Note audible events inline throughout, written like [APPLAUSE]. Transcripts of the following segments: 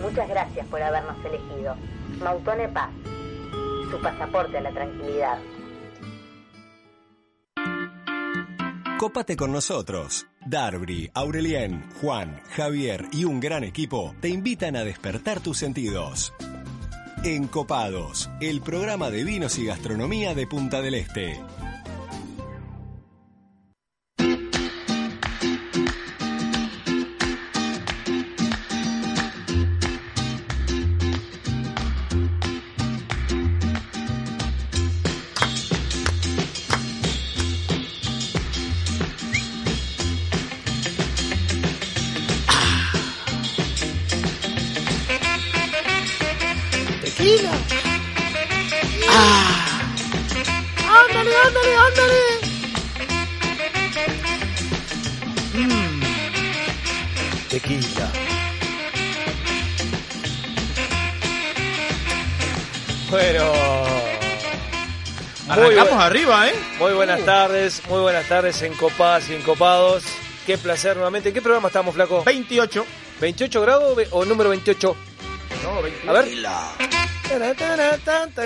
Muchas gracias por habernos elegido. Mautone Paz, su pasaporte a la tranquilidad. Cópate con nosotros. Darby, Aurelien, Juan, Javier y un gran equipo te invitan a despertar tus sentidos. Encopados, el programa de vinos y gastronomía de Punta del Este. Buenas tardes, muy buenas tardes en Copadas y en Copados. Qué placer nuevamente. ¿En qué programa estamos, flaco? 28. ¿28 grados o número 28? No, 28. A ver.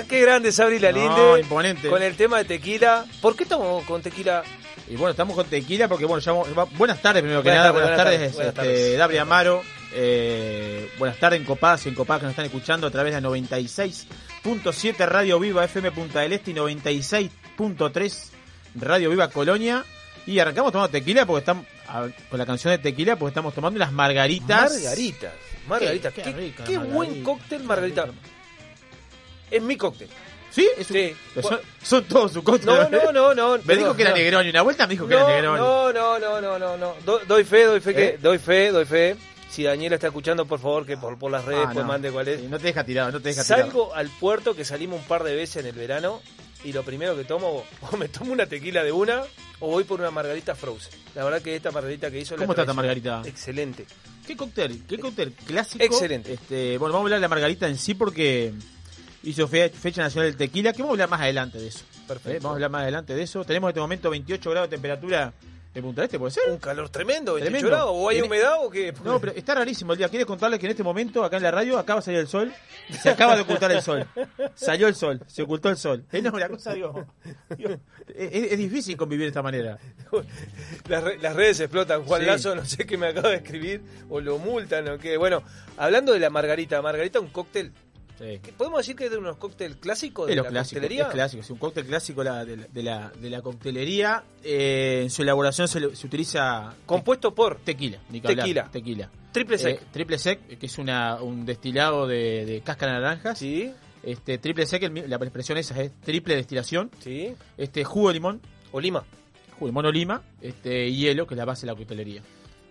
Qué grande Sabri la No, Linde. imponente. Con el tema de tequila. ¿Por qué estamos con tequila? Y bueno, estamos con tequila porque, bueno, ya buenas tardes primero que Buenas nada. buenas, buenas tardes, tardes, buenas este, tardes. Dabri Amaro. eh, buenas tardes en Copadas y en Copadas que nos están escuchando a través de la 96.7 Radio Viva FM Punta del Este y 96.3 Radio Viva Colonia. Y arrancamos tomando tequila porque estamos a- con la canción de tequila porque estamos tomando las margaritas. Margaritas. Margaritas. Qué- Qué, qué rica qué buen cóctel, Margarita. Es mi cóctel. ¿Sí? Es un- Sí. son, son todos sus cócteles. No, no, no, no. [LAUGHS] Me dijo que era no. Negroni. Una vuelta me dijo que no, era Negroni. No, no, no, no, no, no. Do- doy fe, doy fe que, ¿Eh? doy fe, doy fe. Si Daniela está escuchando, por favor, que por, por las redes Ah, pues no. mande cuál es. Sí, no te deja tirado, no te deja tirado. Salgo al puerto que salimos un par de veces en el verano y lo primero que tomo, [LAUGHS] o me tomo una tequila de una o voy por una margarita frozen. La verdad que esta margarita que hizo la ¿Cómo está esta margarita? Excelente. ¿Qué cóctel? ¿Qué cóctel clásico? Excelente. Este, bueno, vamos a hablar de la margarita en sí porque hizo fe- fecha nacional del tequila, que vamos a hablar más adelante de eso. Perfecto. ¿eh? Vamos a hablar más adelante de eso. Tenemos en este momento 28 grados de temperatura en Punta Este, ¿puede ser? Un calor tremendo, 28 Tremendo. ¿O hay humedad o qué? No, pero está rarísimo el día. ¿Quieres contarles que en este momento, acá en la radio, acaba de salir el sol? Se [LAUGHS] acaba de ocultar el sol. Salió el sol, se ocultó el sol. No, una cosa, digo, [LAUGHS] es, es difícil convivir de esta manera. Las, re- las redes explotan. Juan Sí. Lazo, no sé qué me acaba de escribir, o lo multan o qué. Bueno, hablando de la margarita, Margarita, un cóctel. Sí. ¿qué- ¿Podemos decir que es de unos cócteles clásicos de Es lo la clásico, coctelería? es clásico, un cóctel clásico la- de, la, de, la, de la coctelería. Eh, en su elaboración se, utiliza Compuesto por tequila, ni que hablar, Tequila. tequila. triple sec. Eh, triple sec, que es una, un destilado de, de cáscara de naranjas. sí, Este, triple sec, el la expresión esa es triple destilación. sí. Este, jugo de limón, O lima. jugo de limón o lima, este, hielo, que es la base de la coctelería.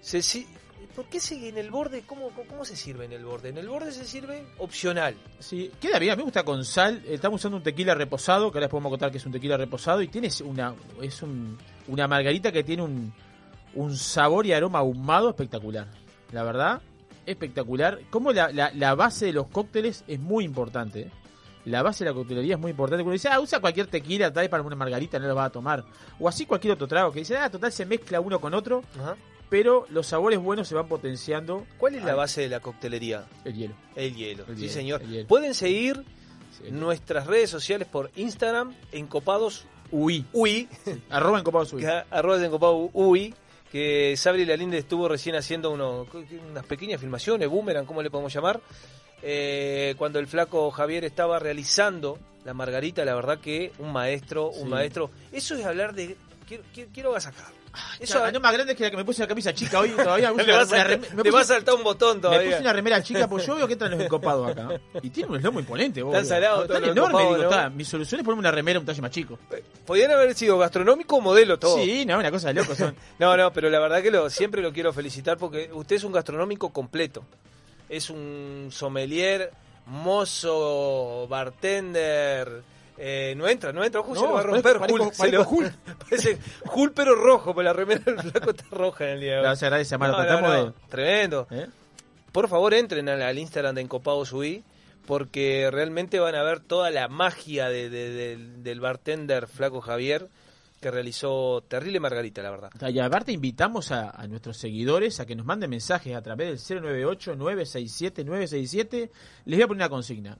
Se, si- ¿Por qué se, en el borde? ¿cómo, cómo, se sirve en el borde? En el borde se sirve opcional. Sí, queda bien, a mí me gusta con sal. Estamos usando un tequila reposado, que ahora les podemos contar que es un tequila reposado, y tiene una, es un, una margarita que tiene un, un sabor y aroma ahumado espectacular. La verdad, espectacular. Como la, la, la base de los cócteles es muy importante. ¿eh? La base de la coctelería es muy importante. Cuando dice, ah, usa cualquier tequila, trae para una margarita, no lo vas a tomar. O así cualquier otro trago, que dice, ah, total se mezcla uno con otro, Ajá. Pero los sabores buenos se van potenciando. ¿Cuál es la base de la coctelería? El hielo. El hielo. El sí, hielo, señor. hielo. Pueden seguir Sí. nuestras redes sociales por Instagram, encopados Uy. UI, Arroba en Copado Suizo. [LAUGHS] que- arroba encopado UI, que Sabri Lalinde estuvo recién haciendo unos, unas pequeñas filmaciones, boomerang, ¿cómo le podemos llamar? Eh, cuando el flaco Javier estaba realizando la margarita, la verdad que un maestro, un Sí. maestro. Eso es hablar de. Quiero, quiero, quiero agasajar. Eso no más grande que la que me puse la camisa chica hoy todavía. [LAUGHS] Me va a saltar- me un botón me todavía. puse una remera chica, pues yo veo que entran los [LAUGHS] encopados acá. Y tiene un lomo imponente, vos. Están Tan todos los enorme, digo, está. Mi solución es ponerme una remera un talle más chico. Podrían haber sido gastronómico o modelo todo. Sí, no, una cosa de locos son. [LAUGHS] No, no, pero la verdad que lo, siempre lo quiero felicitar porque usted es un gastronómico completo. Es un sommelier, mozo, bartender. Eh, no entra, no entra. Ojo, se No, lo va a romper. parezco- Hulk, parezco va- Hulk. [LAUGHS] Parece Hulk, pero rojo, porque la remera del flaco está roja en el día de hoy. Claro, se agradece, Amaro. No, no, Tratamos no, Tremendo. ¿eh? Por favor, entren al, al Instagram de Encopado Subí, porque realmente van a ver toda la magia de- de- del- del bartender Flaco Javier. que realizó terrible Margarita, la verdad. Y aparte invitamos a, a nuestros seguidores a que nos manden mensajes a través del 098-967-967. Les voy a poner una consigna.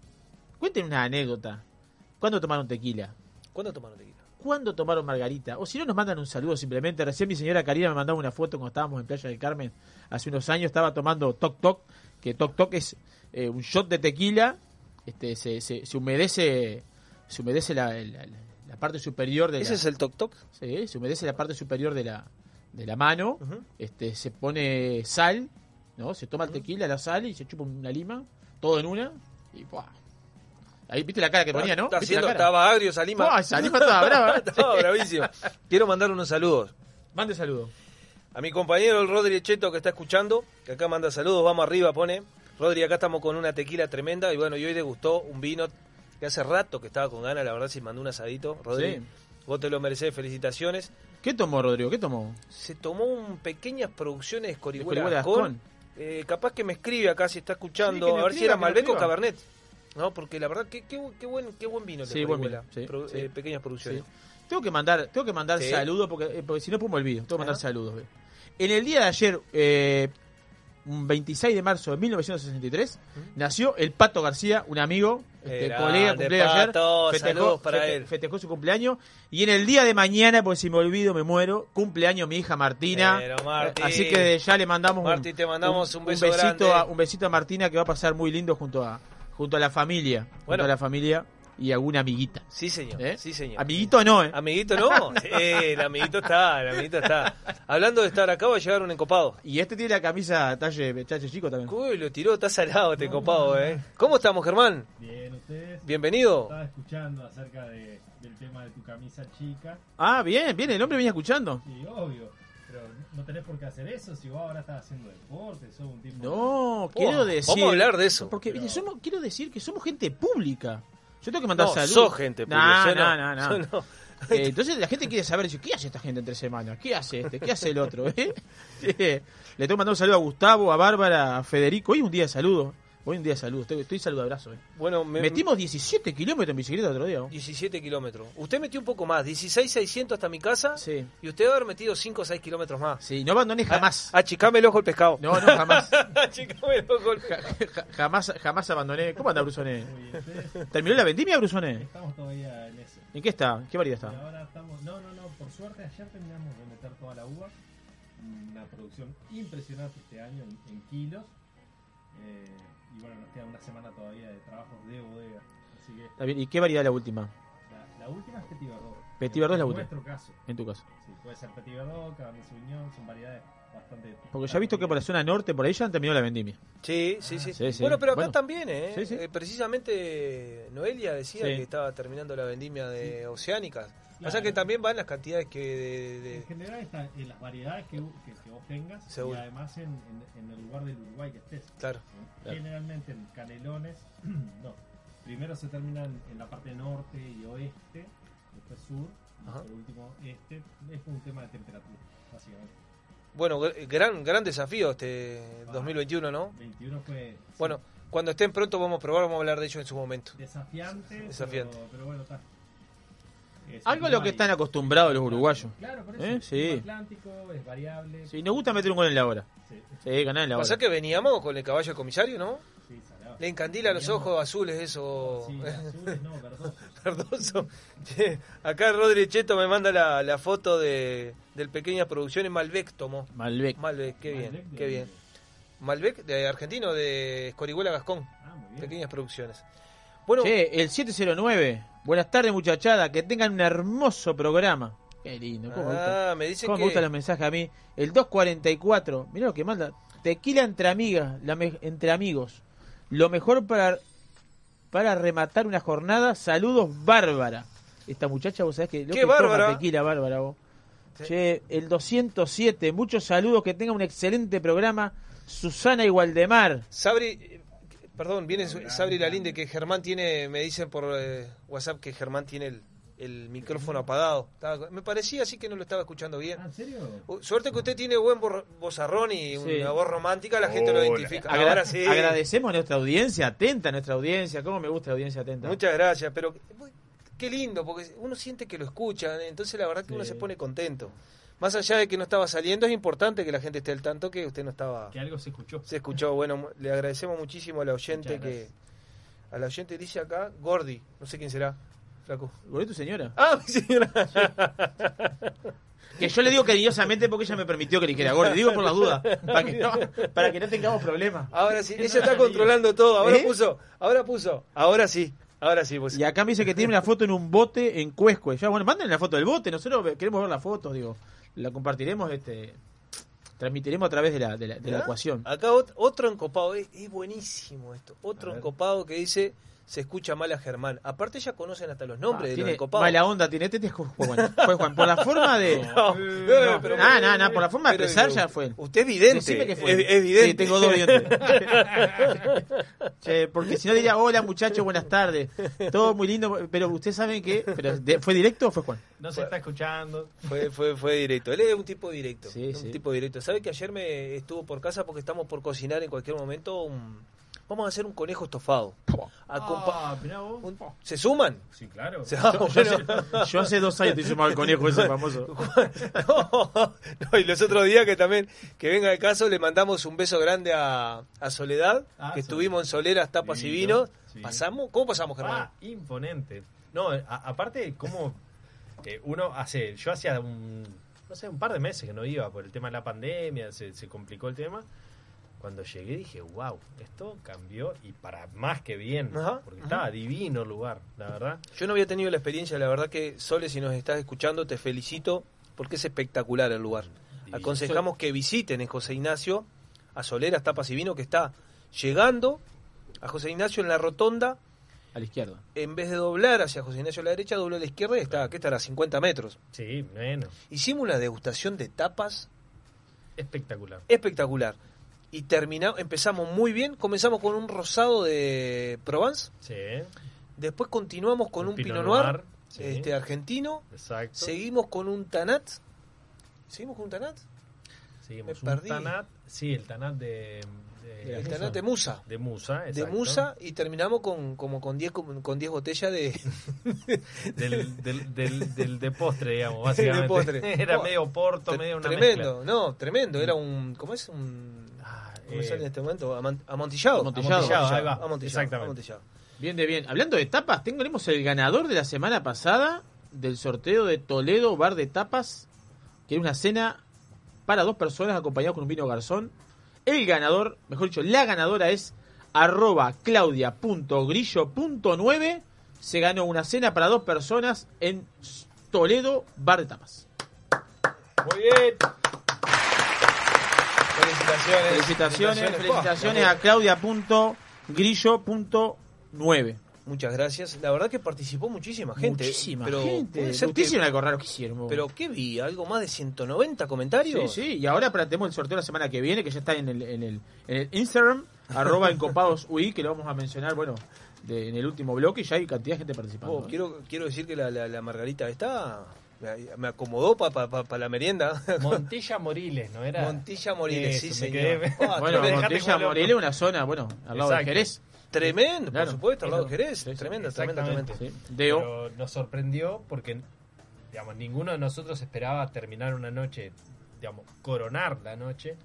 Cuenten una anécdota. ¿Cuándo tomaron tequila? ¿Cuándo tomaron tequila? ¿Cuándo tomaron margarita? O si no, nos mandan un saludo simplemente. Recién mi señora Karina me mandaba una foto cuando estábamos en Playa del Carmen hace unos años. Estaba tomando Toc Toc, que Toc Toc es eh, un shot de tequila. Este, se, se, se humedece se humedece la, la- la parte superior de ¿Ese la, es el toc toc? Sí, se humedece la parte superior de la, de la mano, este, se pone sal, ¿no? Se toma el tequila, la sal y se chupa una lima, todo en una, y ¡buah! Ahí viste la cara que ponía, ¿no? Está ¿Viste la haciendo, estaba agrio esa lima. ¡Buah! Esa lima estaba brava. ¿eh? [LAUGHS] estaba bravísimo. Quiero mandar unos saludos. Mande saludo. A mi compañero el Rodri Cheto que está escuchando, que acá manda saludos, vamos arriba, pone. Rodri, acá estamos con una tequila tremenda y bueno, y hoy degustó un vino que hace rato que estaba con ganas, la verdad, si mandó un asadito. Rodri, Sí. vos te lo merecés, felicitaciones. ¿Qué tomó, Rodrigo? ¿Qué tomó? Se tomó un pequeñas producciones de Gascón. Gascón. Eh, capaz que me escribe acá si está escuchando, Sí, a ver si era Malbec o. Cabernet. No, porque la verdad, qué, qué, qué buen, qué buen vino Sí, buen vino, sí, Pro- sí. eh, pequeñas producciones. Sí. Tengo que mandar, tengo que mandar saludos porque, eh, porque si no pongo el video. Tengo que mandar Ajá. saludos. ve. En el día de ayer, eh, un 26 de marzo de 1963, nació el Pato García, un amigo, este, colega, cumpleaños ayer. Pato, saludos para fete- él. festejó su cumpleaños. Y en el día de mañana, porque si me olvido me muero, cumpleaños mi hija Martina. Pero. Así que ya le mandamos un- Marti, te mandamos un beso besito grande. a, un besito a Martina que va a pasar muy lindo junto a junto a la familia, junto Bueno. a la familia y alguna amiguita. Sí, señor. ¿eh? Sí, señor. Amiguito no, ¿eh? Amiguito no. [LAUGHS] Eh, el amiguito está, el amiguito está. Hablando de estar acá, va a llegar un encopado. Y este tiene la camisa talle, talle chico también. Uy, lo tiró, está salado este encopado, ¿eh? ¿Cómo estamos, Germán? Bien, ustedes. Bienvenido. Estaba escuchando acerca de, del tema de tu camisa chica. Ah, bien, bien, el hombre venía escuchando. Sí, obvio. Pero no tenés por qué hacer eso si vos ahora estás haciendo deporte, sos un tipo. No, quiero decir. Vamos a hablar de eso. Porque Pero- somos, quiero decir que somos gente pública. Yo tengo que mandar No, saludos. sos gente No, pública, yo no, no, no, no. yo no. Eh, entonces la gente quiere saber, ¿qué hace esta gente entre semanas? ¿Qué hace este? ¿Qué hace el otro? [LAUGHS] eh? Eh, Le tengo que mandar un saludo a Gustavo, a Bárbara, a Federico. Hoy un día de saludo. Hoy un día de saludo. Estoy, estoy saludabrazo. Eh. Bueno, me, Metimos 17 kilómetros en bicicleta el otro día. ¿o? 17 kilómetros. Usted metió un poco más, 16,600 hasta mi casa. Sí. Y usted debe haber metido 5 o 6 kilómetros más. Sí, no abandoné jamás. Achicame el ojo el pescado. No, no, jamás. [LAUGHS] Achicame el ojo el pescado. Ja- ja- jamás, jamás abandoné. ¿Cómo anda Brusone? Muy bien, ustedes ¿Terminó la vendimia, Brusone? estamos todavía en eso. ¿En qué está? ¿Qué variedad Y está? ahora estamos. No, no, no. Por suerte, ayer terminamos de meter toda la uva. Una producción impresionante este año en, en kilos. Eh, y bueno, nos queda una semana todavía de trabajos de bodega. Así que Está bien. ¿Y qué variedad la última? la, la última es Petit Verdot. Petit Verdot es la En última. nuestro caso. En tu caso. Sí, puede ser Petit Verdot, Cabernet Sauvignon, son variedades bastante. Porque ya he visto que por la zona norte, por ahí ya han terminado la vendimia. Sí, sí, sí. Sí, sí. Bueno, pero acá Bueno. también, ¿eh? Sí, sí. Eh, Precisamente Noelia decía Sí. que estaba terminando la vendimia de Oceánicas. Claro. que también van las cantidades que de, de- En general está en las variedades que, que, que vos tengas Seguro. y además en, en- en el lugar del Uruguay que estés. Claro. Generalmente en canelones, [CLEARS THROAT] no. Primero se terminan en la parte norte y oeste, después sur, y por último este. Es un tema de temperatura, básicamente. Bueno, gr- gran gran desafío este 2021, ¿no? 21 fue sí, Bueno, cuando estén pronto vamos a probar, vamos a hablar de ello en su momento. desafiante, Desafiante. Pero, pero bueno, está. Es Algo a lo que están acostumbrados los uruguayos. Claro, por eso. ¿Eh? es Sí. Atlántico, es variable. Sí, nos gusta meter un gol en la hora. Sí, Sí, ganar en la hora. Pasa que veníamos con el caballo del comisario, ¿no? sí, salado. Le encandila los ojos azules, eso. Sí, [LAUGHS] azules, no. Che, acá Rodri Cheto me manda la, la foto de, del Pequeñas Producciones Malbec tomó. Malbec. Malbec, qué bien, Malbec de- qué bien. Malbec de argentino, de Escorihuela Gascón. Ah, muy bien. Pequeñas Producciones. Bueno, Che, el 709. Buenas tardes, muchachada. Que tengan un hermoso programa. Qué lindo. ¿Cómo, ah, me dicen ¿Cómo que... me gustan los mensajes a mí? El 244. Mirá lo que manda. Tequila entre amigas, la me- entre amigos. Lo mejor para, para rematar una jornada. Saludos, Bárbara. Esta muchacha, vos sabés que lo ¡Qué que toma bárbara! tequila, Bárbara, vos. Sí. Che, el 207. Muchos saludos. Que tenga un excelente programa. Susana y Waldemar. Sabri, perdón, viene Sabri Lalinde que Germán tiene, me dicen por eh, WhatsApp que Germán tiene el, el micrófono apagado. Estaba- me parecía así que no lo estaba escuchando bien. Ah, ¿En serio? Suerte que usted tiene buen vozarrón y Sí. una voz romántica, la gente lo identifica. Agra- Ahora sí. Agradecemos a nuestra audiencia atenta, a nuestra audiencia. ¿Cómo me gusta la audiencia atenta? Muchas gracias, pero qué lindo, porque uno siente que lo escuchan, entonces la verdad que uno se pone contento. Más allá de que no estaba saliendo, es importante que la gente esté al tanto que usted no estaba... Que algo se escuchó. Se escuchó, bueno, le agradecemos muchísimo a la oyente que... A la oyente dice acá, Gordi, no sé quién será, flaco. Gordi, tu señora. Ah, mi señora. [LAUGHS] Que yo le digo cariñosamente porque ella me permitió que le dijera Gordi. Digo por las dudas. Para que no, para que no tengamos problemas. Ahora sí, ella está controlando todo, ahora ¿Eh? puso, ahora puso, ahora sí, ahora sí pues. Y acá me dice que tiene una foto en un bote en Cuescue. Ya, bueno, manden la foto del bote. Nosotros queremos ver la foto, digo. La compartiremos, este. Transmitiremos a través de la, de la, de la ¿Mirá? ecuación. Acá ot- otro encopado, es, es buenísimo esto. Otro encopado que dice se escucha mal a Germán. Aparte ya conocen hasta los nombres Ah, de los tiene encopados. mala onda, tiene este es fue Juan. Fue Juan. Por la forma de. [LAUGHS] No, No, pero- ah, no, no, por la forma de expresar ya fue. Usted es vidente. Decime que fue. Es, es vidente. Sí, tengo dos dientes. [LAUGHS] Che, porque si no diría, hola muchachos, buenas tardes. Todo muy lindo, pero ustedes saben que. Pero de- ¿Fue directo o fue Juan? No se está escuchando. Fue, fue, fue directo. Él es un tipo directo. Sí, un sí. tipo directo. ¿Sabe que ayer me estuvo por casa porque estamos por cocinar en cualquier momento un... Vamos a hacer un conejo estofado. Acompa- Ah, mirá vos. un- ¿Se suman? Sí, claro. [LAUGHS] Se- Yo bueno. hace, yo hace dos años te mal el conejo ese famoso. [LAUGHS] no, no, y los otros días que también, que venga el caso, le mandamos un beso grande a, a Soledad, Ah, que Soledad. estuvimos en Soleras, Tapas y Divino, Vinos. sí. ¿Pasamos? ¿Cómo pasamos, Germán? Ah, imponente. No, a- aparte, como eh, uno hace. Yo hacía un. No sé, un par de meses que no iba por el tema de la pandemia, se, se complicó el tema. Cuando llegué dije, wow, esto cambió y para más que bien, Ajá, porque ajá. estaba divino el lugar, la verdad. Yo no había tenido la experiencia, la verdad que Sole, si nos estás escuchando, te felicito porque es espectacular el lugar. Divino. Aconsejamos que visiten en José Ignacio a Soleras, Tapas y Vino, que está llegando a José Ignacio en la rotonda. A la izquierda. En vez de doblar hacia José Ignacio a la derecha, dobló a la izquierda y está, ¿qué estará? 50 metros. Sí, menos. Hicimos una degustación de tapas Espectacular. espectacular. Y terminamos, empezamos muy bien, comenzamos con un rosado de Provence, Sí, después continuamos con un, Un Pinot, Noir, Noir, sí. este argentino, exacto. seguimos con un Tanat. ¿Seguimos con un Tanat? Seguimos me un perdí. Tanat. Sí, el Tanat de. de- El Tanat de Musa. De Musa, De exacto. Musa y terminamos con como con 10 con con 10 botellas de [LAUGHS] Del, del, del, del de postre, digamos, [LAUGHS] básicamente. De postre. [LAUGHS] Era No, medio porto, medio una tremendo, no, tremendo, era un ¿cómo es? Un mezcla. Ah, ¿Cómo me eh, sale en este momento? Amant- Amontillado. Amontillado. Amontillado, ahí va. Amontillado, Exactamente. amontillado. Bien de bien. Hablando de tapas, tenemos el ganador de la semana pasada del sorteo de Toledo Bar de Tapas, que era una cena para dos personas acompañado con un vino garzón. El ganador, mejor dicho, la ganadora es arroba claudia.grillo.9. Se ganó una cena para dos personas en Toledo Bar de Tapas. Muy bien. Felicitaciones. Felicitaciones, felicitaciones a claudia.grillo.9. Muchas gracias. La verdad que participó muchísima gente. Muchísima pero gente. hicieron algo raro que hicieron. vos. pero ¿qué vi? ¿Algo más de 190 comentarios? Sí, sí, y ahora tenemos el sorteo la semana que viene, que ya está en el, en el, en el Instagram, [LAUGHS] arroba encopadosui, que lo vamos a mencionar, bueno, de- en el último bloque, y ya hay cantidad de gente participando. Oh, ¿eh? quiero, quiero decir que la, la, la Margarita está... me- acomodó para la merienda. [LAUGHS] Montilla Moriles, ¿no era? Montilla Moriles, Eso, sí, señor. quedé- Ah, Bueno, loco. Morelia, una zona, bueno, al lado de. Jerez. Tremendo, Claro. por supuesto, al lado de. Jerez. Sí, sí, tremendo, tremendo, exactamente. tremendo. Sí. Deo, Pero nos sorprendió porque, digamos, ninguno de nosotros esperaba terminar una noche, digamos, coronar la noche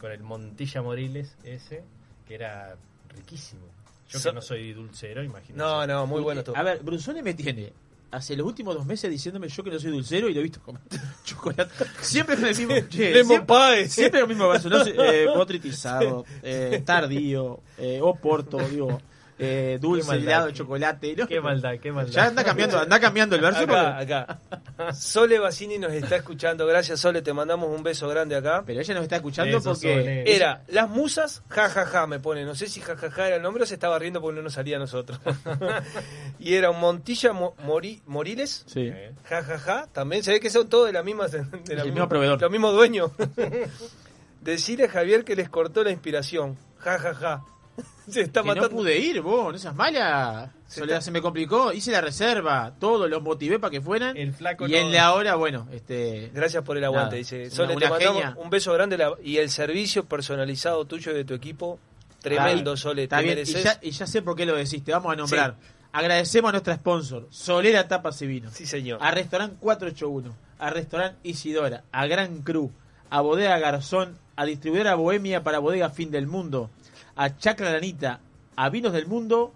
con el Montilla Moriles ese, que era riquísimo. Yo So- que no soy dulcero, imagínate. No, no, muy bueno todo. A ver, Brunzone me tiene hace los últimos dos meses diciéndome yo que no soy dulcero y lo he visto comer [LAUGHS] chocolate. Siempre con el mismo. che, Lemon siempre, pie. siempre lo mismo verso. No sé, eh, [LAUGHS] botritizado, eh, tardío, eh, oporto, digo, eh, dulce, maldad, helado chocolate. ¿no? Qué maldad, qué maldad. Ya anda cambiando, anda cambiando el verso. Acá, porque- acá. [LAUGHS] Sole Bassini nos está escuchando. Gracias, Sole. Te mandamos un beso grande acá. Pero ella nos está escuchando Eso, porque Sole. Era Las Musas, jajaja, me pone. No sé si jajaja era el nombre o se estaba riendo porque no nos salía a nosotros. [LAUGHS] y era un Montilla Mo- Mori- Moriles, Sí. Jajaja. También se ve que son todos de la misma. De la El mismo proveedor. Los mismos dueños. [LAUGHS] Decirle a Javier que les cortó la inspiración. jajaja. [LAUGHS] Se está que no pude ir, vos, no seas mala. Se Soledad, está- se me complicó, hice la reserva, todo, los motivé para que fueran. El flaco y no- en la hora, bueno, este Gracias por el aguante, Nada, dice. una- Sole, te una mandamos genia. un beso grande la- y el servicio personalizado tuyo y de tu equipo. Tremendo, Ah, Sole. Te y ya, y ya sé por qué lo decís, te vamos a nombrar Agradecemos a nuestra sponsor, Solera Tapas y Vinos. Sí, señor. A Restaurant 481, a Restaurant Isidora, a Gran Cru, a Bodega Garzón, a Distribuidora Bohemia para Bodega Fin del Mundo, a Chacra Lanita, a Vinos del Mundo,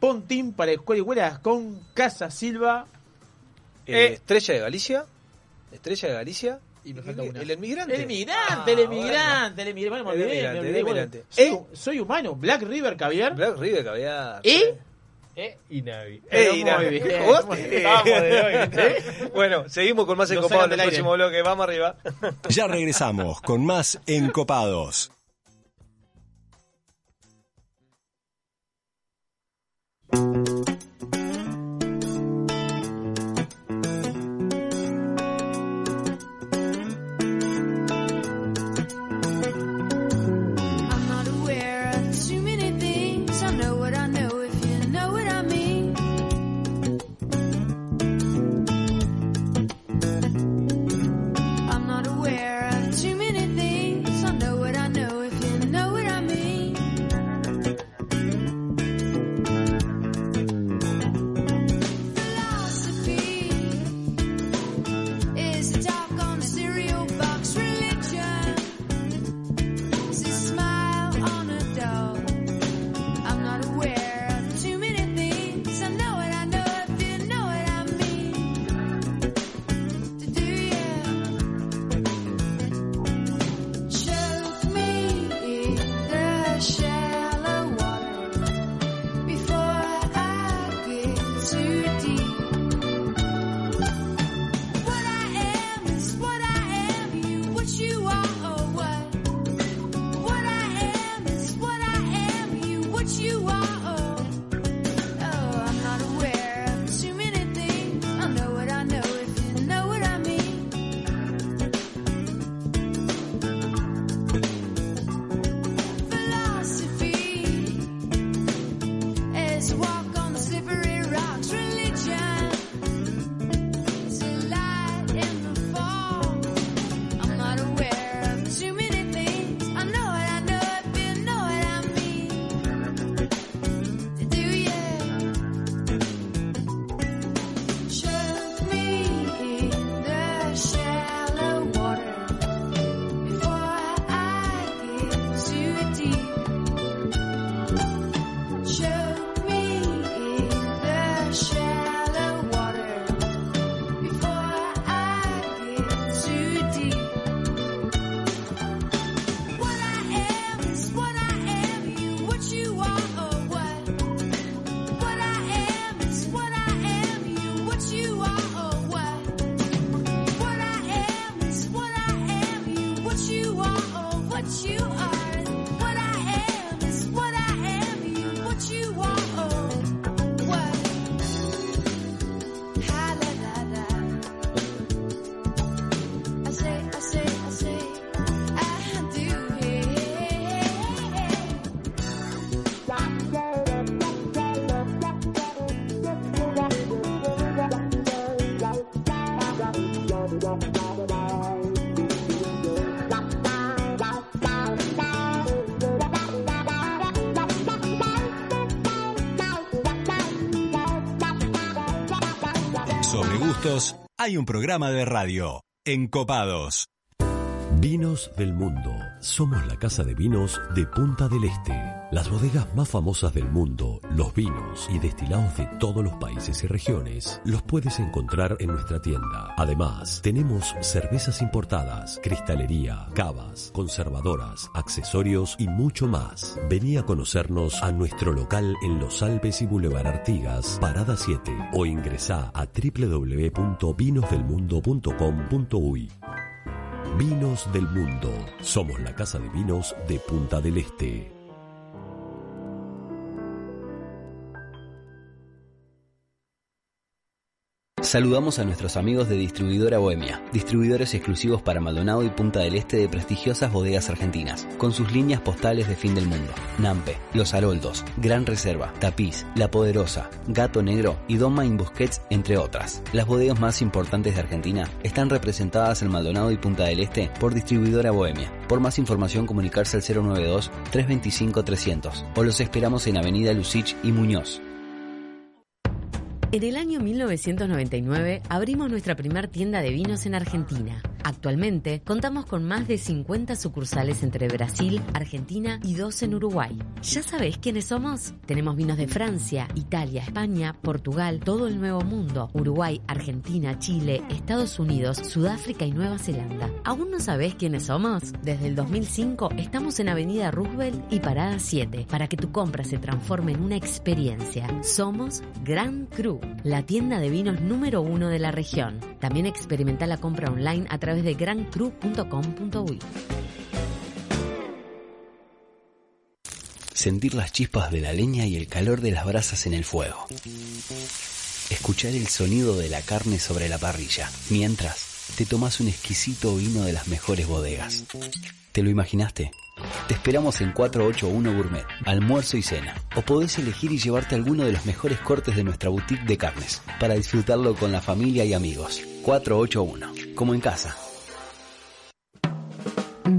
Pontín para Escuela y Huelas con Casa Silva. Eh, Eh. Estrella de Galicia. Estrella de Galicia. Y me falta una. El inmigrante. El emigrante, Ah, el emigrante, el emigrante. Bueno, me El emigrante, el olvidé, bueno. emigrante. Soy, ¿Eh? soy humano, Black River Caviar. Black River caviar. ¿Eh? E y Navi. Bien. Eh. Vamos de hoy, ¿viste? Bueno, seguimos con más encopados en el próximo bloque. Vamos arriba. Ya regresamos con más Encopados. Hay un programa de radio. Encopados. Vinos del mundo. Somos la casa de vinos de Punta del Este. Las bodegas más famosas del mundo, los vinos y destilados de todos los países y regiones, los puedes encontrar en nuestra tienda. Además, tenemos cervezas importadas, cristalería, cavas, conservadoras, accesorios y mucho más. Vení a conocernos a nuestro local en Los Alpes y Boulevard Artigas, Parada 7, o ingresá a www.vinosdelmundo.com.uy. Vinos del Mundo. Somos la casa de vinos de Punta del Este. Saludamos a nuestros amigos de Distribuidora Bohemia, distribuidores exclusivos para Maldonado y Punta del Este de prestigiosas bodegas argentinas, con sus líneas postales de fin del mundo. Nampe, Los Haroldos, Gran Reserva, Tapiz, La Poderosa, Gato Negro y Doma in Busquets, entre otras. Las bodegas más importantes de Argentina están representadas en Maldonado y Punta del Este por Distribuidora Bohemia. Por más información comunicarse al 092 325 300 o los esperamos en Avenida Lucich y Muñoz. En el año 1999 abrimos nuestra primer tienda de vinos en Argentina. Actualmente contamos con más de 50 sucursales entre Brasil, Argentina y dos en Uruguay. ¿Ya sabés quiénes somos? Tenemos vinos de Francia, Italia, España, Portugal, todo el Nuevo Mundo, Uruguay, Argentina, Chile, Estados Unidos, Sudáfrica y Nueva Zelanda. ¿Aún no sabés quiénes somos? Desde el 2005 estamos en Avenida Roosevelt y Parada 7 para que tu compra se transforme en una experiencia. Somos Gran Cru, la tienda de vinos número uno de la región. También experimenta la compra online a través de grancru.com.uy. Sentir las chispas de la leña y el calor de las brasas en el fuego. Escuchar el sonido de la carne sobre la parrilla, mientras te tomas un exquisito vino de las mejores bodegas. ¿Te lo imaginaste? Te esperamos en 481 Gourmet, almuerzo y cena. O podés elegir y llevarte alguno de los mejores cortes de nuestra boutique de carnes, para disfrutarlo con la familia y amigos. 481, como en casa.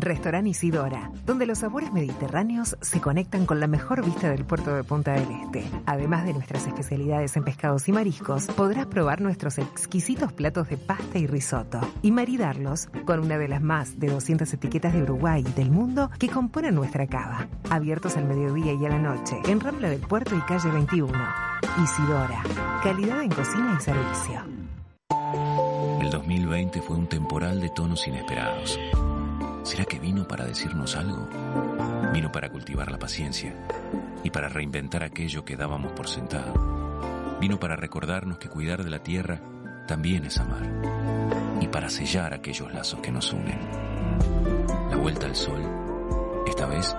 Restaurant Isidora, donde los sabores mediterráneos se conectan con la mejor vista del puerto de Punta del Este. Además de nuestras especialidades en pescados y mariscos, podrás probar nuestros exquisitos platos de pasta y risotto y maridarlos con una de las más de 200 etiquetas de Uruguay y del mundo que componen nuestra cava. Abiertos al mediodía y a la noche, en Rambla del Puerto y calle 21. Isidora, calidad en cocina y servicio. El 2020 fue un temporal de tonos inesperados. ¿Será que vino para decirnos algo? Vino para cultivar la paciencia y para reinventar aquello que dábamos por sentado. Vino para recordarnos que cuidar de la tierra también es amar y para sellar aquellos lazos que nos unen. La vuelta al sol, esta vez,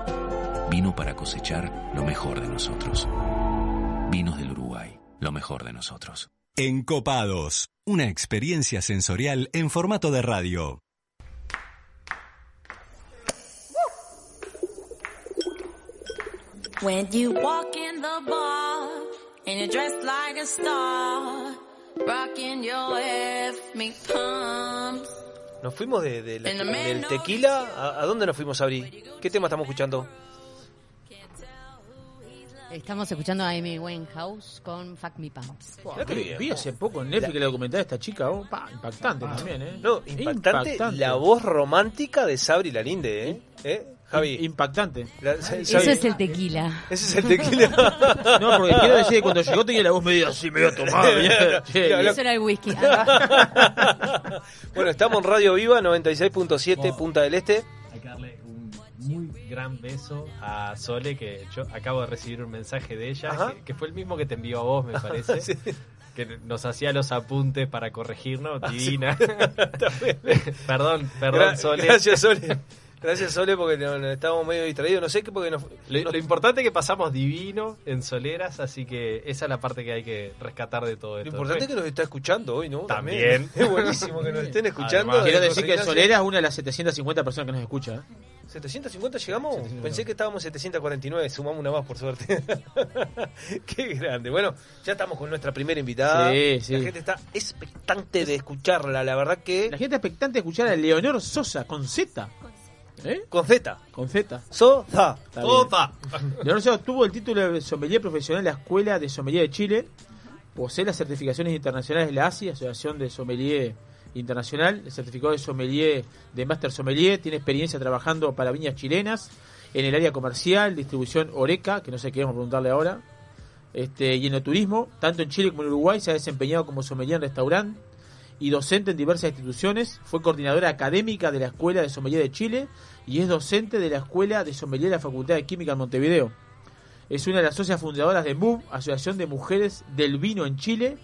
vino para cosechar lo mejor de nosotros. Vinos del Uruguay, lo mejor de nosotros. Encopados, una experiencia sensorial en formato de radio. When you walk in the bar and you're dressed like a star, rocking your F me pumps. Nos fuimos de, de la- del tequila. ¿A, a dónde nos fuimos, Abri? ¿Qué tema estamos escuchando? Estamos escuchando a Amy Winehouse con Fuck Me Pumps. Qué Vi, vi hace poco en Netflix el documental de esta chica, oh, pa, impactante también, ¿eh? No, impactante, la voz romántica de Sabri Lalinde, ¿eh? ¿Eh? Javi. Impactante. La- Eso es el tequila. Ese es el tequila. [LAUGHS] No, porque quiero decir que cuando llegó tenía la voz medio así, medio tomada. [LAUGHS] Eso era el whisky. [LAUGHS] Bueno, estamos en Radio Viva 96.7 Punta del Este. Hay que darle un muy gran beso a Sole, que yo acabo de recibir un mensaje de ella, que, que fue el mismo que te envió a vos, me parece. Sí. Que nos hacía los apuntes para corregirnos, Ah, divina. perdón, Gra- perdón, Sole. Gracias, Sole. Gracias, Sole, porque no- no- estábamos medio distraídos. No sé qué, porque nos, Lo, nos- lo importante es que pasamos divino en soleras, así que esa es la parte que hay que rescatar de todo lo esto. importante es que nos está escuchando hoy, ¿no? También. [LAUGHS] Es buenísimo que nos estén escuchando. Además, Quiero de decir que José Ignacio. Solera es una de las 750 personas que nos escucha. ¿eh? ¿750 llegamos? 750. Pensé que estábamos 749, sumamos una más por suerte. [LAUGHS] Qué grande. Bueno, ya estamos con nuestra primera invitada. Sí, sí. La gente está expectante de escucharla, la verdad que... La gente expectante de escuchar a Leonor Sosa con Z. ¿Eh? Con Z. Con Z. Soza. Está bien. Sosa obtuvo el título de sommelier profesional en la Escuela de Sommelier de Chile. Posee las certificaciones internacionales de la ASI, Asociación de Sommelier Internacional, el certificado de sommelier de Master Sommelier, tiene experiencia trabajando para viñas chilenas en el área comercial, distribución Oreca, que no sé qué vamos a preguntarle ahora, este, y en el turismo, tanto en Chile como en Uruguay, se ha desempeñado como sommelier en restaurante y docente en diversas instituciones. Fue coordinadora académica de la Escuela de Sommelier de Chile y es docente de la Escuela de Sommelier de la Facultad de Química en Montevideo. Es una de las socias fundadoras de MUV, Asociación de Mujeres del Vino en Chile,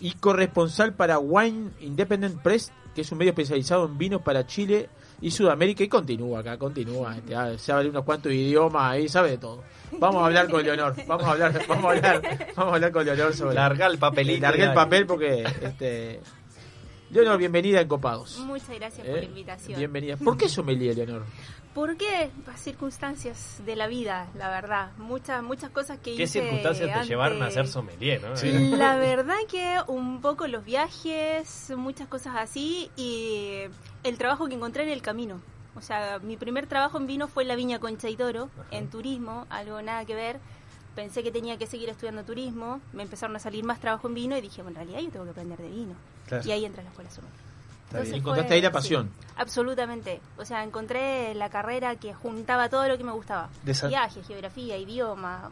y corresponsal para Wine Independent Press, que es un medio especializado en vinos para Chile y Sudamérica. Y continúa acá, continúa. Este, ah, sabe unos cuantos idiomas ahí, sabe de todo. Vamos a hablar con Leonor, vamos a hablar, vamos a hablar, vamos a hablar con Leonor sobre. Larga el papelito. Largué el papel porque este Leonor, bienvenida en Copados. Muchas gracias ¿Eh? por la invitación. Bienvenida. ¿Por qué [LAUGHS] sommelier, Leonor? ¿Por qué? Las circunstancias de la vida, la verdad. Muchas muchas cosas que ¿Qué hice circunstancias te llevaron a ser sommelier, no? [LAUGHS] La verdad que un poco los viajes, muchas cosas así y el trabajo que encontré en el camino. O sea, mi primer trabajo en vino fue en la Viña Concha y Toro, en turismo, algo nada que ver. Pensé que tenía que seguir estudiando turismo, me empezaron a salir más trabajo en vino y dije, bueno, en realidad yo tengo que aprender de vino. Claro. Y ahí entra la escuela. Entonces Encontraste fue- ahí la sí, pasión. absolutamente. O sea, encontré la carrera que juntaba todo lo que me gustaba. San- Viaje, geografía, idioma,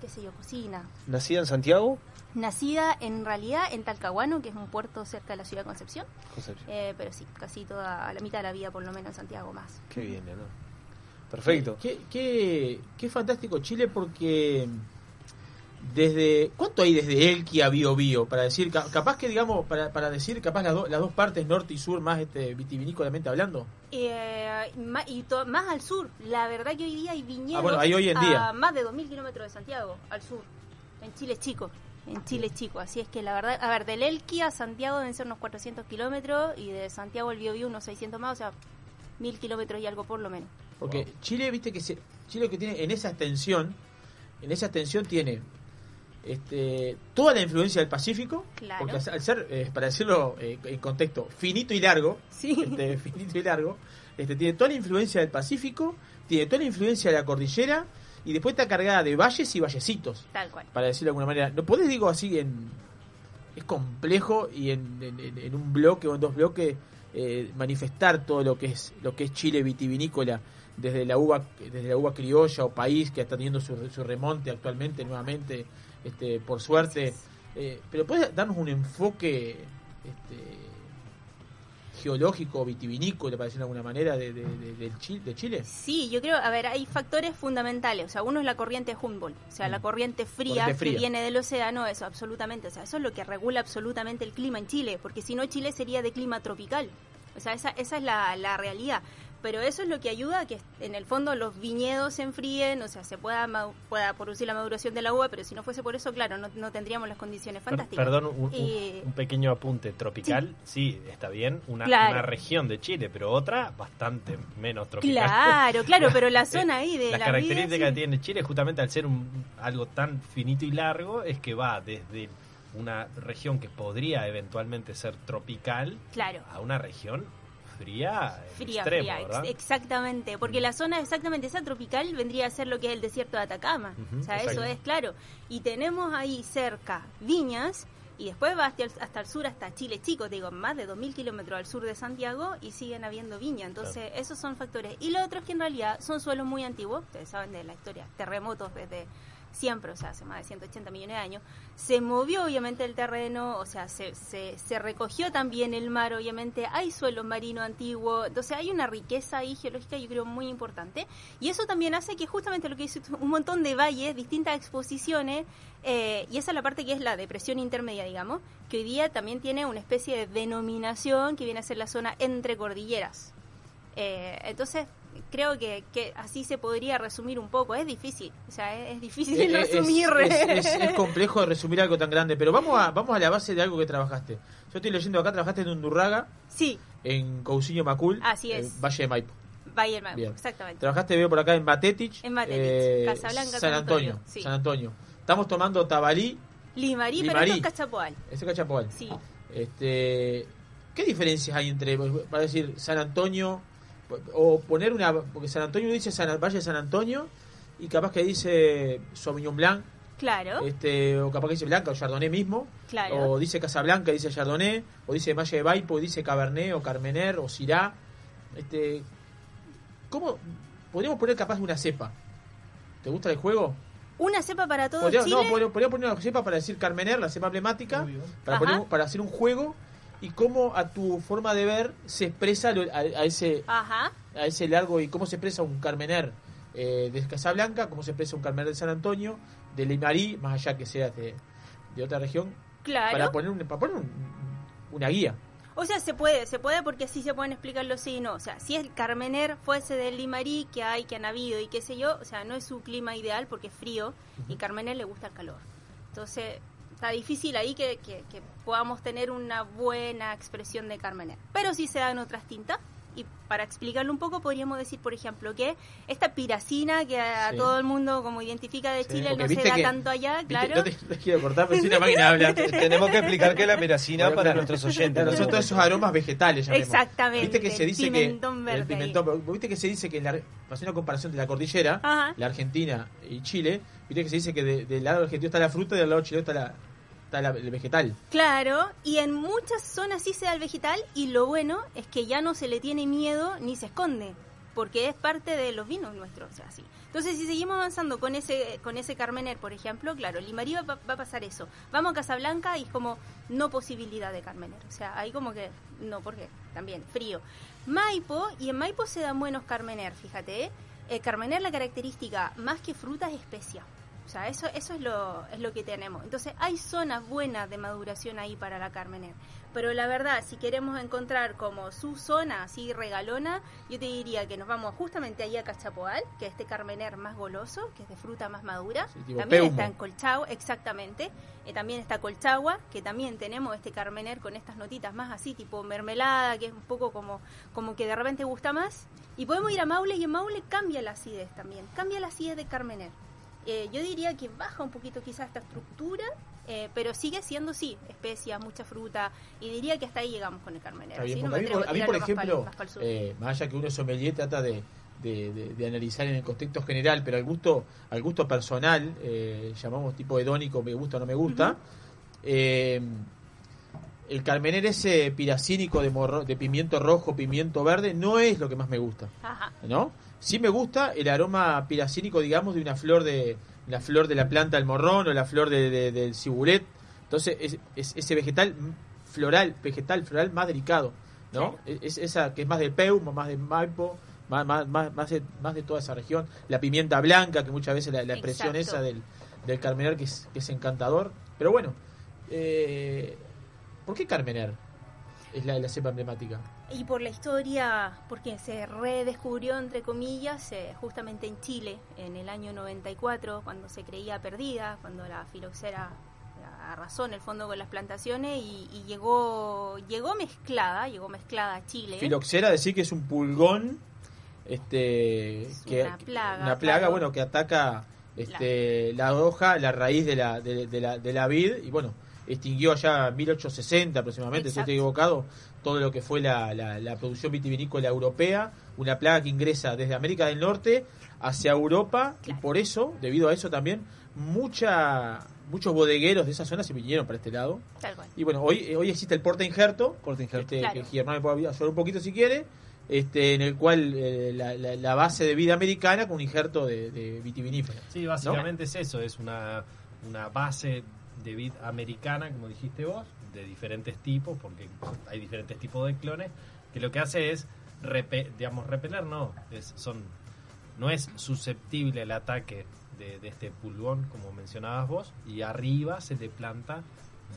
qué sé yo, cocina. ¿Nacida en Santiago? Nacida en realidad en Talcahuano, que es un puerto cerca de la ciudad de Concepción. Concepción. Eh, pero sí, casi toda la mitad de la vida, por lo menos en Santiago más. Qué bien, ¿no? Perfecto. Qué, qué, qué fantástico Chile porque desde ¿cuánto hay desde Elqui a Bio Bio para decir ca- capaz que digamos para, para decir capaz las, do- las dos partes norte y sur más este vitivinícolamente hablando Eh, y to- más al sur, la verdad que hoy día hay viñedos Ah, bueno, hay hoy en día. a más de 2.000 kilómetros de Santiago, al sur. En Chile es chico, en Chile es chico. Así es que la verdad, a ver, del Elqui a Santiago deben ser unos 400 kilómetros y de Santiago al Biobío unos 600 más, o sea, 1.000 kilómetros y algo por lo menos. Porque Chile viste que se, Chile que tiene en esa extensión en esa extensión tiene este, toda la influencia del Pacífico Claro. porque al ser eh, para decirlo eh, en contexto finito y largo este, [LAUGHS] finito y largo este, tiene toda la influencia del Pacífico tiene toda la influencia de la cordillera y después está cargada de valles y vallecitos Tal cual. para decirlo de alguna manera. No podés, digo así, en es complejo y en, en- en- en un bloque o en dos bloques eh, manifestar todo lo que es lo que es Chile vitivinícola desde la uva desde la uva criolla o país que está teniendo su, su remonte actualmente nuevamente este por suerte Eh, pero puedes darnos un enfoque este, geológico vitivinícola para decirlo de alguna manera de, de, de- de Chile Sí, yo creo, a ver, hay factores fundamentales. O sea, uno es la corriente Humboldt, o sea, la corriente fría, Corriente fría. que viene del océano, eso, absolutamente. O sea, eso es lo que regula absolutamente el clima en Chile, porque si no, Chile sería de clima tropical. O sea, esa, esa es la, la realidad. Pero eso es lo que ayuda a que en el fondo los viñedos se enfríen, o sea, se pueda, pueda producir la maduración de la uva, pero si no fuese por eso, claro, no, no tendríamos las condiciones fantásticas. Perdón, un, pequeño apunte. Tropical, sí, está bien, una, Claro. una región de Chile, pero otra bastante menos tropical. Claro, claro, pero la [LAUGHS] zona ahí de Las la características vida, que tiene Chile, justamente al ser un, algo tan finito y largo, es que va desde una región que podría eventualmente ser tropical Claro. a una región fría, Fría, extremo, fría, exactamente, porque la zona exactamente esa tropical vendría a ser lo que es el desierto de Atacama, o sea, eso es claro, y tenemos ahí cerca viñas, y después va hasta el, hasta el sur, hasta Chile Chico, te digo, más de 2.000 kilómetros al sur de Santiago, y siguen habiendo viña, entonces esos son factores. Y lo otro es que en realidad son suelos muy antiguos, ustedes saben de la historia, terremotos desde siempre, o sea, hace más de 180 millones de años, se movió obviamente el terreno, o sea, se, se, recogió también el mar, obviamente, hay suelo marino antiguo, entonces hay una riqueza ahí geológica, yo creo, muy importante, y eso también hace que justamente lo que dice un montón de valles, distintas exposiciones, eh, y esa es la parte que es la depresión intermedia, digamos, que hoy día también tiene una especie de denominación que viene a ser la zona entre cordilleras. Eh, entonces, creo que, que así se podría resumir un poco. Es difícil, o sea, es, es difícil Eh, [LAUGHS] eh, es, resumir. es- es- es complejo de resumir algo tan grande, pero vamos a, vamos a la base de algo que trabajaste. Yo estoy leyendo acá, trabajaste en Undurraga, Sí, en Cousiño Macul, Así eh, es. Valle de Maipo. Valle del Maipo, Bien. exactamente. Trabajaste, veo por acá, en Batetich, En Batetich, eh, Casablanca, San San Antonio. Antonio, sí. San Antonio. Estamos tomando Tabalí, Limarí, pero Limarí. esto es Cachapoal. ese Cachapoal. Sí. Este, ¿Qué diferencias hay entre, para decir, San Antonio, o poner una, porque San Antonio dice San, Valle de San Antonio, y capaz que dice Sauvignon Blanc, Claro, este, o capaz que dice Blanca o Chardonnay mismo, Claro. o dice Casablanca, dice Chardonnay, o dice Valle de Maipo, dice Cabernet, o Carmener, o Syrah. Este, ¿Cómo podríamos poner capaz de una cepa? ¿Te gusta el juego? una cepa para todo Chile. no, podría, poner una cepa para decir Carmener, la cepa emblemática, para, poner- para hacer un juego y cómo a tu forma de ver se expresa a, a ese Ajá. a ese largo y cómo se expresa un Carmener eh, de Casablanca, cómo se expresa un Carmener de San Antonio, de Limarí, más allá que sea de, de otra región, Claro. para poner, un- para poner un- una guía. O sea, se puede, se puede porque así se pueden explicar los sí y no. O sea, si el Carmener fuese del Limarí que hay, que han habido y qué sé yo, o sea, no es su clima ideal porque es frío y Carmener le gusta el calor. Entonces, está difícil ahí que, que- que podamos tener una buena expresión de Carmener. Pero sí se dan otras tintas Y para explicarlo un poco, podríamos decir, por ejemplo, que esta piracina que a Sí. todo el mundo como identifica de Sí, Chile porque no se da que- tanto allá, Viste, claro. No te, quiero cortar, pero si una [LAUGHS] máquina habla. Tenemos que explicar qué es la piracina Bueno, para claro. nuestros oyentes. Todos esos aromas vegetales, llamemos. Exactamente, Viste que se el dice pimentón que verde el pimentón, viste que se dice que la, pasé una comparación de la cordillera, Ajá. la Argentina y Chile, viste que se dice que de- del lado argentino está la fruta y del lado chileno está la está el vegetal. Claro, y en muchas zonas sí se da el vegetal y lo bueno es que ya no se le tiene miedo ni se esconde, porque es parte de los vinos nuestros, o sea, sí. Entonces, si seguimos avanzando con ese con ese Carmener, por ejemplo, claro, Limarí va, va a pasar eso. Vamos a Casablanca y es como no posibilidad de Carmener, o sea, ahí como que no, porque también frío. Maipo, y en Maipo se dan buenos Carmener, fíjate, ¿eh? Eh, Carmener la característica más que fruta es especia. O sea, eso, eso es, lo, es lo que tenemos. Entonces, hay zonas buenas de maduración ahí para la Carmener. Pero la verdad, si queremos encontrar como su zona así regalona, yo te diría que nos vamos justamente ahí a Cachapoal, que es este Carmener más goloso, que es de fruta más madura. Sí, también Peumo. está en Colchagua, exactamente. Eh, también está Colchagua, que también tenemos este Carmener con estas notitas más así, tipo mermelada, que es un poco como, como que de repente gusta más. Y podemos ir a Maule y en Maule cambia la acidez también, cambia la acidez de Carmener. Eh, yo diría que baja un poquito quizás esta estructura, eh, pero sigue siendo, sí, especias, mucha fruta, y diría que hasta ahí llegamos con el Carmener. Está bien, Así no a mí, a por ejemplo, más eh, más allá que uno es sommelier, trata de, de, de- de analizar en el contexto general, pero al gusto, al gusto personal, eh, llamamos tipo hedónico, me gusta o no me gusta, eh, el carmener ese piracínico de, morro- de pimiento rojo, pimiento verde, no es lo que más me gusta. Ajá. ¿no? Sí me gusta el aroma piracínico, digamos, de una flor de la flor de la planta del morrón o la flor de, de- del cibulet. Entonces, es, es ese vegetal floral, vegetal floral más delicado, ¿no? Es, esa que es más de Peumo, más de Maipo, más, más, más, más, de, más de toda esa región. La pimienta blanca, que muchas veces la, la expresión Exacto. esa del, del carmener que es, que es encantador. Pero bueno, eh, ¿por qué carmener es la, la cepa emblemática? Y por la historia, porque se redescubrió, entre comillas, eh, justamente en Chile, en el año 94, cuando se creía perdida, cuando la filoxera arrasó en el fondo con las plantaciones y, y llegó llegó mezclada, llegó mezclada a Chile. Filoxera, decir que es un pulgón, este, que, una plaga, una plaga, claro. bueno, que ataca este, la hoja, la raíz de la, de, de la, de la vid, y bueno, extinguió allá en 1860 aproximadamente, si no estoy equivocado, todo lo que fue la, la, la producción vitivinícola europea, una plaga que ingresa desde América del Norte hacia Europa, y por eso, debido a eso también, mucha muchos bodegueros de esa zona se vinieron para este lado. Tal cual. Y bueno, hoy, hoy existe el Porta Injerto, este, Claro. que Germán me puede ayudar un poquito si quiere, este, en el cual eh, la, la- la base de vida americana con un injerto de, de vitivinífera. Sí, básicamente es eso, es una, una base de vid americana, como dijiste vos, de diferentes tipos, porque hay diferentes tipos de clones, que lo que hace es, repe- digamos, repeler, no, es, son, no es susceptible al ataque de, de este pulgón, como mencionabas vos, y arriba se le planta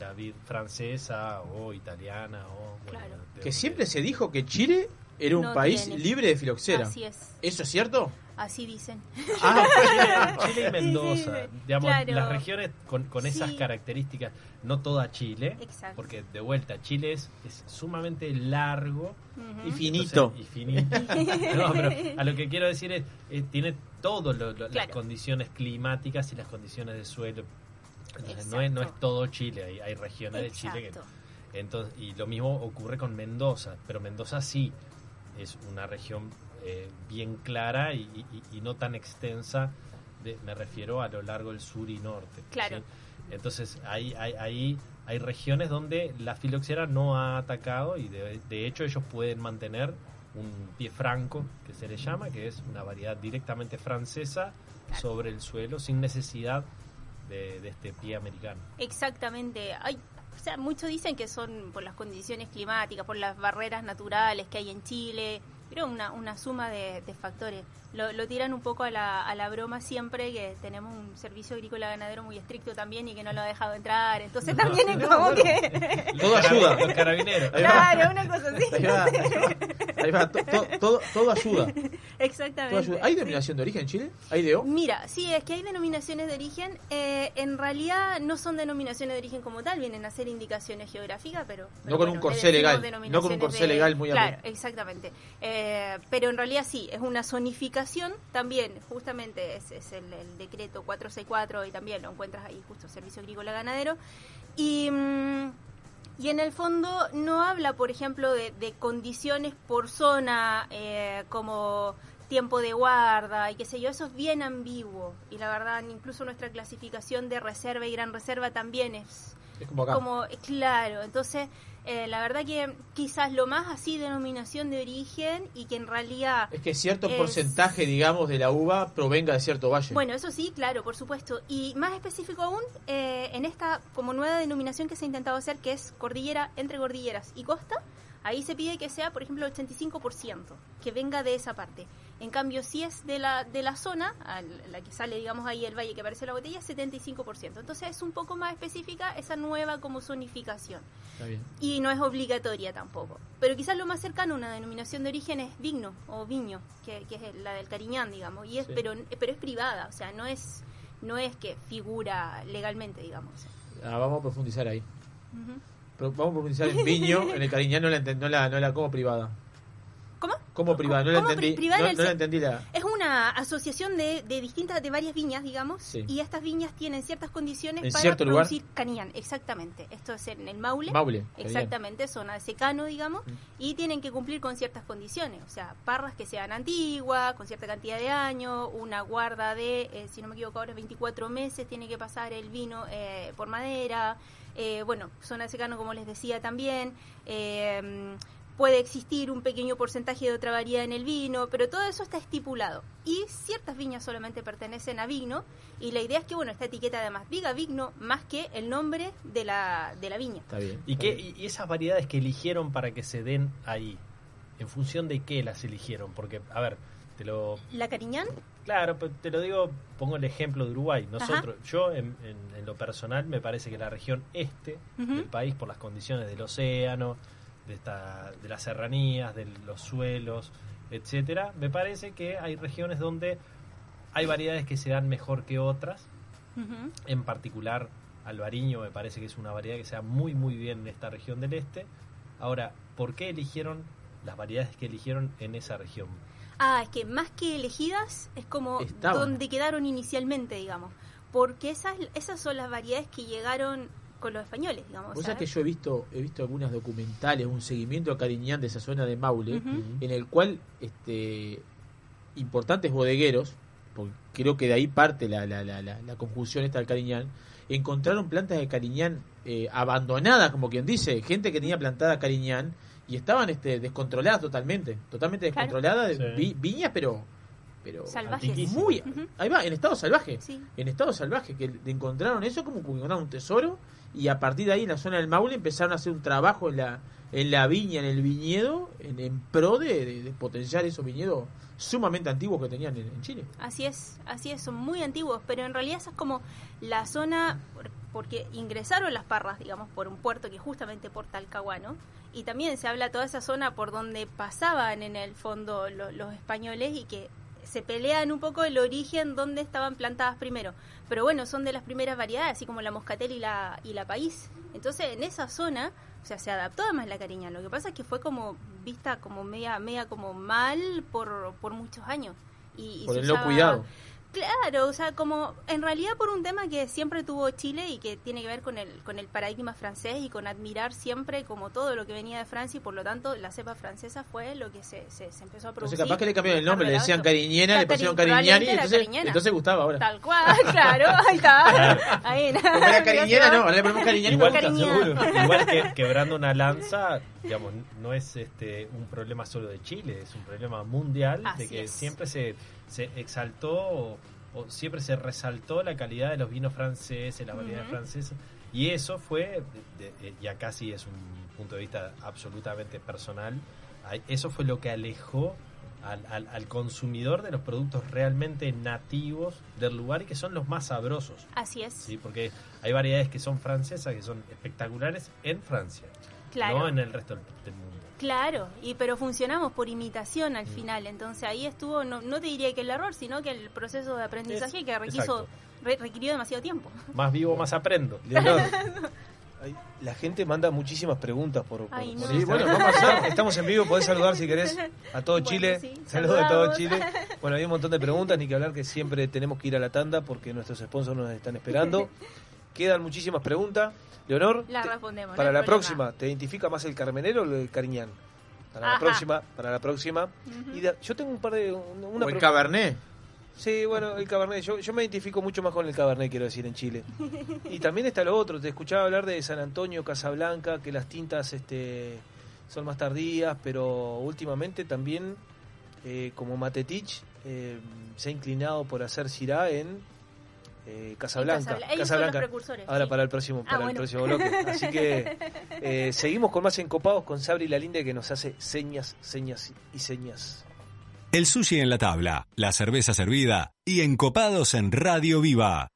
la vid francesa o italiana o... Bueno, de- Que siempre se dijo que Chile era un No país tiene. libre de filoxera. Así es. ¿Eso es cierto? Así dicen. Ah, Chile, Chile y Mendoza, Sí, sí, digamos, claro. las regiones con, con esas Sí. características, no toda Chile, Exacto. porque de vuelta, Chile es, es sumamente largo. Y finito. Entonces, y finito. [LAUGHS] No, pero a lo que quiero decir es, eh, tiene todas las Claro. condiciones climáticas y las condiciones de suelo. Entonces, no es, no es todo Chile, hay, hay regiones de Chile que... Entonces, y lo mismo ocurre con Mendoza, pero Mendoza sí es una región eh, bien clara y, y- y no tan extensa, de- me refiero a lo largo del sur y norte. Claro. ¿sí? Entonces, ahí, hay, hay regiones donde la filoxera no ha atacado y de, de hecho ellos pueden mantener un pie franco, que se le llama, que es una variedad directamente francesa sobre el suelo sin necesidad de, de este pie americano. Exactamente. O sea, muchos dicen que son por las condiciones climáticas, por las barreras naturales que hay en Chile, pero una, una suma de, de factores. Lo, lo tiran un poco a la, a la broma siempre que tenemos un servicio agrícola ganadero muy estricto también y que no lo ha dejado entrar. Entonces también es como que... Todo ayuda. Los carabineros. Va. Claro, una cosa así. Ahí va, ahí va. Ahí va, to- to- todo, todo ayuda. Todo Exactamente. ayuda. ¿Hay denominación de origen en Chile? ¿Hay de O? Mira, sí, es que hay denominaciones de origen. eh, en realidad no son denominaciones de origen como tal, vienen a ser indicaciones geográficas, pero. pero No con un corsé legal, no con un corsé de- legal muy Claro, amplio. exactamente. Eh, pero en realidad sí, es una zonificación también, justamente es, es el, el decreto 464 y también lo encuentras ahí, justo Servicio Agrícola Ganadero. Y. mm, y en el fondo no habla, por ejemplo, de, de condiciones por zona, eh, como tiempo de guarda y qué sé yo, eso es bien ambiguo. Y la verdad, incluso nuestra clasificación de reserva y gran reserva también es Es como acá. como, claro, entonces eh, la verdad que quizás lo más así denominación de origen y que en realidad... Es que cierto es- porcentaje, digamos, de la uva provenga de cierto valle. Bueno, eso sí, claro, por supuesto. Y más específico aún, eh, en esta como nueva denominación que se ha intentado hacer, que es cordillera entre cordilleras y costa, ahí se pide que sea, por ejemplo, el 85%, que venga de esa parte. En cambio, si es de la, de la zona, a la que sale, digamos, ahí el valle que aparece la botella, 75%. Entonces es un poco más específica esa nueva como zonificación. Está bien. Y no es obligatoria tampoco. Pero quizás lo más cercano a una denominación de origen es vigno o viño, que, que es la del Cariñán, digamos. Y es, Sí. pero, pero es privada, o sea, no es, no es que figura legalmente, digamos. Ah, vamos a profundizar ahí. Vamos a profundizar en Viño, en el Cariñán no la, no la, no la como privada. ¿Cómo? Como privada, no la ¿Cómo pri- privada no, la entendí la. Es una asociación de, de distintas, de varias viñas, digamos, Sí. y estas viñas tienen ciertas condiciones ¿En para cierto lugar? producir Cariñán, exactamente. Esto es en el Maule. Maule. Exactamente, zona de secano, digamos, y tienen que cumplir con ciertas condiciones, o sea, parras que sean antiguas, con cierta cantidad de años, una guarda de, eh, si no me equivoco ahora, 24 meses, tiene que pasar el vino eh, por madera, eh, bueno, zona de secano, como les decía también, eh, puede existir un pequeño porcentaje de otra variedad en el vino, pero todo eso está estipulado. Y ciertas viñas solamente pertenecen a vino, y la idea es que, bueno, esta etiqueta además diga vino más que el nombre de la, de la viña. Está bien. ¿Y, qué, y esas variedades que eligieron para que se den ahí? ¿En función de qué las eligieron? Porque, a ver, te lo... ¿La Cariñán? Claro, pero te lo digo, pongo el ejemplo de Uruguay. Nosotros, yo en, en- en lo personal me parece que la región este del país, por las condiciones del océano, de, esta, de las serranías, de los suelos, etcétera, me parece que hay regiones donde hay variedades que se dan mejor que otras. En particular, Albariño me parece que es una variedad que se da muy muy bien en esta región del este. Ahora, ¿por qué eligieron las variedades que eligieron en esa región? Ah, es que más que elegidas es como Estaban. donde quedaron inicialmente, digamos. Porque esas, esas son las variedades que llegaron con los españoles, digamos. Vos sabés que yo he visto, he visto algunos documentales, un seguimiento a Cariñán de esa zona de Maule, en el cual este importantes bodegueros, porque creo que de ahí parte la, la, la, la, la conjunción esta del Cariñán, encontraron plantas de Cariñán eh, abandonadas, como quien dice, gente que tenía plantada Cariñán y estaban este, descontroladas totalmente, totalmente Claro. descontroladas, vi- viñas pero pero Salvajes. muy ahí va en estado salvaje Sí. en estado salvaje que encontraron eso como que encontraron un tesoro y a partir de ahí en la zona del Maule empezaron a hacer un trabajo en la en la viña en el viñedo en, en pro de, potenciar esos viñedos sumamente antiguos que tenían en, Chile. Así es, así es, son muy antiguos, pero en realidad esa es como la zona, por- porque ingresaron las parras, digamos, por un puerto que es justamente por Talcahuano, y también se habla toda esa zona por donde pasaban en el fondo lo- los españoles y que se pelean un poco el origen donde estaban plantadas primero. Pero bueno, son de las primeras variedades, así como la moscatel y la, y la país. Entonces, en esa zona, o sea, se adaptó además la cariña. Lo que pasa es que fue como vista como media, media como mal por, por muchos años. Y, y por el no cuidado Claro, o sea, como en realidad por un tema que siempre tuvo Chile y que tiene que ver con el con el paradigma francés y con admirar siempre como todo lo que venía de Francia y por lo tanto la cepa francesa fue lo que se, se, se empezó a producir. entonces capaz que le cambiaron el nombre le decían Cariñena le pusieron Cariñani entonces, Cariñena. entonces gustaba ahora Tal cual, [LAUGHS] claro, ahí está. [LAUGHS] Ahí, como era Cariñena [LAUGHS] no ahora le ponemos Cariñani Igual, Cariñán. igual que quebrando una lanza, digamos, no es este un problema solo de Chile, es un problema mundial de que es. siempre se, se exaltó o, o siempre se resaltó la calidad de los vinos franceses, las variedades Ujú. francesas, y eso fue, de- de- y acá sí es un punto de vista absolutamente personal, eso fue lo que alejó al, al- al consumidor de los productos realmente nativos del lugar y que son los más sabrosos. Así es. ¿sí? Porque hay variedades que son francesas, que son espectaculares en Francia, Claro. no en el resto del mundo. Claro, y pero funcionamos por imitación Mm. al final, entonces ahí estuvo, no, no te diría que el error, sino que el proceso de aprendizaje Es- que requiso, re- requirió demasiado tiempo. Más vivo, más aprendo. [LAUGHS] La gente manda muchísimas preguntas por, por- Ay, bueno, vamos a estamos en vivo, podés saludar si querés a todo Bueno, Chile. sí, Saludos a todo. Chile. [LAUGHS] Bueno, hay un montón de preguntas, ni que hablar que siempre tenemos que ir a la tanda porque nuestros sponsors nos están esperando. [LAUGHS] Quedan muchísimas preguntas. Leonor, La te- respondemos. no para hay la problema. próxima, ¿te identifica más el Carmenero o el Cariñán? Para la próxima, para la próxima. Ujú. Y de- yo tengo un par de... un- Una ¿O el Cabernet? Sí, bueno, el Cabernet. Yo, yo me identifico mucho más con el Cabernet, quiero decir, en Chile. [LAUGHS] Y también está lo otro. Te escuchaba hablar de San Antonio, Casablanca, que las tintas este, son más tardías, pero últimamente también, eh, como Matetich, eh, se ha inclinado por hacer Syrah en eh, Casablanca. Casabla- ellos son Casablanca. los precursores, Ahora sí. para el próximo, Ah, para el próximo bloque. Así que [LAUGHS] eh, seguimos con más encopados con Sabri la Linde que nos hace señas, señas y señas. El sushi en la tabla, la cerveza servida y encopados en Radio Viva.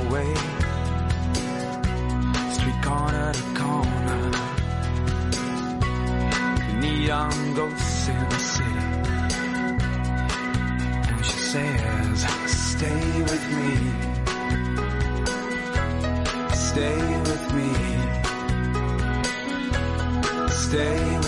Doorway. Street corner to corner neon ghosts in the city. And she says. Stay with me. Stay with me. Stay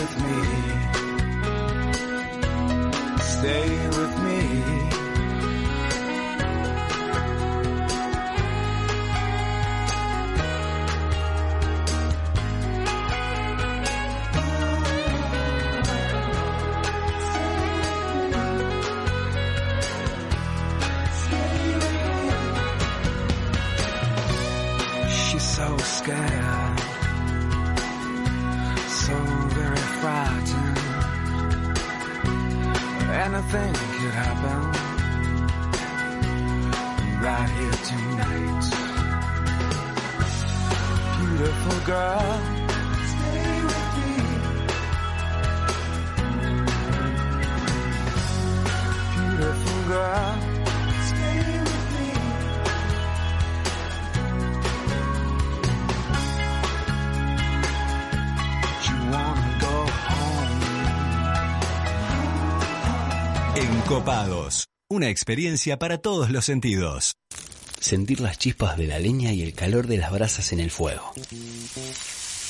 una experiencia para todos los sentidos. Sentir las chispas de la leña y el calor de las brasas en el fuego.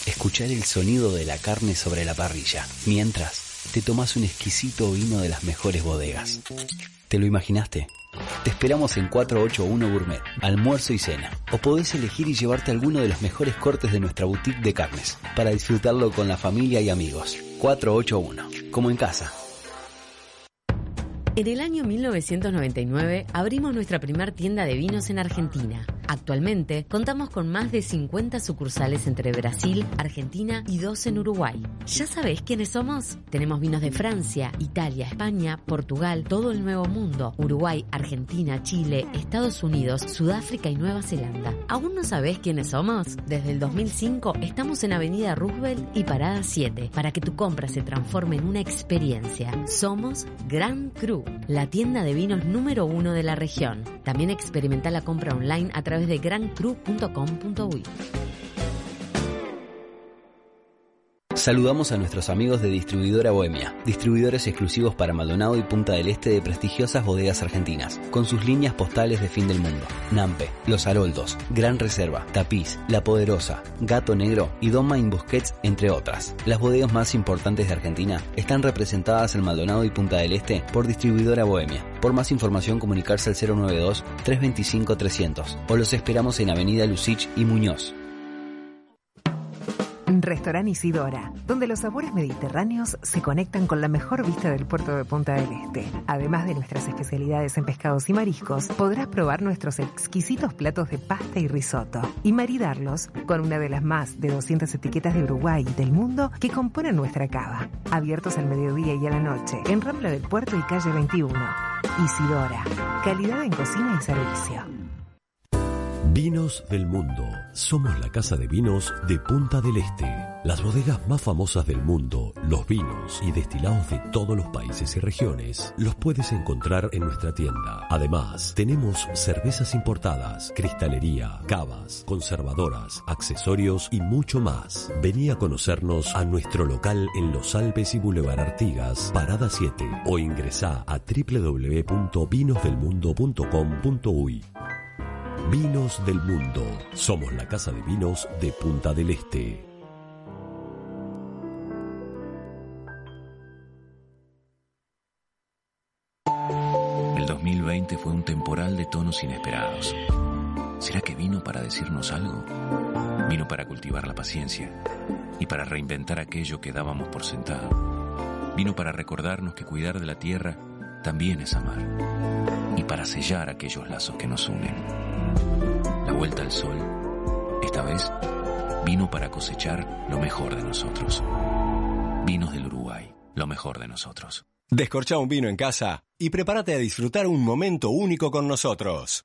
Escuchar el sonido de la carne sobre la parrilla, mientras te tomas un exquisito vino de las mejores bodegas. ¿Te lo imaginaste? Te esperamos en 481 Gourmet, almuerzo y cena. O podés elegir y llevarte alguno de los mejores cortes de nuestra boutique de carnes, para disfrutarlo con la familia y amigos. 481, como en casa. En el año 1999 abrimos nuestra primer tienda de vinos en Argentina. Actualmente contamos con más de 50 sucursales entre Brasil, Argentina y dos en Uruguay. ¿Ya sabés quiénes somos? Tenemos vinos de Francia, Italia, España, Portugal, todo el Nuevo Mundo, Uruguay, Argentina, Chile, Estados Unidos, Sudáfrica y Nueva Zelanda. ¿Aún no sabés quiénes somos? Desde el 2005 estamos en Avenida Roosevelt y Parada 7 para que tu compra se transforme en una experiencia. Somos Grand La tienda de vinos número uno de la región. También experimenta la compra online a través de grandcru.com.uy. Saludamos a nuestros amigos de Distribuidora Bohemia, distribuidores exclusivos para Maldonado y Punta del Este de prestigiosas bodegas argentinas, con sus líneas postales de fin del mundo. Nampe, Los Haroldos, Gran Reserva, Tapiz, La Poderosa, Gato Negro y Doma in Busquets, entre otras. Las bodegas más importantes de Argentina están representadas en Maldonado y Punta del Este por Distribuidora Bohemia. Por más información comunicarse al 092-325-300 o los esperamos en Avenida Lucich y Muñoz. Restaurant Isidora, donde los sabores mediterráneos se conectan con la mejor vista del puerto de Punta del Este. Además de nuestras especialidades en pescados y mariscos, podrás probar nuestros exquisitos platos de pasta y risotto y maridarlos con una de las más de 200 etiquetas de Uruguay y del mundo que componen nuestra cava. Abiertos al mediodía y a la noche, en Rambla del Puerto y calle 21. Isidora, calidad en cocina y servicio. Vinos del mundo. Somos la casa de vinos de Punta del Este. Las bodegas más famosas del mundo, los vinos y destilados de todos los países y regiones, los puedes encontrar en nuestra tienda. Además, tenemos cervezas importadas, cristalería, cavas, conservadoras, accesorios y mucho más. Vení a conocernos a nuestro local en Los Alpes y Boulevard Artigas, Parada 7 o ingresá a www.vinosdelmundo.com.uy. Vinos del Mundo. Somos la casa de vinos de Punta del Este. El 2020 fue un temporal de tonos inesperados. ¿Será que vino para decirnos algo? Vino para cultivar la paciencia y para reinventar aquello que dábamos por sentado. Vino para recordarnos que cuidar de la tierra también es amar y para sellar aquellos lazos que nos unen. La vuelta al sol, esta vez, vino para cosechar lo mejor de nosotros. Vinos del Uruguay, lo mejor de nosotros. Descorcha un vino en casa y prepárate a disfrutar un momento único con nosotros.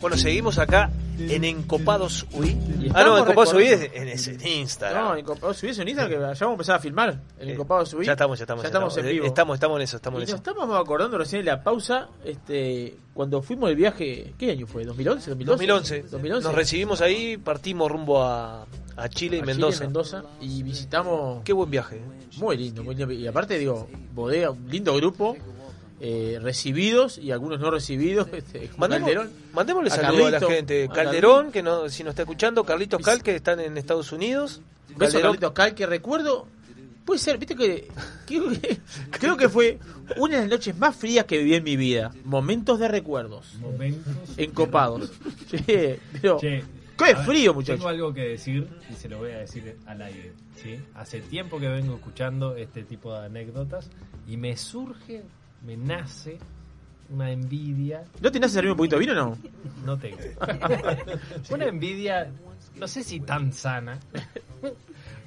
Bueno, seguimos acá en Encopados UI. Ah, no, Encopados UI es en, ese- en Instagram. No, en Copados Subí es en Instagram que ya vamos a empezar a filmar. En Copados Subí. Ya estamos, ya estamos. Ya estamos en vivo. Estamos, estamos en eso, estamos y en nos eso. estábamos acordando recién en la pausa, este, cuando fuimos el viaje, ¿qué año fue? ¿2011? 2012? 2011. 2011. Nos recibimos ahí, partimos rumbo a, a Chile y A Chile, Mendoza. Mendoza, y visitamos. Qué buen viaje. Muy lindo, muy lindo. Y aparte, digo, bodega, un lindo grupo, eh, recibidos y algunos no recibidos. Este, Mandemos- Calderón. Mandémosle A saludos a la gente. a Calderón, que no, si nos está escuchando, Carlitos Cal, que están en Estados Unidos. Beso Carlitos Cal, que recuerdo. Puede ser, viste que. Creo que, [LAUGHS] creo que fue una de las noches más frías que viví en mi vida. Momentos de recuerdos. Momentos. Encopados. [LAUGHS] Pero. Che, ¡Qué frío, muchachos! Tengo algo que decir y se lo voy a decir al aire. ¿sí? Hace tiempo que vengo escuchando este tipo de anécdotas y me surge, me nace una envidia. ¿No tenés servir un poquito de vino o no? No tengo. [LAUGHS] una envidia, no sé si tan sana,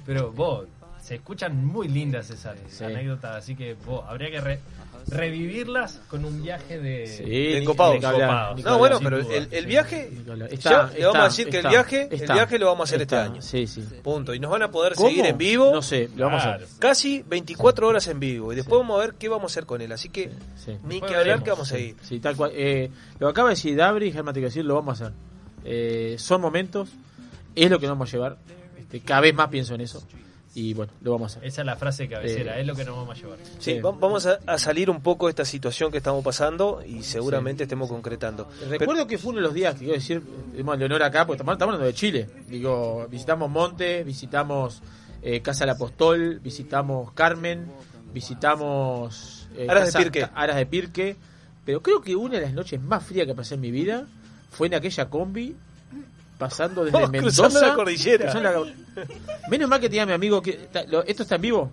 pero vos, se escuchan muy lindas esas anécdotas, así que vos, habría que re- revivirlas con un viaje de, Sí, de No, bueno, pero el, viaje. Está, ya le vamos a está, decir que el viaje, está, el viaje lo vamos a hacer está, este año. Sí, sí. Punto. Y nos van a poder ¿Cómo? seguir en vivo. No sé, lo vamos a hacer. Casi 24 horas en vivo. Y después vamos a ver qué vamos a hacer con él. Así que Sí. ni que hablar que vamos a sí, ir. Sí, tal cual. Eh, lo que acaba de decir Dabri, Germán, decir, lo vamos a hacer. Eh, son momentos, es lo que nos vamos a llevar. Este, cada vez más pienso en eso. Y bueno, lo vamos a hacer. Esa es la frase de cabecera, Eh, es lo que nos vamos a llevar. Sí, va- vamos a, a salir un poco de esta situación que estamos pasando y seguramente estemos concretando. Recuerdo que fue uno de los días que quiero decir, tenemos a Leonor acá, porque estamos, estamos hablando de Chile. Digo, visitamos Monte, visitamos eh, Casa del Apostol, visitamos Carmen, visitamos eh, Aras de Pirque. Aras de Pirque. Pero creo que una de las noches más frías que pasé en mi vida fue en aquella combi, pasando desde Oh, Mendoza. la cordillera. la- Menos mal que tenía mi amigo, que ¿esto está en vivo?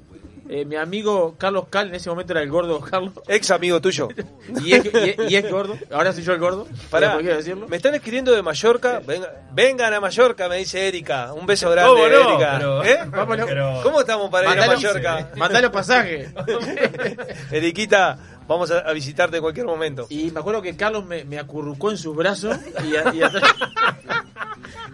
Eh, mi amigo Carlos Cal, en ese momento era el gordo Carlos. Ex amigo tuyo. [LAUGHS] y, es, y es- y es gordo, ahora soy yo el gordo. Pará, ¿por qué decirlo? me están escribiendo de Mallorca. Venga- vengan a Mallorca, me dice Erika. Un beso grande, ¿Cómo no? Erika. Pero- ¿Eh? Vámonos. Pero- ¿Cómo estamos para ir a Mallorca? Mandá los pasajes. [LAUGHS] Eriquita, vamos a, a visitarte en cualquier momento. Y me acuerdo que Carlos me, me acurrucó en sus brazos y, a- y atra-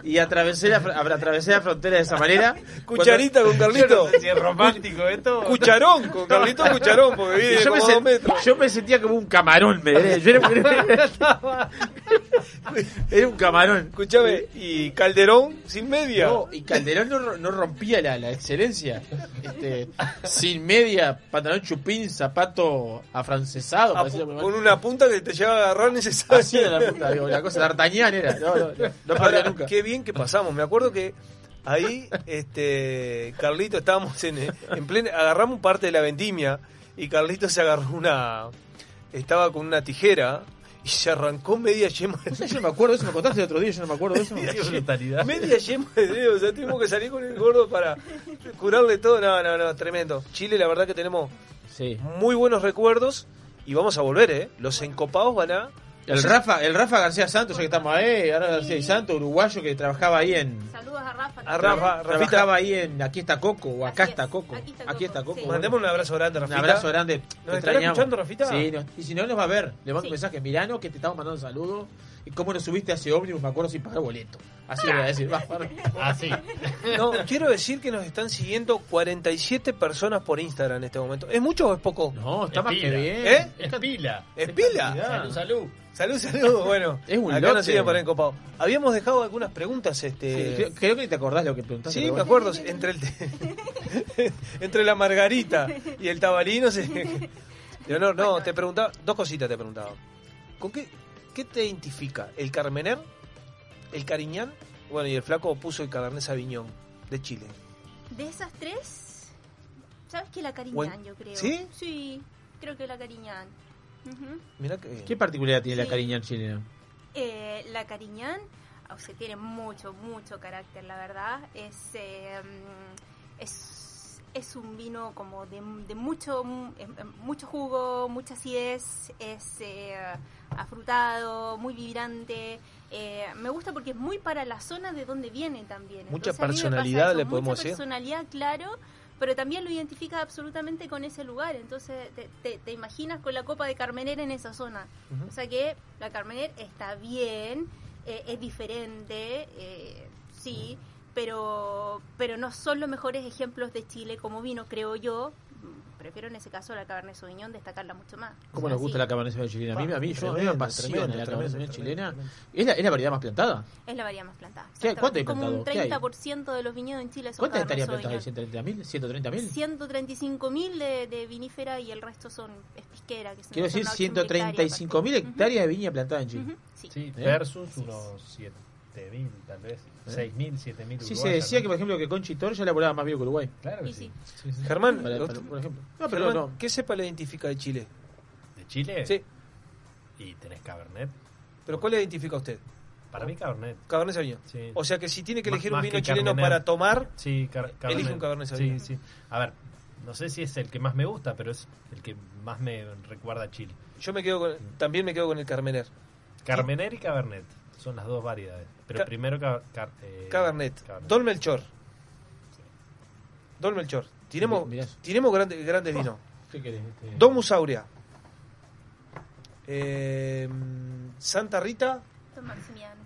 y atravesé, la, atravesé la frontera de esa manera. [LAUGHS] Cucharita con Carlito. Yo no sé si es romántico esto. Cucharón, con Carlito Cucharón, porque vive yo, me dos metros. yo me sentía como un camarón, me diré. Yo era, [LAUGHS] era un camarón. Escúchame, y Calderón sin media. No, y Calderón no, ro- no rompía la, la excelencia. Este, sin media, pantalón chupín, zapato afrancesado. Ah, muy mal. con una punta que te lleva a agarrar necesaria. Así era la punta, digo, la cosa d'Artagnan era. No, no, no, no Ahora, perdía nunca. Qué bien que pasamos. Me acuerdo que ahí, este, Carlito, estábamos en, en plena. Agarramos parte de la vendimia y Carlito se agarró una. Estaba con una tijera y se arrancó media yema de Yo no me acuerdo de eso, me contaste el otro día, yo no me acuerdo de eso. [LAUGHS] Qué brutalidad. Media yema de dedo, o sea, tuvimos que salir con el gordo para curarle todo. No, no, no, tremendo. Chile, la verdad que tenemos Sí. muy buenos recuerdos y vamos a volver, ¿eh? Los encopados van a. El Rafa, el Rafa García Santos, ya que estamos ahí, ahora García y Santos, uruguayo que trabajaba ahí en. Saludos a Rafa. A Rafa, Rafita. Trabajaba ahí en Aquí está Coco, o Acá está es, Coco. aquí está Aquí está Coco. Mandemos un abrazo grande, Un Rafita. abrazo grande. ¿Nos estará extrañamos. escuchando, Rafita? Sí, no- y si no nos va a ver, le mando Sí. un mensaje. Mirano, que te estamos mandando saludos. Y cómo nos subiste a ese ómnibus, me acuerdo sin pagar boleto. Así le voy a decir. va, va. Así. No, quiero decir que nos están siguiendo 47 personas por Instagram en este momento. ¿Es mucho o es poco? No, está Es más que pila. bien. ¿Eh? Es pila. ¿Es pila? Salud, salud. Salud, salud. Bueno, [LAUGHS] Es un acá lote. nos siguen para encopado. Habíamos dejado algunas preguntas. Sí, este creo, creo que te acordás lo que preguntaste. Sí, pero me bueno. acuerdo. Entre, el [LAUGHS] entre la margarita y el tabalino. Se... [LAUGHS] Leonor, no, te preguntaba. Dos cositas te preguntaba. ¿Con qué, qué te identifica? ¿El Carmener? ¿El Cariñán? Bueno, y el flaco puso el Cabernet Sauvignon de Chile. De esas tres, ¿sabes que la Cariñán, yo creo? ¿Sí? Sí, creo que la Cariñán. Mira que. ¿Qué particularidad tiene la Sí. cariña chilena? Eh, la Cariñán, o sea, tiene mucho, mucho carácter, la verdad. Es, eh, es, es un vino como de, de mucho, em- em, mucho jugo, mucha acidez, es eh, afrutado, muy vibrante. Eh, me gusta porque es muy para la zona de donde viene también. Mucha Entonces, personalidad eso, le podemos mucha decir. personalidad, claro, pero también lo identifica absolutamente con ese lugar. Entonces te, te- te imaginas con la copa de Carmener en esa zona. O sea que la Carmener está bien, eh, es diferente, eh, sí, pero, pero no son los mejores ejemplos de Chile como vino, creo yo. Prefiero en ese caso la Cabernet Sauvignon destacarla mucho más. ¿Cómo O sea, nos gusta sí, la Cabernet Sauvignon chilena? A mí, a mí, yo, me apasiona la Cabernet Sauvignon chilena. ¿Es la, ¿Es la variedad más plantada? Es la variedad más plantada. ¿Qué- cuánto hay Como un plantado? ¿Qué hay? 30% de los viñedos en Chile son ¿Cuántas Cabernet hectáreas plantadas ahí? Sauvignon. ¿130.000? ¿130.000? 135.000 de, de vinífera y el resto son es pisquera. Que son- Quiero decir, unas 80.000 hectáreas, 135.000 hectáreas de viña plantada en Chile. Sí. Sí, ¿Eh? versus unos 7000, tal vez. ¿Eh? 6000, 7000 Sí, se decía que, por ejemplo, que Conchi Toro ya elaboraba más vino que Uruguay. Claro que sí. sí. Sí, sí. Germán, Para- lo- para- por ejemplo. No, pero Germán, no. ¿qué cepa le identifica de Chile? ¿De Chile? Sí. Y tenés Cabernet. ¿Pero cuál le identifica a usted? Para mí Cabernet. Cabernet Sauvignon. Sí. O sea que si tiene que Más- elegir un vino chileno Carmener. para tomar, Sí. Elige un Cabernet Sauvignon. Sí, sí. A ver, no sé si es el que más me gusta, pero es el que más me recuerda a Chile. yo me quedo con, también me quedo con el Carmener. Carmener y Cabernet son las dos variedades. Pero Ca- primero ca- car- eh, Cabernet. Cabernet. Don Melchor. Don Melchor. Tenemos, tenemos grandes, grandes vinos. ¿Qué querés? Este? Don Musauria. Eh, Santa Rita. Don Maximiano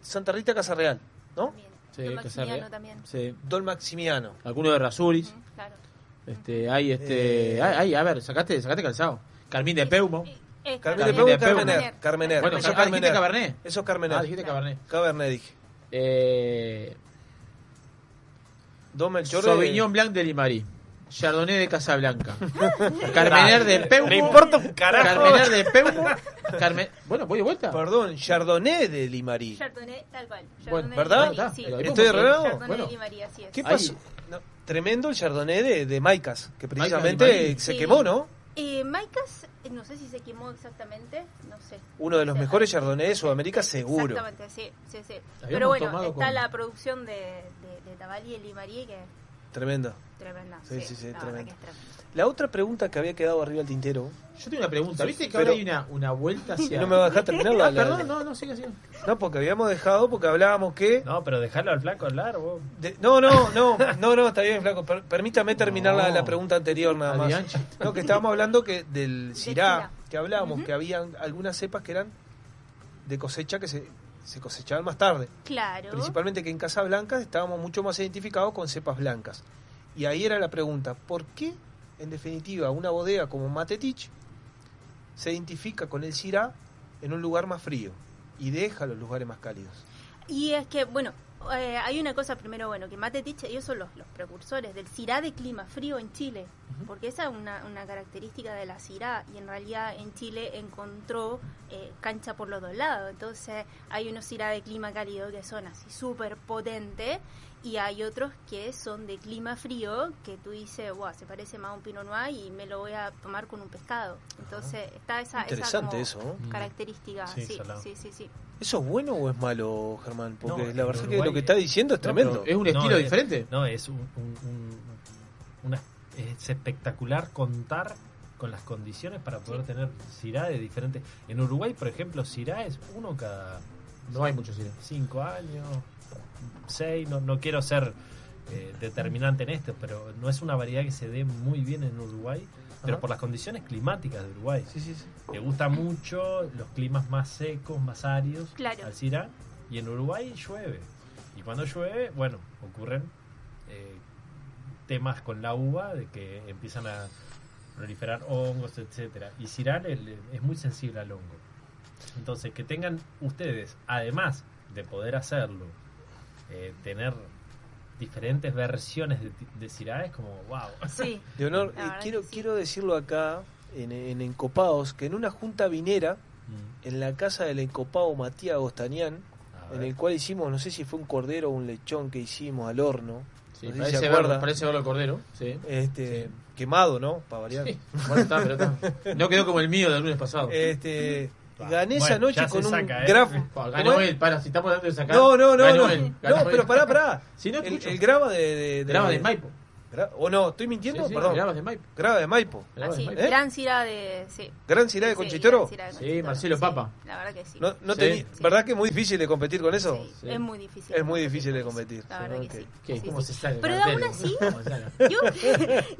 Santa Rita Casa Real. ¿no? también. Sí, Don Maximiano también. Sí. Don Maximiano. Alguno de Rasuris. Claro. Este, hay este, Eh. hay, hay, a ver, sacaste, sacaste calzado. Carmín de Peumo. Carmen de Carmen Peu de. Carmener. Carmener. Bueno, Eso es ah, dijiste Carmener. Cabernet. Eso es Carmener. Ah, dijiste Cabernet. Cabernet dije. Eh, Dos Melchor Sauvignon Blanc de Limarí. Chardonnay de Casablanca. [LAUGHS] Carmener de Peumo. Me importa un carajo. Carmener de Peumo. Carmen... Bueno, voy de vuelta. Perdón, Chardonnay de Limarí. Chardonnay, tal cual. Bueno, Chardonnay ¿verdad? Limarí, sí. ¿Estoy errado? Chardonnay Bueno. Limarí, así es. ¿Qué pasó? No, tremendo el Chardonnay de, de Maicas, que Maicas precisamente Limarí. se Sí. quemó, ¿no? Eh, Maicas, eh, no sé si se quemó exactamente, no sé. Uno de los Sí. mejores Chardonnay de Sudamérica, seguro. Exactamente, sí, sí, sí. Habíamos Pero bueno, está con- la producción de, de, de y Limarí que es Tremendo. tremenda. Sí, sí, sí, la es tremenda. La otra pregunta que había quedado arriba del tintero. Yo tengo una pregunta. ¿Viste que Pero- ahora hay una, una vuelta [LAUGHS] hacia. ¿No me va a dejar terminar la- Ah, la- Perdón, no, no, sigue, sigue. No, porque habíamos dejado, porque hablábamos que. No, pero dejarlo al flaco hablar, vos. de- no, no, no, no, no, está bien, flaco. Per- permítame terminar la, No. la pregunta anterior nada más. No, que estábamos hablando que del cirá, Syrah. que hablábamos, que había algunas cepas que eran de cosecha que se, se cosechaban más tarde. Claro. Principalmente que en Casa Blanca estábamos mucho más identificados con cepas blancas. Y ahí era la pregunta, ¿por qué, en definitiva, una bodega como Matetich se identifica con el Syrah en un lugar más frío y deja los lugares más cálidos? Y es que, bueno, eh, hay una cosa primero, bueno, que Matetich, ellos son los, los precursores del Cirá de clima frío en Chile, porque esa es una, una característica de la Cirá, y en realidad en Chile encontró eh, cancha por los dos lados, entonces hay unos Cirá de clima cálido que son así súper potentes, y hay otros que son de clima frío, que tú dices, wow, se parece más a un Pinot Noir y me lo voy a tomar con un pescado. Entonces está esa, esa Interesante como eso, ¿no? característica, Sí, sí, sí, sí, sí. ¿Eso es bueno o es malo, Germán? Porque No, la verdad que Uruguay lo que está diciendo es No, tremendo. es un estilo es- diferente. No, es un, un- un- una- es espectacular contar con las condiciones para poder tener Cirá de diferentes. En Uruguay, por ejemplo, Cirá es uno cada No hay muchos Syrah. cinco años, No, no quiero ser eh, determinante en esto, pero no es una variedad que se dé muy bien en Uruguay, pero Ajá. por las condiciones climáticas de Uruguay. Sí, sí, sí. Le gusta mucho los climas más secos, más áridos Claro. al Syrah. Y en Uruguay llueve. Y cuando llueve, bueno, ocurren eh, temas con la uva de que empiezan a proliferar hongos, etcétera Y le- es muy sensible al hongo. Entonces, que tengan ustedes, además de poder hacerlo, eh, tener diferentes versiones de, de Syrah es como, wow. Sí. [LAUGHS] Leonor, eh, quiero, sí. quiero decirlo acá, en, en Encopados, que en una junta vinera, Mm. en la casa del encopado Matías Gostanián, A en el cual hicimos, no sé si fue un cordero o un lechón que hicimos al horno, Sí, no sé si parece, se verlo, parece verlo el cordero. Sí. este, quemado, ¿no? Para variar. Sí. Bueno, está, pero está. [LAUGHS] No quedó como el mío del lunes pasado. Este, gané bueno, esa noche con un saca, ¿eh? grafo. Pa, ¿Cómo ganó él, para, si estamos hablando de sacar. No, no, no, ganó no. él, no, él. pero pará, pará. [LAUGHS] Si no el, escucho. el graba de, de, de- Graba de Maipo. ¿O no? ¿Estoy mintiendo? Sí, sí, Perdón. grabas de Maipo. Graba de Maipo. Así, de ¿Eh? Gran Cira de... Sí. Gran Cirá de Sí, Conchitoro. Cira de Sí, Marcelo sí. Papa. La verdad que sí. No, no Sí. tení- Sí. ¿Verdad que es muy difícil de competir con eso? Sí, Sí. Es muy difícil. Es muy difícil de competir. La verdad que sí. ¿Qué? Sí, ¿Cómo sí. se sale? Pero aún así, ¿Cómo se sale? [LAUGHS] yo,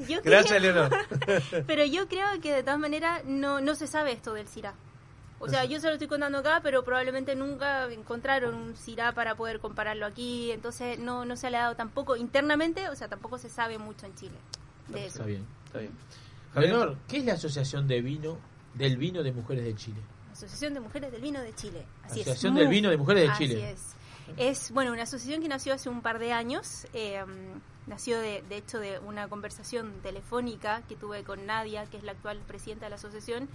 yo Gracias, creo- Leonor. [LAUGHS] Pero yo creo que de todas maneras no, no se sabe esto del Cira. O sea, yo se lo estoy contando acá, pero probablemente nunca encontraron un Cira para poder compararlo aquí. Entonces no, no se le ha dado tampoco internamente, o sea, tampoco se sabe mucho en Chile de eso. Está bien. Está bien. Javier, ¿qué es la Asociación de Vino del Vino de Mujeres de Chile? Asociación de Mujeres del Vino de Chile. Así es. Asociación del Vino de Mujeres de Así Chile. es. Es, bueno, una asociación que nació hace un par de años. eh, nació, de, de hecho, de una conversación telefónica que tuve con Nadia, que es la actual presidenta de la asociación,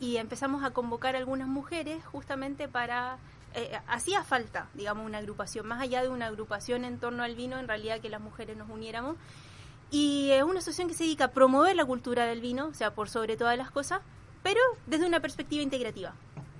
y empezamos a convocar a algunas mujeres justamente para... eh, hacía falta, digamos, una agrupación, más allá de una agrupación en torno al vino, en realidad que las mujeres nos uniéramos. Y es una asociación que se dedica a promover la cultura del vino, o sea, por sobre todas las cosas, pero desde una perspectiva integrativa.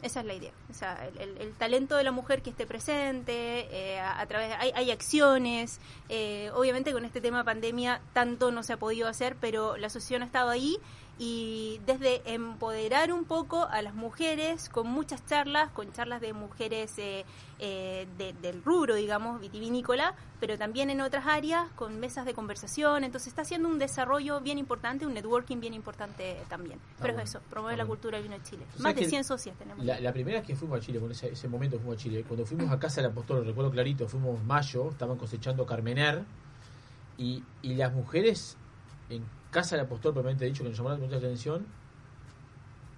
Esa es la idea. O sea, el, el- el talento de la mujer que esté presente, eh, a, a través hay, hay acciones. eh, obviamente con este tema pandemia tanto no se ha podido hacer, pero la asociación ha estado ahí y desde empoderar un poco a las mujeres con muchas charlas, con charlas de mujeres eh, eh, de- del rubro, digamos, vitivinícola, pero también en otras áreas con mesas de conversación. Entonces está haciendo un desarrollo bien importante, un networking bien importante también. pero bueno, es eso, promover está la bueno. cultura del vino de Chile. ¿Tú Más de que 100 socias tenemos. La, la primera vez que fuimos a Chile, con ese, ese momento fuimos a Chile, cuando fuimos a Casa del Apóstol, recuerdo clarito, fuimos mayo, estaban cosechando Carmener, y, y las mujeres en Casa del Apóstol, propiamente dicho, que nos llamó mucha atención,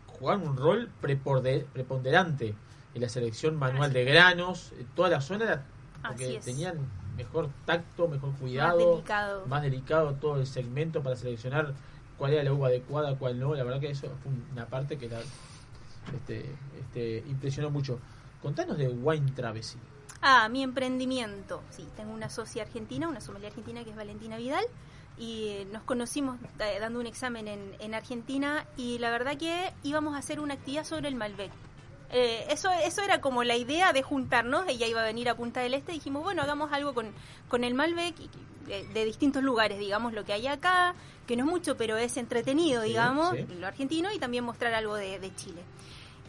jugaban un rol preponderante en la selección manual de granos, eh, toda la zona era porque tenían mejor tacto, mejor cuidado, delicado. más delicado todo el segmento para seleccionar cuál era la uva adecuada, cuál no. La verdad que eso fue una parte que la, este, este, impresionó mucho. Contanos de Wine Travesy. Ah, mi emprendimiento. Sí, tengo una socia argentina, una sommelier argentina que es Valentina Vidal. Y eh, nos conocimos eh, dando un examen en, en Argentina y la verdad que íbamos a hacer una actividad sobre el Malbec. Eh, eso, eso era como la idea de juntarnos. Ella iba a venir a Punta del Este y dijimos, bueno, hagamos algo con, con el Malbec y- de, de distintos lugares, digamos, lo que hay acá, que no es mucho, pero es entretenido, Sí, digamos, sí. lo argentino y también mostrar algo de, de Chile.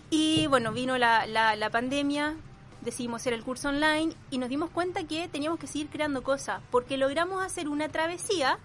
Y bueno, vino la, la, la pandemia, decidimos hacer el curso online y nos dimos cuenta que teníamos que seguir creando cosas, porque logramos hacer una travesía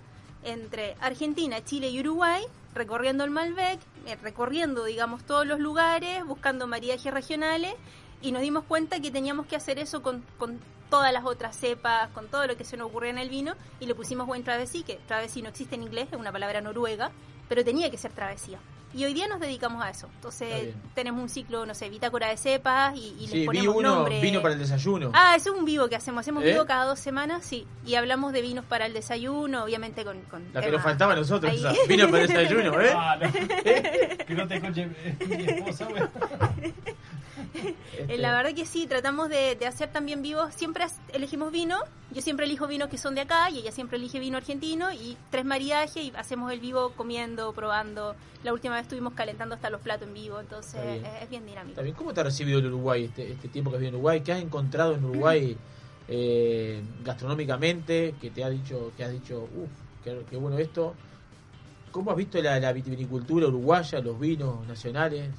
entre Argentina, Chile y Uruguay, recorriendo el Malbec, eh, recorriendo, digamos, todos los lugares, buscando maridajes regionales, y nos dimos cuenta que teníamos que hacer eso con, con todas las otras cepas, con todo lo que se nos ocurría en el vino, y le pusimos buen travesí, que travesí no existe en inglés, es una palabra noruega, pero tenía que ser travesía. Y hoy día nos dedicamos a eso. Entonces tenemos un ciclo, no sé, bitácora de cepas y, y Sí, les vi ponemos uno, nombre. vino para el desayuno. Ah, eso es un vivo que hacemos. Hacemos ¿Eh? vivo cada dos semamas, sí. Y hablamos de vinos para el desayuno, obviamente con... con La que nos faltaba a nosotros, ahí. esa. vino para el desayuno, ¿eh? Ah, no. que no te escuche eh, mi esposa, güey. Eh, La verdad que sí, tratamos de, de hacer también vivos. Siempre elegimos vino. Yo siempre elijo vinos que son de acá y ella siempre elige vino argentino y tres maridajes y hacemos el vivo comiendo, probando. La última vez estuvimos calentando hasta los platos en vivo, entonces bien. es, es bien dinámico. Bien. ¿Cómo te ha recibido el Uruguay este, este tiempo que has vivido en Uruguay? ¿Qué has encontrado en Uruguay [LAUGHS] eh, gastronómicamente? Que te ha dicho, que has dicho, uff, qué, qué bueno esto. ¿Cómo has visto la, la vitivinicultura uruguaya, los vinos nacionales?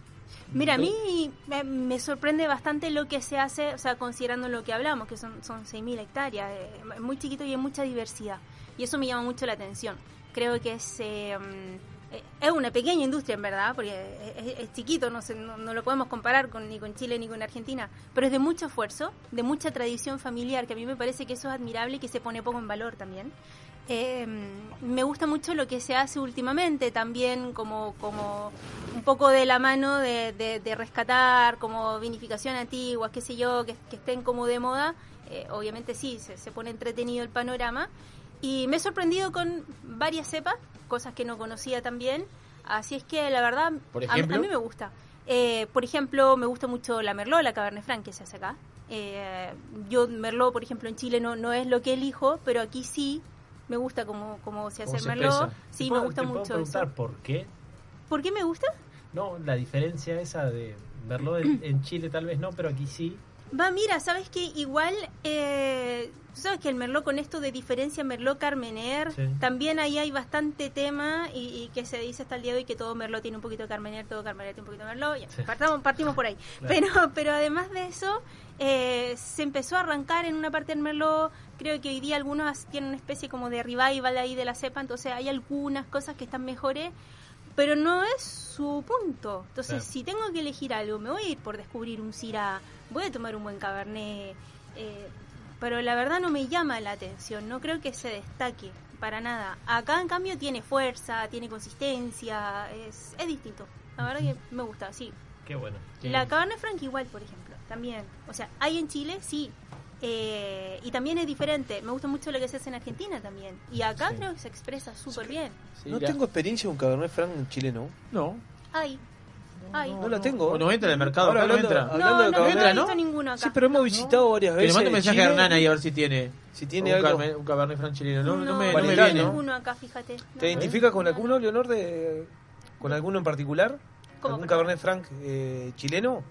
Mira, a mí me, sorprende bastante lo que se hace, o sea, considerando lo que hablamos, que son, son 6.000 hectáreas, eh, es muy chiquito y hay mucha diversidad. Y eso me llama mucho la atención. Creo que es, eh, mm, eh, es una pequeña industria, en verdad, porque es, es- es chiquito, no, se- no, no lo podemos comparar con, ni con Chile ni con Argentina, pero es de mucho esfuerzo, de mucha tradición familiar, que a mí me parece que eso es admirable y que se pone poco en valor también. Eh, me gusta mucho lo que se hace últimamente también como, como un poco de la mano de, de- de rescatar como vinificación antigua, qué sé yo, que, que estén como de moda. Eh, obviamente sí, se, se pone entretenido el panorama. Y me he sorprendido con varias cepas, cosas que no conocía también. Así es que la verdad, Por a- ejemplo. a, mí me gusta. Eh, por ejemplo, me gusta mucho la Merlot, la Cabernet Franc que se hace acá. Eh, yo Merlot, por ejemplo, en Chile no, no es lo que elijo, pero aquí sí me gusta como, como se hace ¿Cómo Merlot. Sí, ¿Te me gusta te puedo mucho preguntar eso. por qué? ¿Por qué me gusta? No, la diferencia esa de verlo en, en Chile tal vez no, pero aquí sí. Va, mira, sabes que igual, eh, tú sabes que el Merlot con esto de diferencia Merlot Carmener, Sí. también ahí hay bastante tema y, y que se dice hasta el día de hoy que todo Merlot tiene un poquito de Carmener, todo Carmener tiene un poquito de Merlot, ya, Sí. partamos- partimos por ahí. [LAUGHS] Claro. Pero, pero además de eso, eh, se empezó a arrancar en una parte del Merlot, creo que hoy día algunos tienen una especie como de revival ahí de la cepa, entonces hay algunas cosas que están mejores, pero no es su punto. Entonces, Claro. si tengo que elegir algo, me voy a ir por descubrir un Syrah, voy a tomar un buen Cabernet, eh, pero la verdad no me llama la atención, no creo que se destaque para nada. Acá, en cambio, tiene fuerza, tiene consistencia, es, es distinto. La verdad que me gusta, sí. Qué bueno. La Cabernet Franc igual, por ejemplo, también. O sea, hay en Chile, sí. Eh, y también es diferente. Me gusta mucho lo que se hace en Argentina también. Y acá creo que se expresa súper bien. no tengo experiencia con Cabernet Franc chileno. No. Hay. No, la tengo. O no entra en el mercado, Ahora acá no entra. hablando No, de no, no, Cabernet, he ¿no? visto ninguno acá. Sí, pero hemos visitado varias Que veces. le mando un mensaje Chile. a Hernán ahí a ver si tiene, Si tiene un, algo. Un Cabernet Franc chileno. No, no, No, me, no no me acá, fíjate. No. ¿Te identificas con alguno, Leonor, de, con alguno en particular? ¿Cómo ¿Algún Cabernet Franc eh, chileno?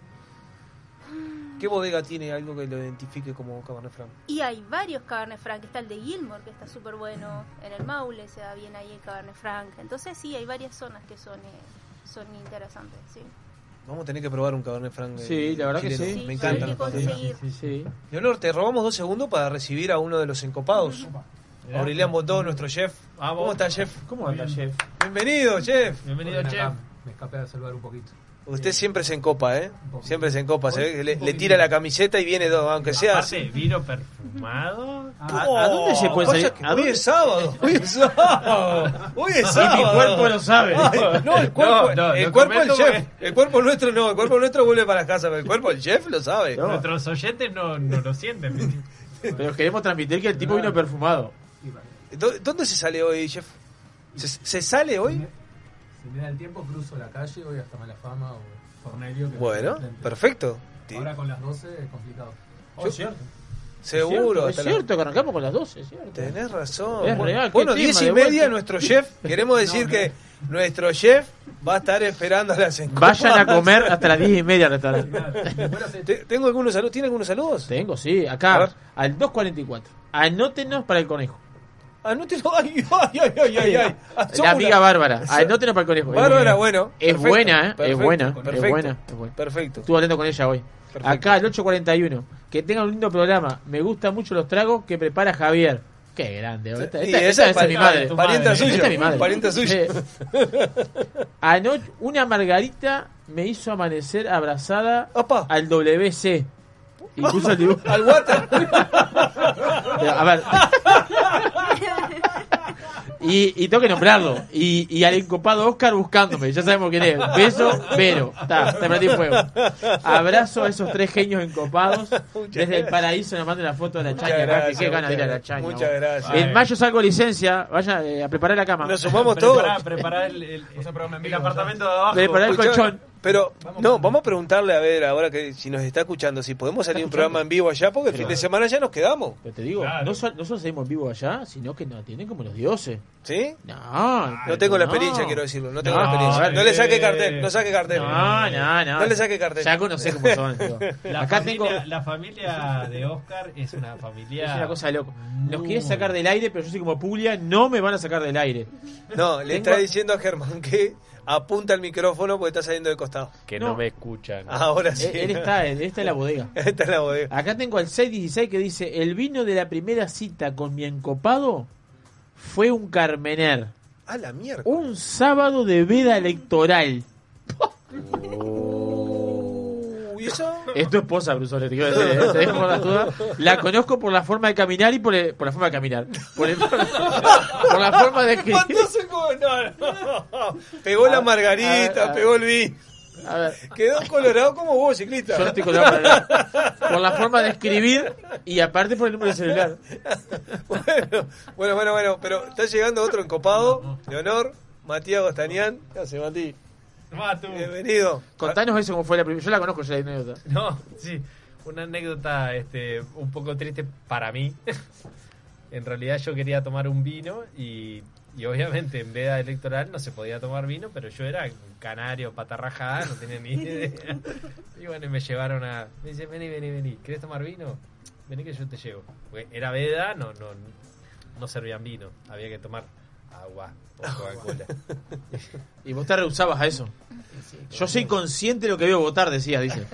¿Qué bodega tiene algo que lo identifique como Cabernet Franc? Y hay varios Cabernet Franc. Está el de Gilmore, que está súper bueno. En el Maule se da bien ahí el Cabernet Franc. Entonces sí, hay varias zonas que son, eh, son interesantes, sí. Vamos a tener que probar un Cabernet Franc. eh, Sí, la verdad que chileno. sí. Sí, Me encanta. conseguir. Sí, sí. Leonor, te robamos dos segundos para recibir a uno de los encopados. Aurelian Botó, nuestro chef. ¿Cómo está, chef? ¿Cómo anda, chef? Bienvenido, chef. Bienvenido, Bueno, chef. acá Me escapé a saludar un poquito. Usted siempre se encopa, ¿eh? Siempre se encopa. Se ve que le, tira la camiseta y viene, do- aunque sea Aparte, así. vino perfumado. ¿A, a dónde se puede salir? que ¿A Hoy dónde- es sábado. [LAUGHS] Hoy es sábado. Hoy es sábado. mi cuerpo lo sabe. Ay, no, el [LAUGHS] cuerpo, No, no, el lo cuerpo del comento chef. El cuerpo nuestro no. El cuerpo nuestro vuelve para casa. Pero el cuerpo del chef lo sabe. Nuestros oyentes no, no lo sienten. [LAUGHS] Pero queremos transmitir que el tipo vino perfumado. ¿Dó- ¿Dónde se sale hoy? ¿Se, se sale hoy? Si me da el tiempo, cruzo la calle, voy hasta Malafama o Cornelio. que Bueno, perfecto. Ahora con las 12 es complicado. Oh, es cierto. Seguro. Es cierto, la- que arrancamos con las 12, es cierto. Tenés razón. Es real, bueno, tema, 10 y media, vuelta. nuestro chef. [LAUGHS] Queremos decir que nuestro chef va a estar esperando a las encopadas. Vayan a comer hasta las 10 y media al restaurante. Te- ¿Tengo algunos saludos? ¿Tiene algunos saludos? Tengo, sí, A acá, al 244. Anótenos para el conejo. Anótelo. [LAUGHS] Ay, ay, ay, ay, ay, ay. Ah, La somos amiga Bárbara. [LAUGHS] Anótenos para el conejo. Bárbara, bueno. Es buena, ¿eh? es perfecto, buena. Es buena. Perfecto. Estuve hablando con ella hoy. Perfecto. Acá, el 841. Que tengan un lindo programa. Me gustan mucho los tragos que prepara Javier. Qué grande. Esta, Y esta- esa esta es es mi madre. parienta suya, Esta es mi madre. parienta suya. [LAUGHS] Eh, anoche, una margarita me hizo amanecer abrazada al WC. Y puso el dibujo. Al water. A ver. Y, y tengo que nombrarlo. Y, y al encopado Oscar buscándome. Ya sabemos quién es. Beso, Vero. Está, te prendí fuego. Abrazo a esos tres genios encopados. Desde el paraíso nos manden la foto de la Muchas chaña. gracias, qué ganas de ir a la muchas- chaña. muchas vos. gracias. En mayo salgo de licencia. Vaya eh, a preparar la cama. Nos sumamos todos. Preparar, preparar el, el, el apartamento de abajo. Preparar el colchón. Pero, no, vamos a preguntarle a ver ahora que si nos está escuchando, si podemos salir un programa en vivo allá, porque el fin de semana ya nos quedamos. Pero te digo, no, sol- no solo salimos en vivo allá, sino que nos atienden como los dioses. ¿Sí? No, No tengo la no. experiencia, quiero decirlo. No tengo No, la experiencia. No le saque eh, cartel, no saque cartel. No, no, no. No le saque cartel. Ya conocés cómo son. [LAUGHS] La, Acá familia, tengo. la familia de Oscar es una familia. Es una cosa de loco. Nos quiere sacar del aire, pero yo soy como Puglia, no me van a sacar del aire. No, le Tengo- está diciendo a Germán que apunta el micrófono porque está saliendo de costado. Que no me escuchan. [LAUGHS] Ahora sí. Él, él está, él está en la bodega. [LAUGHS] Está en la bodega. Acá tengo al 616 que dice: El vino de la primera cita con mi encopado fue un Carmener. A la mierda. Un sábado de veda electoral. [LAUGHS] ¿Y eso? Es tu esposa, Brusole, te quiero decir. ¿eh? Te dejo por las dudas. La conozco por la forma de caminar y por, el- por la forma de caminar. Por, el- por la forma de escribir. Pegó la A ver, a margarita, ver. pegó el vino. A ver, Quedó colorado como vos, ciclista. yo no estoy para nada. Por la forma de escribir y aparte por el número de celular. Bueno, bueno, bueno, bueno, pero está llegando otro encopado de honor, Matías Gostanián. ¿Qué hace, Mati? Bienvenido. Contanos eso cómo fue la primera. Yo la conozco ya la anécdota. No, sí, una anécdota este, un poco triste para mí. [LAUGHS] en realidad yo quería tomar un vino y, y obviamente en veda electoral no se podía tomar vino, pero yo era un canario, patarrajada, no tenía ni idea. [LAUGHS] Y bueno, y me llevaron a... Me dice, vení, vení, vení, ¿querés tomar vino? Vení que yo te llevo. Porque era veda, no, no, no servían vino, había que tomar agua o Coca-Cola. [LAUGHS] Y vos te rehusabas a eso. Yo soy consciente de lo que veo votar, decías, dice.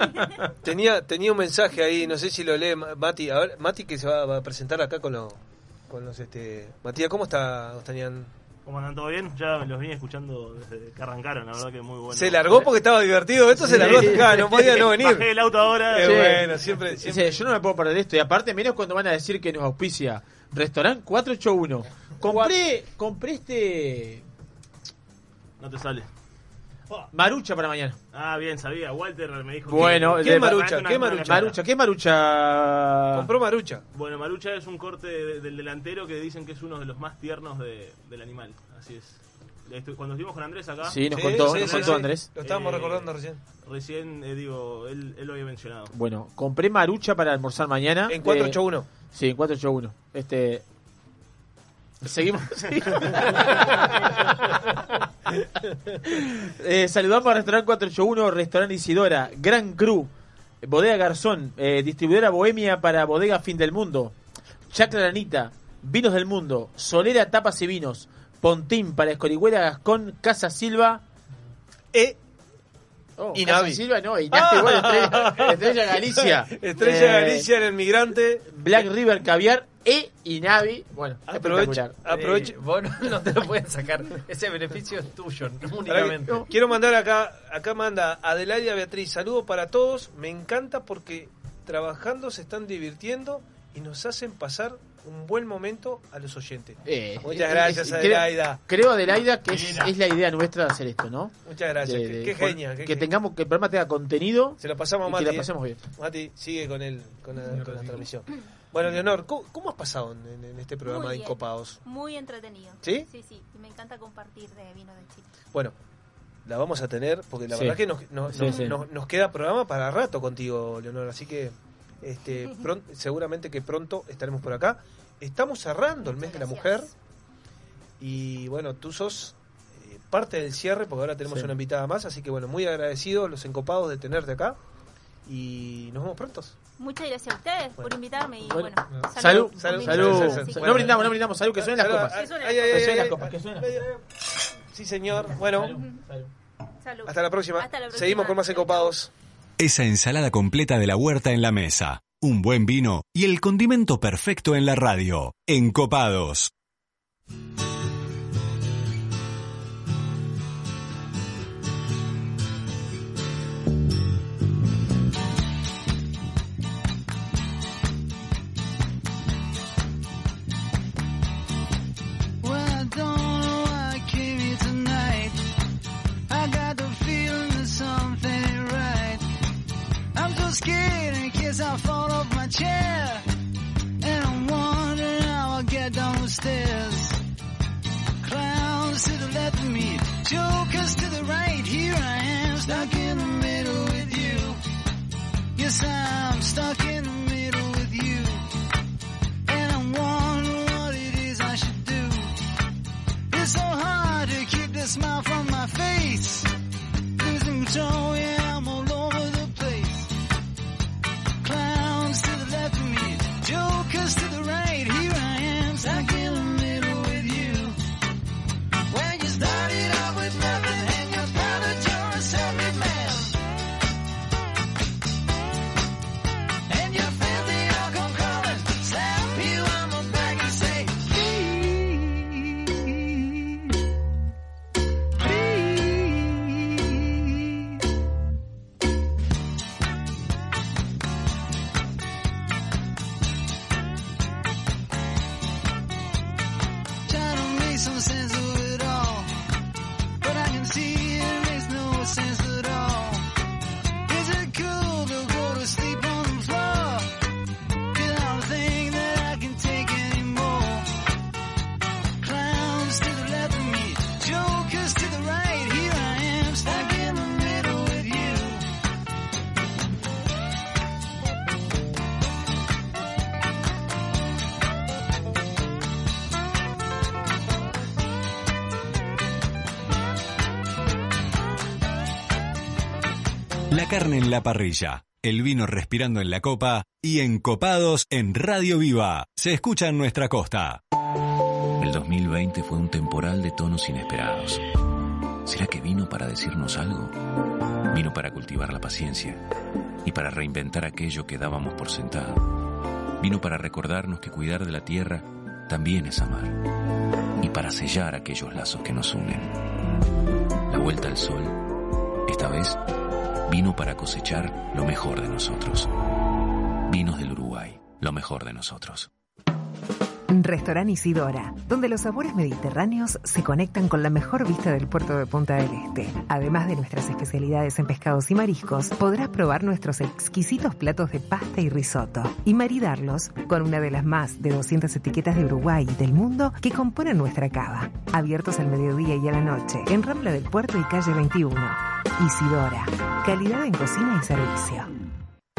[LAUGHS] Tenía, tenía un mensaje ahí, no sé si lo lee Ma- Mati. A ver, Mati que se va, va a presentar acá con, los con los... este Matías, ¿cómo está Gostanián? ¿Cómo andan? ¿Todo bien? Ya los vine escuchando desde que arrancaron, la verdad que muy bueno. Se largó porque estaba divertido. Esto se largó acá, no podía no venir. Bajé el auto ahora. Qué Sí. bueno, siempre, siempre. Dice, yo no me puedo perder esto. Y aparte, menos cuando van a decir que nos auspicia Restaurant 481. Compré, compré este No te sale. marucha para mañana. Ah, bien, sabía. Walter me dijo Bueno, que... ¿qué marucha? una- ¿Qué una marucha? Marucha, ¿qué marucha? Compró Marucha. Bueno, Marucha es un corte de- del delantero que dicen que es uno de los más tiernos de- del animal. Así es. Cuando estuvimos con Andrés acá. Sí, nos contó, nos contó Andrés. Lo estábamos recordando recién. Recién, eh, digo, él, él lo había mencionado. Bueno, compré marucha para almorzar mañana. En 481. Eh, sí, en 481. Este. Seguimos. [LAUGHS] Eh, saludamos al restaurante 481, restaurante Isidora, Gran Cru, Bodega Garzón, eh, distribuidora Bohemia para Bodega Fin del Mundo, Chacra Lanita, Vinos del Mundo, Solera Tapas y Vinos, Pontín para Escorihuela Gascón, Casa Silva. E. Oh, Y Casa Navi. Silva no, y Navi, bueno, [LAUGHS] Estrella, Estrella Galicia. Estrella Eh, Galicia en el migrante. Black River Caviar e Inavi. Bueno, Aprovecha, aprovecha. Eh, vos no, no te lo pueden sacar. Ese beneficio es tuyo, únicamente. que- Quiero mandar acá, acá manda Adelaida Beatriz, saludo para todos, me encanta porque trabajando se están divirtiendo y nos hacen pasar un buen momento a los oyentes. Eh, Muchas eh, gracias eh, Adelaida. Creo, creo, Adelaida, que es, es la idea nuestra de hacer esto, ¿no? Muchas gracias, De- qué- de- qué genia, qué que genia. tengamos, que el programa tenga contenido. Se lo pasamos a y Mati. que la pasemos bien. Mati, sigue con, el, con, la, con la transmisión. Bueno, Leonor, ¿cómo, cómo has pasado en, en este programa Muy de bien, Incopados? Muy entretenido. ¿Sí? Sí, sí. Y me encanta compartir de vino de Chile. Bueno, la vamos a tener, porque la Sí. verdad que nos, nos- Sí, nos- sí. nos- nos queda programa para rato contigo, Leonor. Así que este, [LAUGHS] seguramente que pronto estaremos por acá. Estamos cerrando el mes de la mujer. Y bueno, tú sos eh, parte del cierre, porque ahora tenemos Sí. una invitada más. Así que bueno, muy agradecidos, los encopados de tenerte acá. Y nos vemos prontos. Muchas gracias a ustedes por invitarme y Bueno, bueno, salud, salud, salud. Sí, Salud. sí. No brindamos, no brindamos, salud, que suenen las copas. ay, Que suenen ay, las ay, Que ay, suenen las ay, copas, que suenen. Sí, señor. Bueno, Salud. hasta la próxima. Hasta la próxima. Seguimos con más encopados. Esa ensalada completa de la huerta en la mesa, un buen vino y el condimento perfecto en la radio. Encopados. Scared in case I fall off my chair. And I'm wondering how I'll get down the stairs. Clowns to the left of me, jokers to the right. Here I am, stuck in the middle with you. Yes, I'm stuck in the middle with you. And I'm wondering what it is I should do. It's so hard to keep the smile from my face. Losing control, yeah, en la parrilla, el vino respirando en la copa y encopados en Radio Viva. Se escucha en nuestra costa. El 2020 fue un temporal de tonos inesperados. ¿Será que vino para decirnos algo? Vino para cultivar la paciencia y para reinventar aquello que dábamos por sentado. Vino para recordarnos que cuidar de la tierra también es amar y para sellar aquellos lazos que nos unen. La vuelta al sol, esta vez, vino para cosechar lo mejor de nosotros. Vinos del Uruguay, lo mejor de nosotros. Restaurant Isidora, donde los sabores mediterráneos se conectan con la mejor vista del puerto de Punta del Este. Además de nuestras especialidades en pescados y mariscos, podrás probar nuestros exquisitos platos de pasta y risotto y maridarlos con una de las más de 200 etiquetas de Uruguay y del mundo que componen nuestra cava. Abiertos al mediodía y a la noche, en Rambla del Puerto y calle 21. Isidora, calidad en cocina y servicio.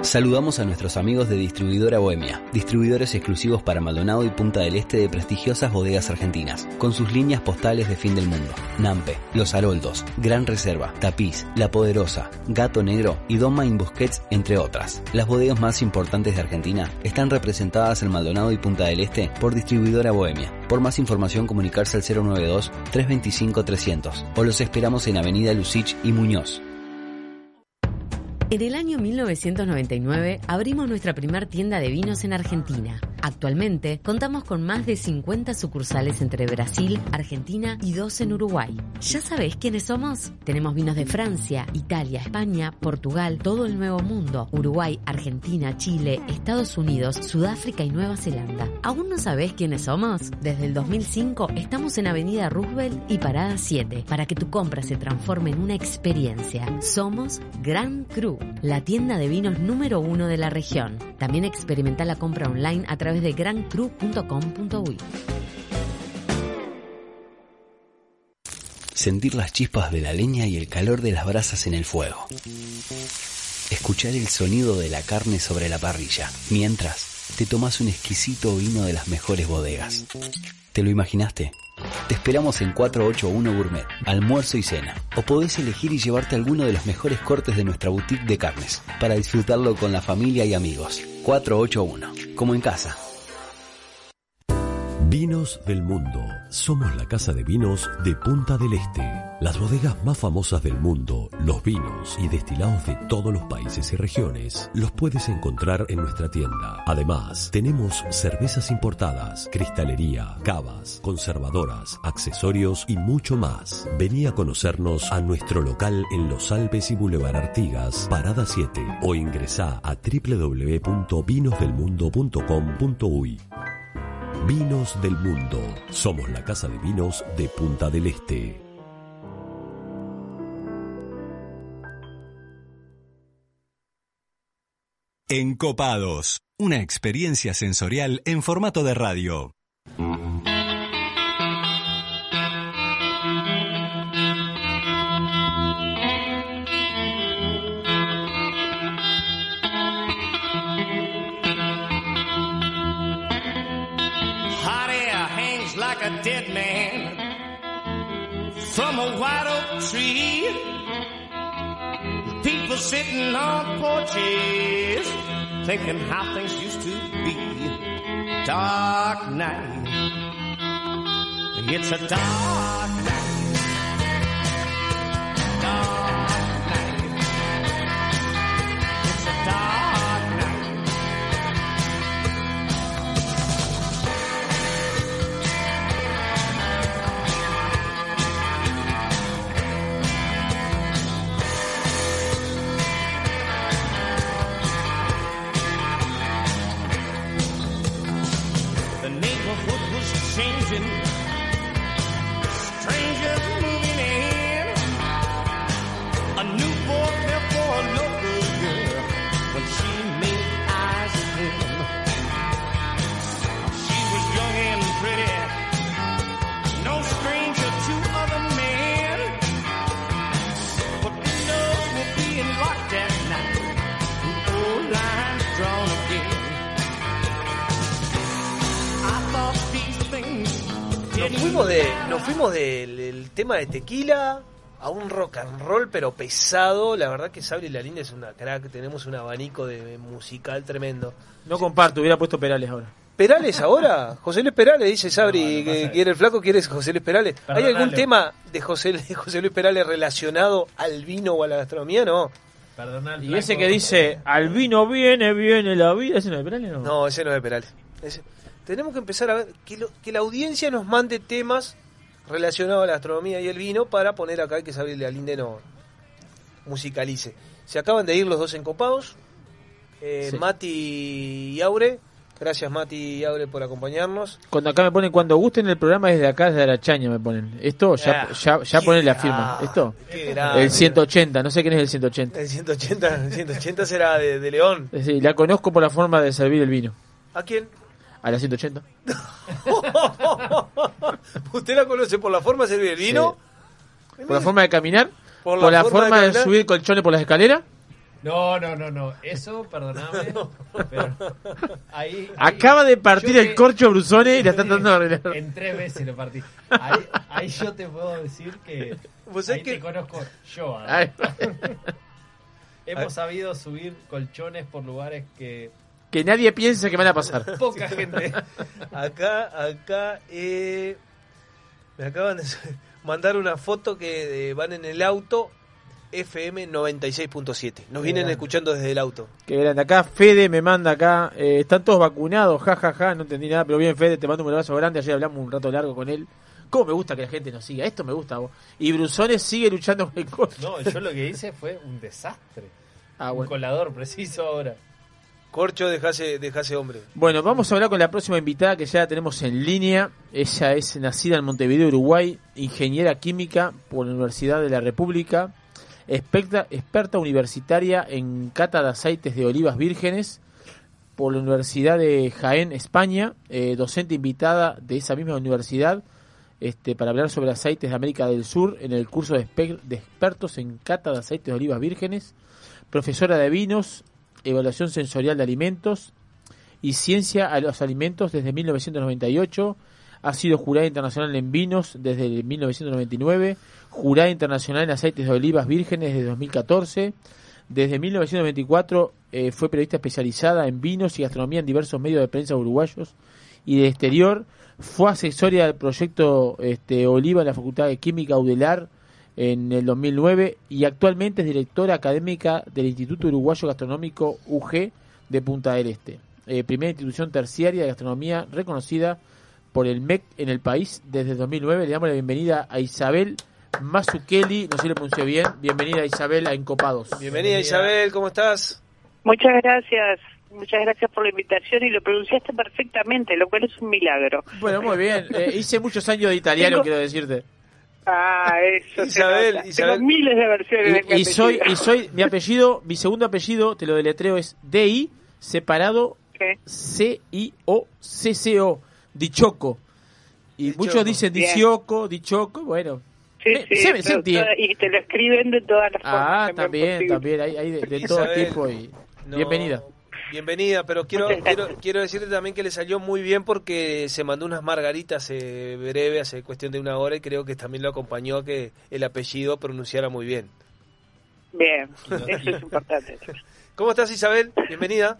Saludamos a nuestros amigos de Distribuidora Bohemia, distribuidores exclusivos para Maldonado y Punta del Este de prestigiosas bodegas argentinas, con sus líneas postales de fin del mundo. Nampe, Los Haroldos, Gran Reserva, Tapiz, La Poderosa, Gato Negro y Doma in Busquets, entre otras. Las bodegas más importantes de Argentina están representadas en Maldonado y Punta del Este por Distribuidora Bohemia. Por más información comunicarse al 092-325-300 o los esperamos en Avenida Lucich y Muñoz. En el año 1999 abrimos nuestra primer tienda de vinos en Argentina. Actualmente contamos con más de 50 sucursales entre Brasil, Argentina y dos en Uruguay. ¿Ya sabés quiénes somos? Tenemos vinos de Francia, Italia, España, Portugal, todo el Nuevo Mundo, Uruguay, Argentina, Chile, Estados Unidos, Sudáfrica y Nueva Zelanda. ¿Aún no sabés quiénes somos? Desde el 2005 estamos en Avenida Roosevelt y Parada 7 para que tu compra se transforme en una experiencia. Somos Gran Cru, la tienda de vinos número uno de la región. También experimenta la compra online a través de. Sentir las chispas de la leña y el calor de las brasas en el fuego. Escuchar el sonido de la carne sobre la parrilla, mientras te tomas un exquisito vino de las mejores bodegas. ¿Te lo imaginaste? Te esperamos en 481 Gourmet, almuerzo y cena. O podés elegir y llevarte alguno de los mejores cortes de nuestra boutique de carnes, para disfrutarlo con la familia y amigos. 481, como en casa. Vinos del mundo. Somos la casa de vinos de Punta del Este. Las bodegas más famosas del mundo, los vinos y destilados de todos los países y regiones, los puedes encontrar en nuestra tienda. Además, tenemos cervezas importadas, cristalería, cavas, conservadoras, accesorios y mucho más. Vení a conocernos a nuestro local en Los Alpes y Boulevard Artigas, Parada 7 o ingresá a www.vinosdelmundo.com.uy. Vinos del Mundo. Somos la casa de vinos de Punta del Este. Encopados, una experiencia sensorial en formato de radio. People sitting on porches thinking how things used to be. Dark night. It's a dark night. Dark what was changing. Stranger fuimos de, nos fuimos del del tema de tequila a un rock and roll pero pesado. La verdad que Sabri Lalinda es una crack, tenemos un abanico de musical tremendo. No comparto, hubiera puesto Perales ahora. ¿Perales ahora? José Luis Perales, dice Sabri, que quiere el flaco, ¿quieres José Luis Perales? ¿Hay algún tema de José, de [LAUGHS] José Luis Perales relacionado al vino o a la gastronomía? No. Perdona al Y ese que dice, al vino viene, viene la vida, ¿ese no es de Perales? No. No, ese no es de Perales. Ese- Tenemos que empezar a ver que, lo- que la audiencia nos mande temas relacionados a la gastronomía y el vino para poner acá y que Sabri Lalinde no musicalice. Se acaban de ir los dos encopados, eh, Sí. Mati y Aure. Gracias Mati y Aure por acompañarnos. Cuando acá me ponen, cuando gusten el programa desde acá, desde Arachaña me ponen. Esto, ya, Ah, ya, ya ponen la firma. grande, ¿Esto? qué grande. El 180, no sé quién es el 180. El 180, el 180 será de, de León. Decir, la conozco por la forma de servir el vino. ¿A quién? A la 180. [LAUGHS] ¿Usted la conoce por la forma de servir el vino? Por la forma de caminar. Por Por la forma forma, de subir colchones por las escaleras. No, no, no, no. Eso, perdóname. [LAUGHS] pero ahí, ahí- Acaba de partir el te- corcho Brusone y la está tratando de [LAUGHS] arreglar. En tres veces lo partí. Ahí, ahí yo te puedo decir que. Vos ahí que- te conozco yo. Ay. Hemos sabido subir colchones por lugares que Que nadie piense que van a pasar. [LAUGHS] poca gente. Acá, acá, eh, me acaban de [LAUGHS] mandar una foto que eh, van en el auto FM 96.7. Nos vienen escuchando desde el auto. Que grande. Acá Fede me manda acá. eh, están todos vacunados, jajaja. Ja, ja, no entendí nada, pero bien, Fede, te mando un abrazo grande. Ayer hablamos un rato largo con él. ¿Cómo me gusta que la gente nos siga? Esto me gusta. vos. Y Brusones sigue luchando con el coche. No, yo lo que hice fue un desastre. Ah, Un colador preciso ahora. Corcho, dejase, dejase hombre. Bueno, vamos a hablar con la próxima invitada que ya la tenemos en línea. Ella es nacida en Montevideo, Uruguay, ingeniera química por la Universidad de la República, experta, experta universitaria en cata de aceites de olivas vírgenes por la Universidad de Jaén, España, eh, docente invitada de esa misma universidad este, para hablar sobre aceites de América del Sur en el curso de, expertos en cata de aceites de olivas vírgenes, profesora de vinos, evaluación sensorial de alimentos y ciencia a los alimentos desde 1998. Ha sido jurada internacional en vinos desde 1999, jurada internacional en aceites de olivas vírgenes desde 2014. Desde 1924 eh, fue periodista especializada en vinos y gastronomía en diversos medios de prensa uruguayos y del exterior. Fue asesora del proyecto este, Oliva en la Facultad de Química Udelar en el 2009 y actualmente es directora académica del Instituto Uruguayo Gastronómico UG de Punta del Este, eh, primera institución terciaria de gastronomía reconocida por el MEC en el país desde el 2009. Le damos la bienvenida a Isabel Mazukeli, no sé si lo pronuncié bien. Bienvenida Isabel a Encopados. Bienvenida Isabel, ¿cómo estás? Muchas gracias, muchas gracias por la invitación y lo pronunciaste perfectamente, lo cual es un milagro. Bueno, muy bien. Eh, hice muchos años de italiano, Tengo- quiero decirte. Ah, eso. se Isabel. Isabel. Tengo miles de versiones de mi Y, y soy, y soy, mi apellido, mi segundo apellido, te lo deletreo, es DI separado C-I-O-C-C-O, Dichoco. Y muchos dicen. Dichoco, Dichoco, bueno. Sí, Me- sí, se, se toda- y te lo escriben de todas las formas. Ah, que me también, posible. también, hay, hay de, de todo Isabel, tipo. Y... no- Bienvenida. Bienvenida, pero quiero, quiero, quiero decirte también que le salió muy bien porque se mandó unas margaritas eh, breve, hace cuestión de una hora, y creo que también lo acompañó a que el apellido pronunciara muy bien. Bien, eso es importante. ¿Cómo estás Isabel? Bienvenida.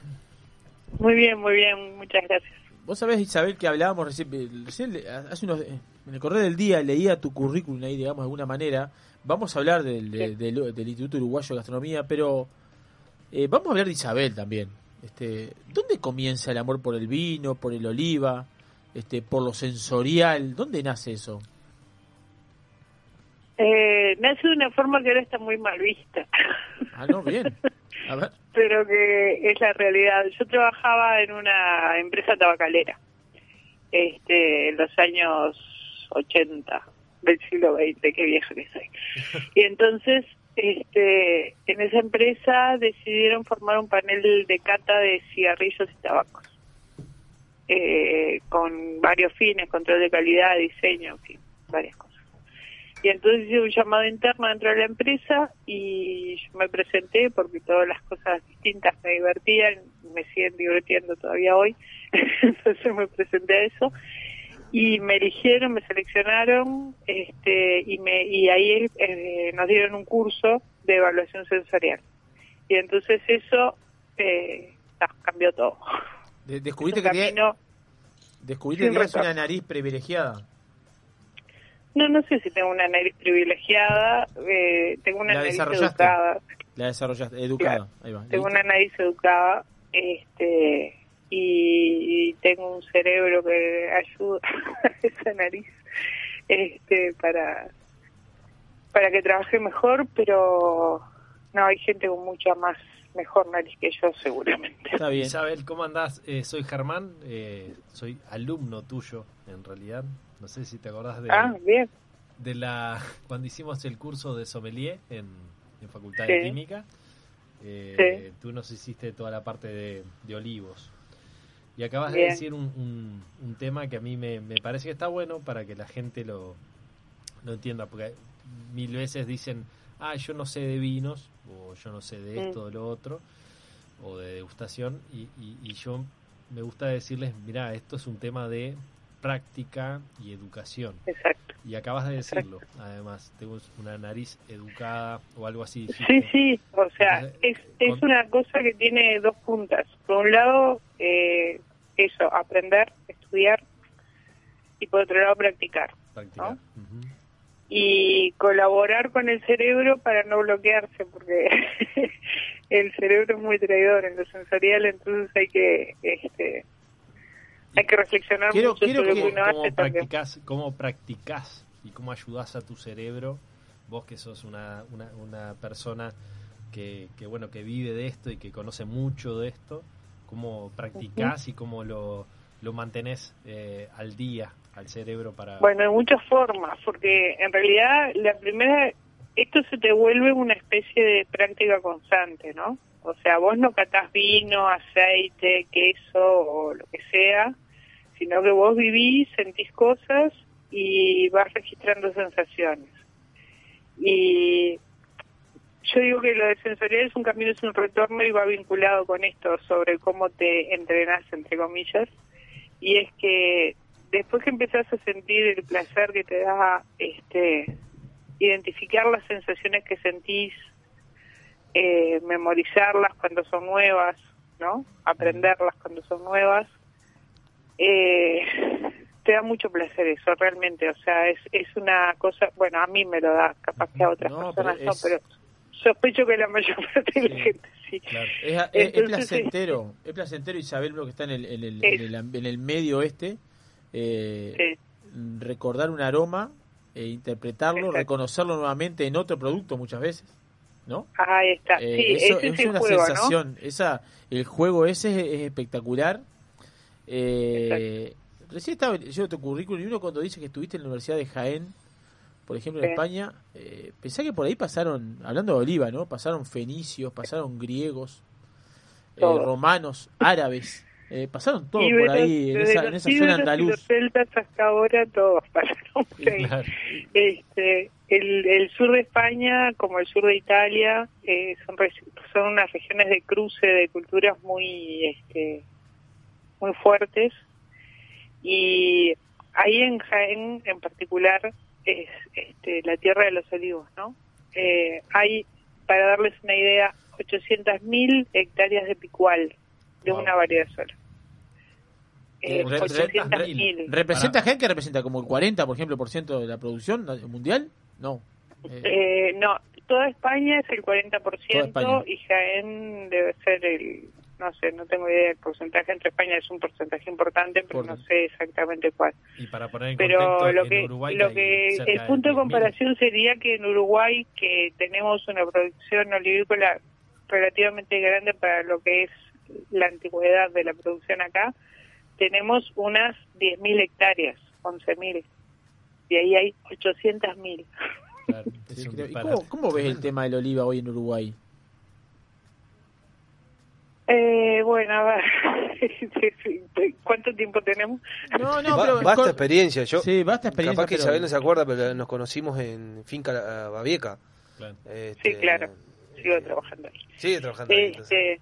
Muy bien, muy bien, muchas gracias. Vos sabés, Isabel, que hablábamos recién, eh, recién le- hace unos, eh, en el correo del día leía tu currículum ahí, digamos, de alguna manera. Vamos a hablar del, de- del, del Instituto Uruguayo de Gastronomía, pero eh, vamos a hablar de Isabel también. Este, ¿Dónde comienza el amor por el vino, por el oliva, este, por lo sensorial? ¿Dónde nace eso? Eh, nace de una forma que ahora está muy mal vista, Ah, no, bien. A ver. [LAUGHS] pero que es la realidad. Yo trabajaba en una empresa tabacalera este, en los años 80 del siglo XX, qué vieja que soy. [LAUGHS] Y entonces, este, en esa empresa decidieron formar un panel de cata de cigarrillos y tabacos, eh, con varios fines, control de calidad, diseño, en fin, varias cosas. Y entonces hice un llamado interno dentro de la empresa y yo me presenté porque todas las cosas distintas me divertían, me siguen divirtiendo todavía hoy, [LAUGHS] entonces me presenté a eso y me eligieron, me seleccionaron este y me y ahí eh, nos dieron un curso de evaluación sensorial y entonces eso eh, cambió todo. De- descubriste que descubriste que retorno. una nariz privilegiada. No, no sé si tengo una nariz privilegiada, eh, tengo una nariz educada, La desarrollaste, educada. Ahí va. tengo ¿listo? una nariz educada, este, y, y tengo un cerebro que ayuda [LAUGHS] a esa nariz, este, para, para que trabaje mejor, pero no, hay gente con mucha más mejor nariz que yo seguramente. Está bien. Isabel, ¿cómo andás? Eh, soy Germán, eh, soy alumno tuyo, en realidad. No sé si te acordás de, Ah, bien. de la cuando hicimos el curso de sommelier en, en Facultad Sí. de Química. eh, Tú nos hiciste toda la parte de, de olivos. Y acabas de decir un, un- un tema que a mí me, me parece que está bueno para que la gente lo, lo entienda, porque mil veces dicen, ah, yo no sé de vinos, o yo no sé de esto, Mm. de lo otro, o de degustación, y, y- y yo me gusta decirles, mira, esto es un tema de práctica y educación. Exacto. Y acabas de decirlo, además, tengo una nariz educada o algo así. Sí, sí, o sea, Entonces, es, es con- una cosa que tiene dos puntas. Por un lado, eh, eso, aprender, estudiar, y por otro lado, practicar. Practicar. y colaborar con el cerebro para no bloquearse, porque [LAUGHS] el cerebro es muy traidor en lo sensorial, entonces hay que este hay que reflexionar Quiero, mucho quiero sobre que, lo que uno cómo hace también. cómo practicás y cómo ayudás a tu cerebro, vos que sos una, una, una persona que, que, bueno que vive de esto y que conoce mucho de esto, cómo practicás y cómo lo, lo mantenés eh, al día al cerebro para... Bueno, de muchas formas, porque en realidad la primera, esto se te vuelve una especie de práctica constante, ¿no? O sea, vos no catás vino, aceite, queso o lo que sea, sino que vos vivís, sentís cosas y vas registrando sensaciones. Y yo digo que lo de sensorial es un camino, es un retorno y va vinculado con esto sobre cómo te entrenás, entre comillas. Y es que después que empezás a sentir el placer que te da este identificar las sensaciones que sentís, eh, memorizarlas cuando son nuevas, ¿no? Aprenderlas cuando son nuevas, eh, te da mucho placer eso, realmente. O sea, es, es una cosa, bueno, a mí me lo da, capaz que a otras No, personas pero no, es- pero sospecho que la mayor [LAUGHS] parte de la gente sí. Es, es- es Entonces, placentero, es placentero y saber lo que está en el, en el, en el, en el medio este, eh, recordar un aroma, e interpretarlo, reconocerlo nuevamente en otro producto muchas veces, ¿no? Ahí está. Eh, sí, eso es es el una juego, ¿no? sensación, esa, el juego ese es, es espectacular. Eh, recién estaba yo tu currículum y uno cuando dice que estuviste en la Universidad de Jaén, por ejemplo en Sí. España, eh, pensá que por ahí pasaron, hablando de Oliva, ¿no? Pasaron fenicios, pasaron griegos, eh, romanos, árabes, eh, pasaron todo por ahí en esa, en esa zona andaluz. Los celtas hasta ahora todos [LAUGHS] pasaron por ahí. Este, el, el sur de España, como el sur de Italia, eh, son, son unas regiones de cruce de culturas muy, este, muy fuertes. Y ahí en Jaén, en particular, es este, la tierra de los olivos, ¿no? Eh, hay, para darles una idea, 800.000 hectáreas de picual de una variedad sola. Eh, Re- re- 800.000. ¿Representa Jaén que representa como el 40, por ejemplo, por ciento de la producción mundial? No. Eh, Eh, no, toda España es el 40% España. y Jaén debe ser el, no sé, no tengo idea del porcentaje, entre España es un porcentaje importante, pero no sé exactamente cuál. Y para poner en Pero contexto, lo en que, Uruguay lo que el punto de 10.000. comparación sería que en Uruguay, que tenemos una producción olivícola relativamente grande para lo que es la antigüedad de la producción acá, tenemos unas 10.000 hectáreas, 11.000. Y ahí hay 800.000. sí, creo- ¿Y cómo, cómo ves el tema del oliva hoy en Uruguay? Eh, bueno, a ver, [LAUGHS] ¿cuánto tiempo tenemos? No, no, Ba- pero basta con- experiencia. Yo, Sí, basta experiencia, Capaz que pero- Isabel no se acuerda, pero nos conocimos en Finca La- Babieca. Este, Sí, claro, sigo trabajando ahí. Sigue trabajando ahí. entonces.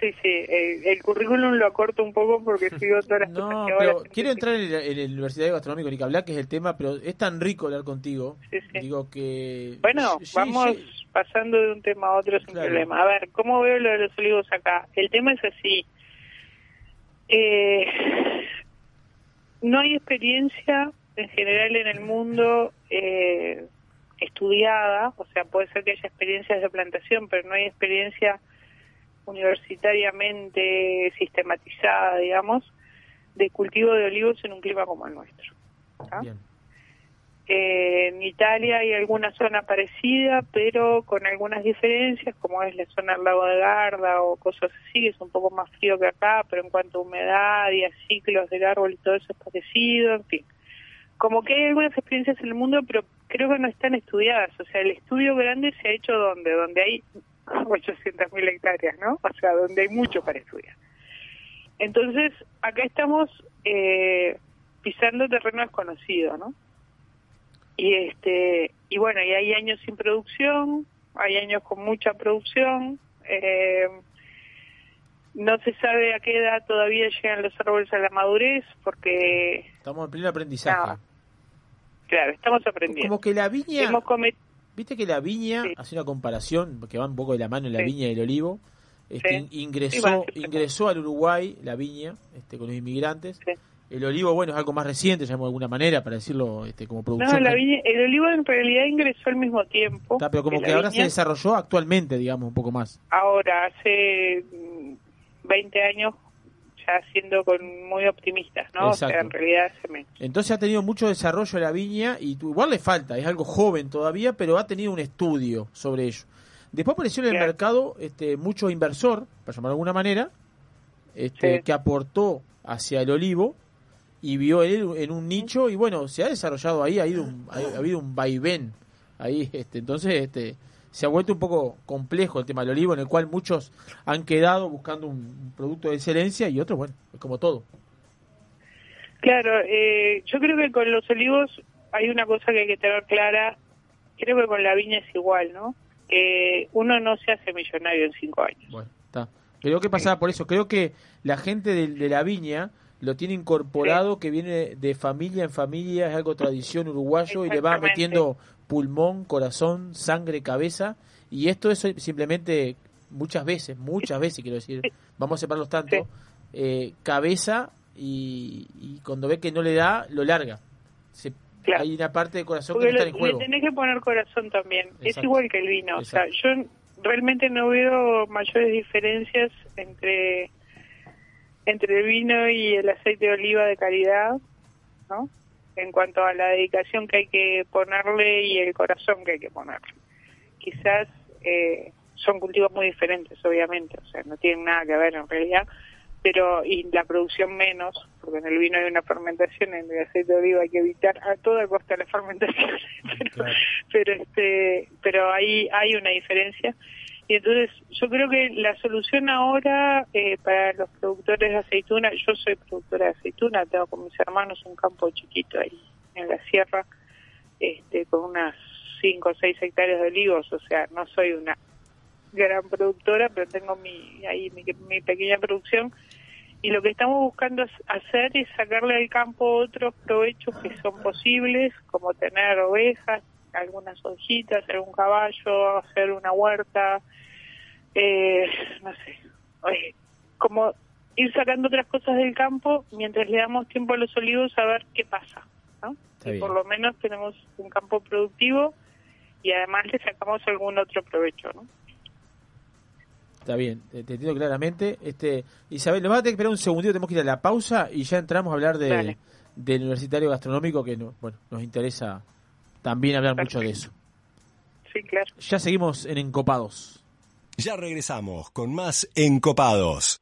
Sí, sí, el, el currículum lo acorto un poco porque [LAUGHS] sigo todas las cosas No, que ahora... pero quiero entrar en el, en el Universitario Gastronómico Nica Black, que es el tema, pero es tan rico hablar contigo. Digo que. Bueno, Sí, vamos sí. pasando de un tema a otro sin Claro. problema. A ver, ¿cómo veo lo de los olivos acá? El tema es así. Eh, no hay experiencia en general en el mundo eh, estudiada, o sea, puede ser que haya experiencias de plantación, pero no hay experiencia universitariamente sistematizada, digamos, de cultivo de olivos en un clima como el nuestro. Eh, en Italia hay alguna zona parecida, pero con algunas diferencias, como es la zona del lago de Garda o cosas así, que es un poco más frío que acá, pero en cuanto a humedad y a ciclos del árbol y todo eso es parecido, en fin. Como que hay algunas experiencias en el mundo, pero creo que no están estudiadas. O sea, el estudio grande se ha hecho donde, donde hay 800.000 hectáreas, ¿no? O sea, donde hay mucho para estudiar. Entonces, acá estamos eh, pisando terreno desconocido, ¿no? Y este y bueno, y hay años sin producción, hay años con mucha producción. eh, no se sabe a qué edad todavía llegan los árboles a la madurez, porque, Estamos en pleno aprendizaje. claro, estamos aprendiendo. Como que la viña. Hemos Viste que la viña, hace una comparación, que va un poco de la mano en la Sí. viña y el olivo. Este, Sí. in- ingresó, bueno, ingresó al Uruguay la viña este, con los inmigrantes El olivo, bueno, es algo más reciente, llamo de alguna manera, para decirlo este, como producción. No, la viña, el olivo en realidad ingresó al mismo tiempo. Está, pero como que ahora se desarrolló actualmente, digamos, un poco más. Ahora, hace mm, 20 años, ya siendo con muy optimistas, ¿no? O sea, en realidad hace menos. Entonces ha tenido mucho desarrollo la viña y igual le falta, es algo joven todavía, pero ha tenido un estudio sobre ello. Después apareció en el Claro. mercado este, mucho inversor, para llamarlo de alguna manera, este, Sí. que aportó hacia el olivo y vio él en un nicho y bueno, se ha desarrollado ahí, ha, ido un- ha, ha habido un vaivén ahí, este, entonces este, se ha vuelto un poco complejo el tema del olivo, en el cual muchos han quedado buscando un, producto de excelencia y otros, bueno, es como todo. Claro, eh, yo creo que con los olivos hay una cosa que hay que tener clara. Creo que con la viña es igual, ¿no? Que uno no se hace millonario en cinco años. Bueno, está. Creo que pasaba por eso. Creo que la gente de, de la viña lo tiene incorporado, que viene de familia en familia, es algo tradición uruguayo y le va metiendo pulmón, corazón, sangre, cabeza. Y esto es simplemente muchas veces, muchas veces quiero decir, vamos a separarlos tanto, eh, cabeza y, y cuando ve que no le da, lo larga. Se- Hay una parte del corazón que no está le, en le juego. tenés que poner corazón también. Es igual que el vino. O sea, yo realmente no veo mayores diferencias entre entre el vino y el aceite de oliva de calidad, ¿no? En cuanto a la dedicación que hay que ponerle y el corazón que hay que ponerle. Quizás eh, son cultivos muy diferentes, obviamente, o sea, no tienen nada que ver en realidad, pero y la producción menos, porque en el vino hay una fermentación, en el aceite de oliva hay que evitar a toda costa la fermentación, [LAUGHS] pero, pero este, pero ahí hay una diferencia. Y entonces yo creo que la solución ahora eh, para los productores de aceituna, yo soy productora de aceituna, tengo con mis hermanos un campo chiquito ahí en la sierra, este, con unas 5 o 6 hectáreas de olivos, o sea, no soy una gran productora, pero tengo mi ahí mi, mi pequeña producción. Y lo que estamos buscando hacer es sacarle al campo otros provechos que son posibles, como tener ovejas, algunas hojitas, algún caballo, hacer una huerta, eh, no sé, eh, como ir sacando otras cosas del campo mientras le damos tiempo a los olivos a ver qué pasa, por lo menos tenemos un campo productivo y además le sacamos algún otro provecho, ¿no? Está bien, te, entiendo claramente. Este, Isabel, nos va a tener que esperar un segundito, tenemos que ir a la pausa y ya entramos a hablar de, Dale. del universitario gastronómico que no- bueno, nos interesa también hablar mucho de eso. Sí, claro. Ya seguimos en Encopados. Ya regresamos con más Encopados.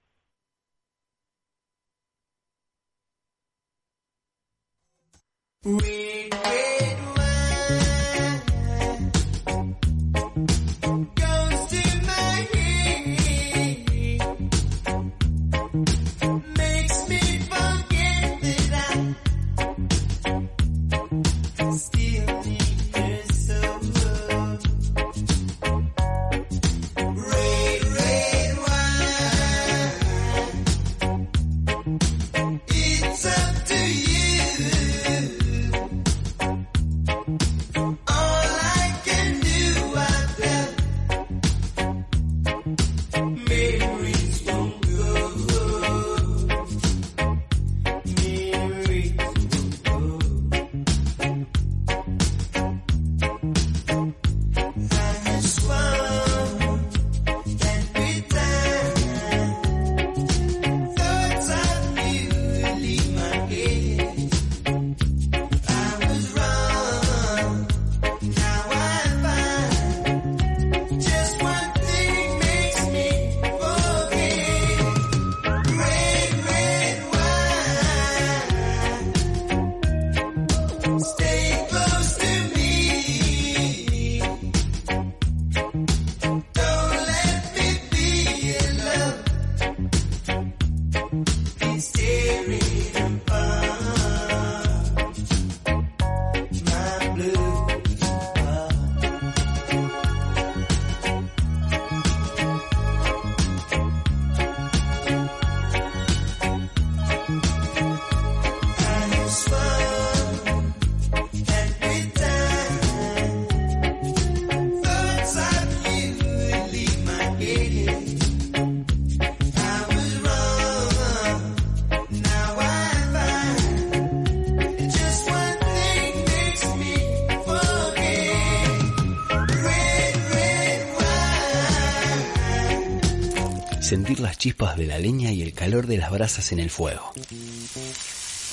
Las chispas de la leña y el calor de las brasas en el fuego.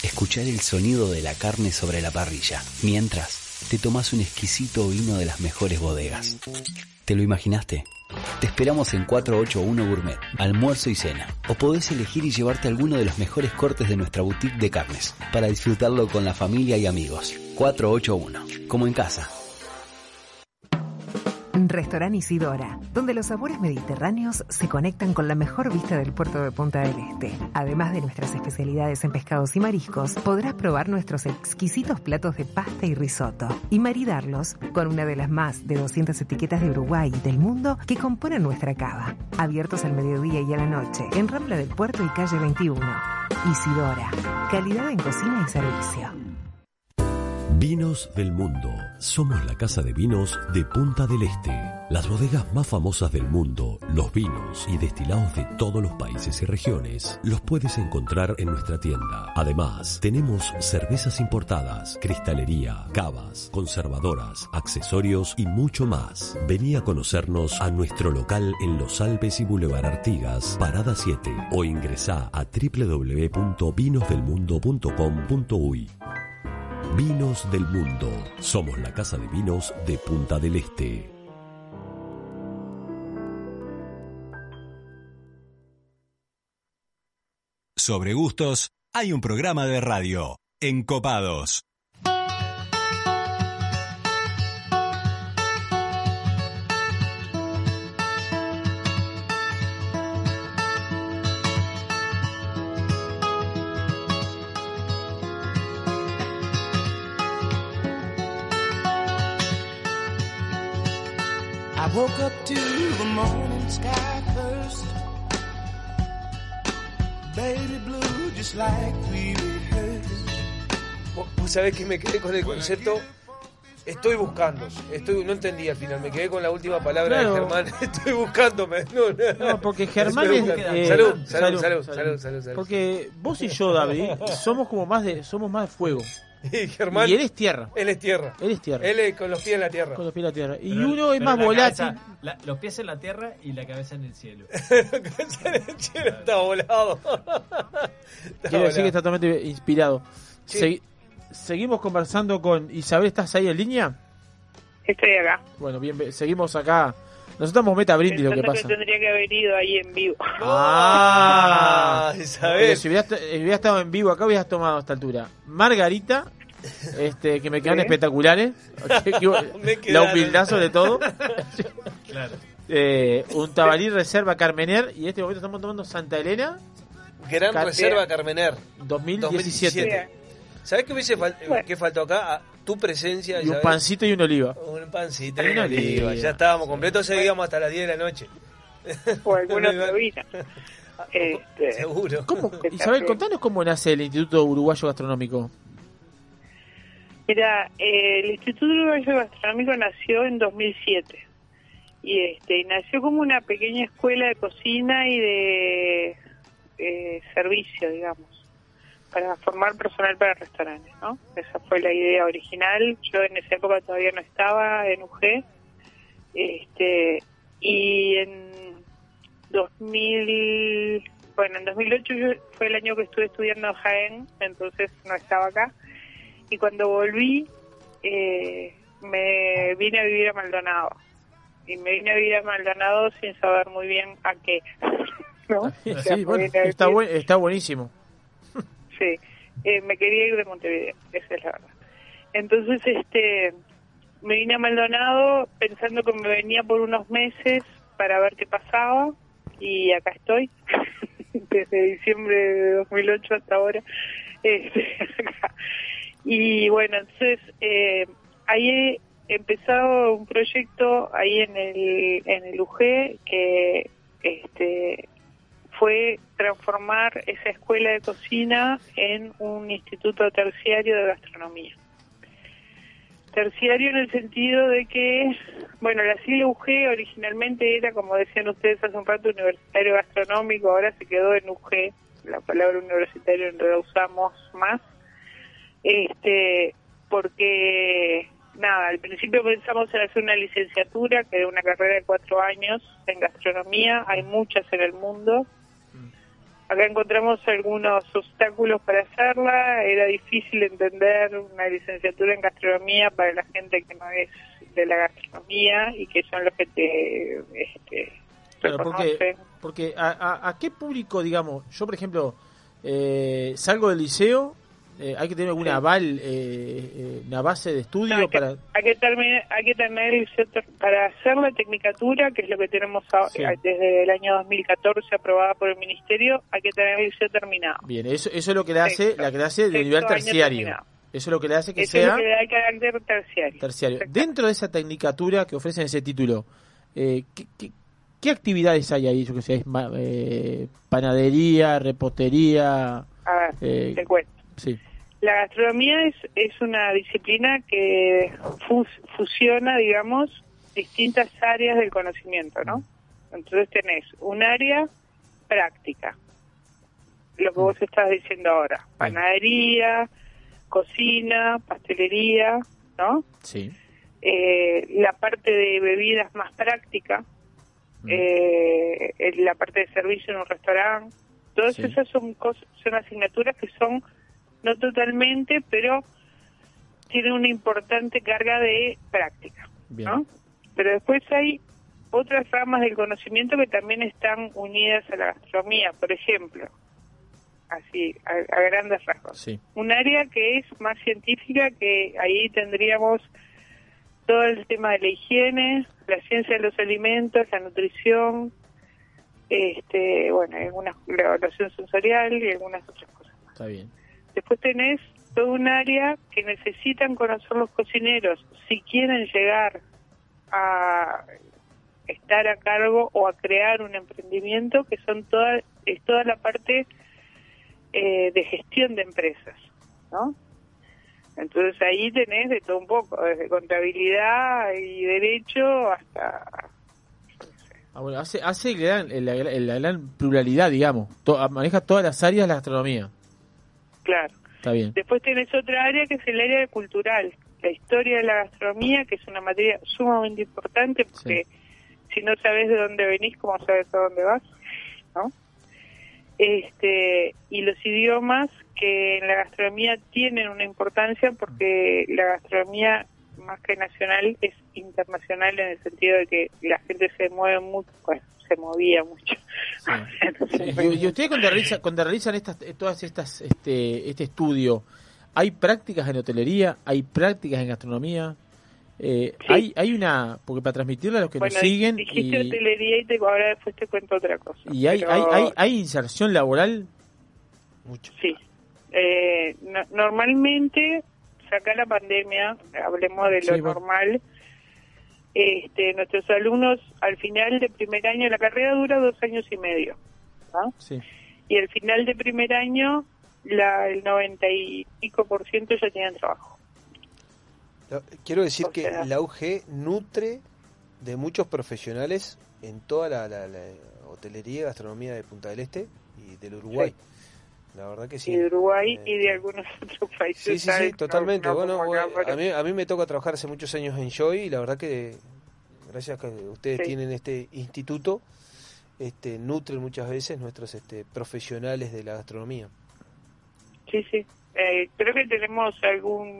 Escuchar el sonido de la carne sobre la parrilla, mientras te tomas un exquisito vino de las mejores bodegas. ¿Te lo imaginaste? Te esperamos en 481 Gourmet, almuerzo y cena. O podés elegir y llevarte alguno de los mejores cortes de nuestra boutique de carnes, para disfrutarlo con la familia y amigos. 481, como en casa. Restaurant Isidora, donde los sabores mediterráneos se conectan con la mejor vista del puerto de Punta del Este. Además de nuestras especialidades en pescados y mariscos, podrás probar nuestros exquisitos platos de pasta y risotto y maridarlos con una de las más de 200 etiquetas de Uruguay y del mundo que componen nuestra cava. Abiertos al mediodía y a la noche, en Rambla del Puerto y calle 21. Isidora, calidad en cocina y servicio. Vinos del mundo. Somos la casa de vinos de Punta del Este. Las bodegas más famosas del mundo, los vinos y destilados de todos los países y regiones, los puedes encontrar en nuestra tienda. Además, tenemos cervezas importadas, cristalería, cavas, conservadoras, accesorios y mucho más. Vení a conocernos a nuestro local en Los Alpes y Boulevard Artigas, Parada 7 o ingresá a www.vinosdelmundo.com.uy. Vinos del Mundo. Somos la casa de vinos de Punta del Este. Sobre gustos, hay un programa de radio. Encopados. I woke up to the morning sky first. Baby blue, just like we rehearsed. Vos vos sabés que me quedé con el concepto. Estoy buscando. Estoy, no entendí al final. Me quedé con la última palabra Claro. de Germán. [LAUGHS] Estoy buscándome. No, no. No, porque Germán es. eh, salud, salud, salud, salud, salud, salud. Porque vos y yo, David, somos como más de, somos más de fuego. [LAUGHS] Y Germán. Y él es tierra. Él es tierra. Él es tierra. Él es con los pies en la tierra. Con los pies en la tierra. Y Pero- uno es más la volátil. cabeza- la- los pies en la tierra y la cabeza en el cielo. [LAUGHS] Está volado. [LAUGHS] Quiero decir que está totalmente inspirado. Segui- seguimos conversando con Isabel. ¿Estás ahí en línea? Estoy acá. Bueno, bien, seguimos acá. Nosotros estamos meta brindis lo que pasa. que tendría que haber ido ahí en vivo. [LAUGHS] Ah. Pero si hubieras, eh, hubieras estado en vivo acá, hubieras tomado a esta altura Margarita, [LAUGHS] este, que me quedan espectaculares. [LAUGHS] La humildad sobre todo. Claro. Eh, un tabalí reserva Carmener y en este momento estamos tomando Santa Elena Gran Car- Reserva Carmener. 2017. ¿Sabés qué, hubiese fal- qué faltó acá? Ah, Tu presencia. y un pancito y una oliva. Un pancito y Una oliva. Ya estábamos completos, seguíamos hasta las 10 de la noche. O alguna [LAUGHS] vino. Este, [LAUGHS] Seguro. ¿Cómo? Isabel, contanos cómo nace el Instituto Uruguayo Gastronómico. Mira, eh, el Instituto Uruguayo Gastronómico nació en 2007 y este y nació como una pequeña escuela de cocina y de eh, servicio, digamos, para formar personal para restaurantes, ¿no? Esa fue la idea original. Yo en esa época todavía no estaba en UG, este y en 2000, bueno, en 2008 yo- fue el año que estuve estudiando en Jaén, entonces no estaba acá. Y cuando volví, eh, me vine a vivir a Maldonado. Y me vine a vivir a Maldonado sin saber muy bien a qué. [LAUGHS] ¿no? O sea, Sí, bueno, está, buen- está buenísimo. Sí, eh, me quería ir de Montevideo, esa es la verdad. Entonces, este, me vine a Maldonado pensando que me venía por unos meses para ver qué pasaba y acá estoy, [LAUGHS] desde diciembre de 2008 hasta ahora. Este, [LAUGHS] acá. Y bueno, entonces, eh, ahí he empezado un proyecto ahí en el, en el UG que este, fue transformar esa escuela de cocina en un instituto terciario de gastronomía. Terciario en el sentido de que, bueno, la sigla UG originalmente era, como decían ustedes hace un rato, universitario gastronómico, ahora se quedó en UG, la palabra universitario no la usamos más, este, porque nada, al principio pensamos en hacer una licenciatura, que es una carrera de cuatro años en gastronomía, hay muchas en el mundo. Acá encontramos algunos obstáculos para hacerla, era difícil entender una licenciatura en gastronomía para la gente que no es de la gastronomía y que son los que te este, Claro, porque, porque a, a- a qué público, digamos, yo por ejemplo, eh, salgo del liceo, eh, hay que tener alguna aval, eh, eh, una base de estudio No, hay, que, para... hay que terminar, hay que tener para hacer la tecnicatura, que es lo que tenemos a- Sí. desde el año 2014 aprobada por el ministerio, hay que tener el liceo terminado. Bien, eso, eso es lo que le hace, la que hace de nivel terciario. terminado. Eso es lo que le hace que Eso es sea lo que le da el carácter terciario. terciario. Dentro de esa tecnicatura que ofrecen ese título, eh, ¿qué, qué, qué actividades hay ahí? Yo que sé, es eh, panadería, repostería. A ver, eh, te cuento. sí, La gastronomía es, es una disciplina que fus- fusiona, digamos, distintas áreas del conocimiento, ¿no? Entonces tenés un área práctica, lo que vos estás diciendo ahora, panadería, cocina, pastelería, ¿no? sí. Eh, la parte de bebidas más práctica, eh, en la parte de servicio en un restaurante, todas Sí. esas son cosas, son asignaturas que son no totalmente, pero tienen una importante carga de práctica, Bien. ¿no? Pero después hay otras ramas del conocimiento que también están unidas a la gastronomía, por ejemplo, así, a, a grandes rasgos. Sí. Un área que es más científica, que ahí tendríamos todo el tema de la higiene, la ciencia de los alimentos, la nutrición, este, bueno, algunas, la evaluación sensorial y algunas otras cosas. Está bien. Después tenés todo un área que necesitan conocer los cocineros si quieren llegar a estar a cargo o a crear un emprendimiento, que son toda, es toda la parte eh, de gestión de empresas, ¿no? Entonces ahí tenés de todo un poco, desde contabilidad y derecho hasta... Ah, hace, hace la, gran- la la gran pluralidad, digamos. Maneja todas las áreas de la gastronomía. Claro. Está bien. Después tenés otra área que es el área cultural, la historia de la gastronomía, que es una materia sumamente importante porque si no sabes de dónde venís, ¿cómo sabes a dónde vas? ¿No? Este, y los idiomas que en la gastronomía tienen una importancia porque la gastronomía más que nacional es internacional en el sentido de que la gente se mueve mucho, bueno, se movía mucho. Sí, [LAUGHS] Y, y ustedes cuando realizan, cuando realizan estas, eh, todas estas, este, este estudio, ¿hay prácticas en hotelería? ¿Hay prácticas en gastronomía? Eh, hay, hay una, porque para transmitirle a los que bueno, nos siguen, dijiste y, hotelería y te, ahora después te cuento otra cosa. y hay, Pero- hay, hay, hay inserción laboral. Sí. Eh, no- normalmente, saca la pandemia, hablemos de lo Sí, normal, este, nuestros alumnos al final de primer año, la carrera dura dos años y medio, ¿no? Sí. y al final de primer año, la, el 90 y pico por ciento ya tienen trabajo. Quiero decir que la UG nutre de muchos profesionales en toda la, la- la hotelería y gastronomía de Punta del Este y del Uruguay. La verdad que sí. Y de Uruguay y de algunos [LAUGHS] otros países. Sí, sí, sí, totalmente. no bueno, a, mí, a mí me toca trabajar hace muchos años en Joy y la verdad que gracias a que ustedes Sí. tienen este instituto, este, nutren muchas veces nuestros este, profesionales de la gastronomía. Sí, sí. Eh, creo que tenemos algún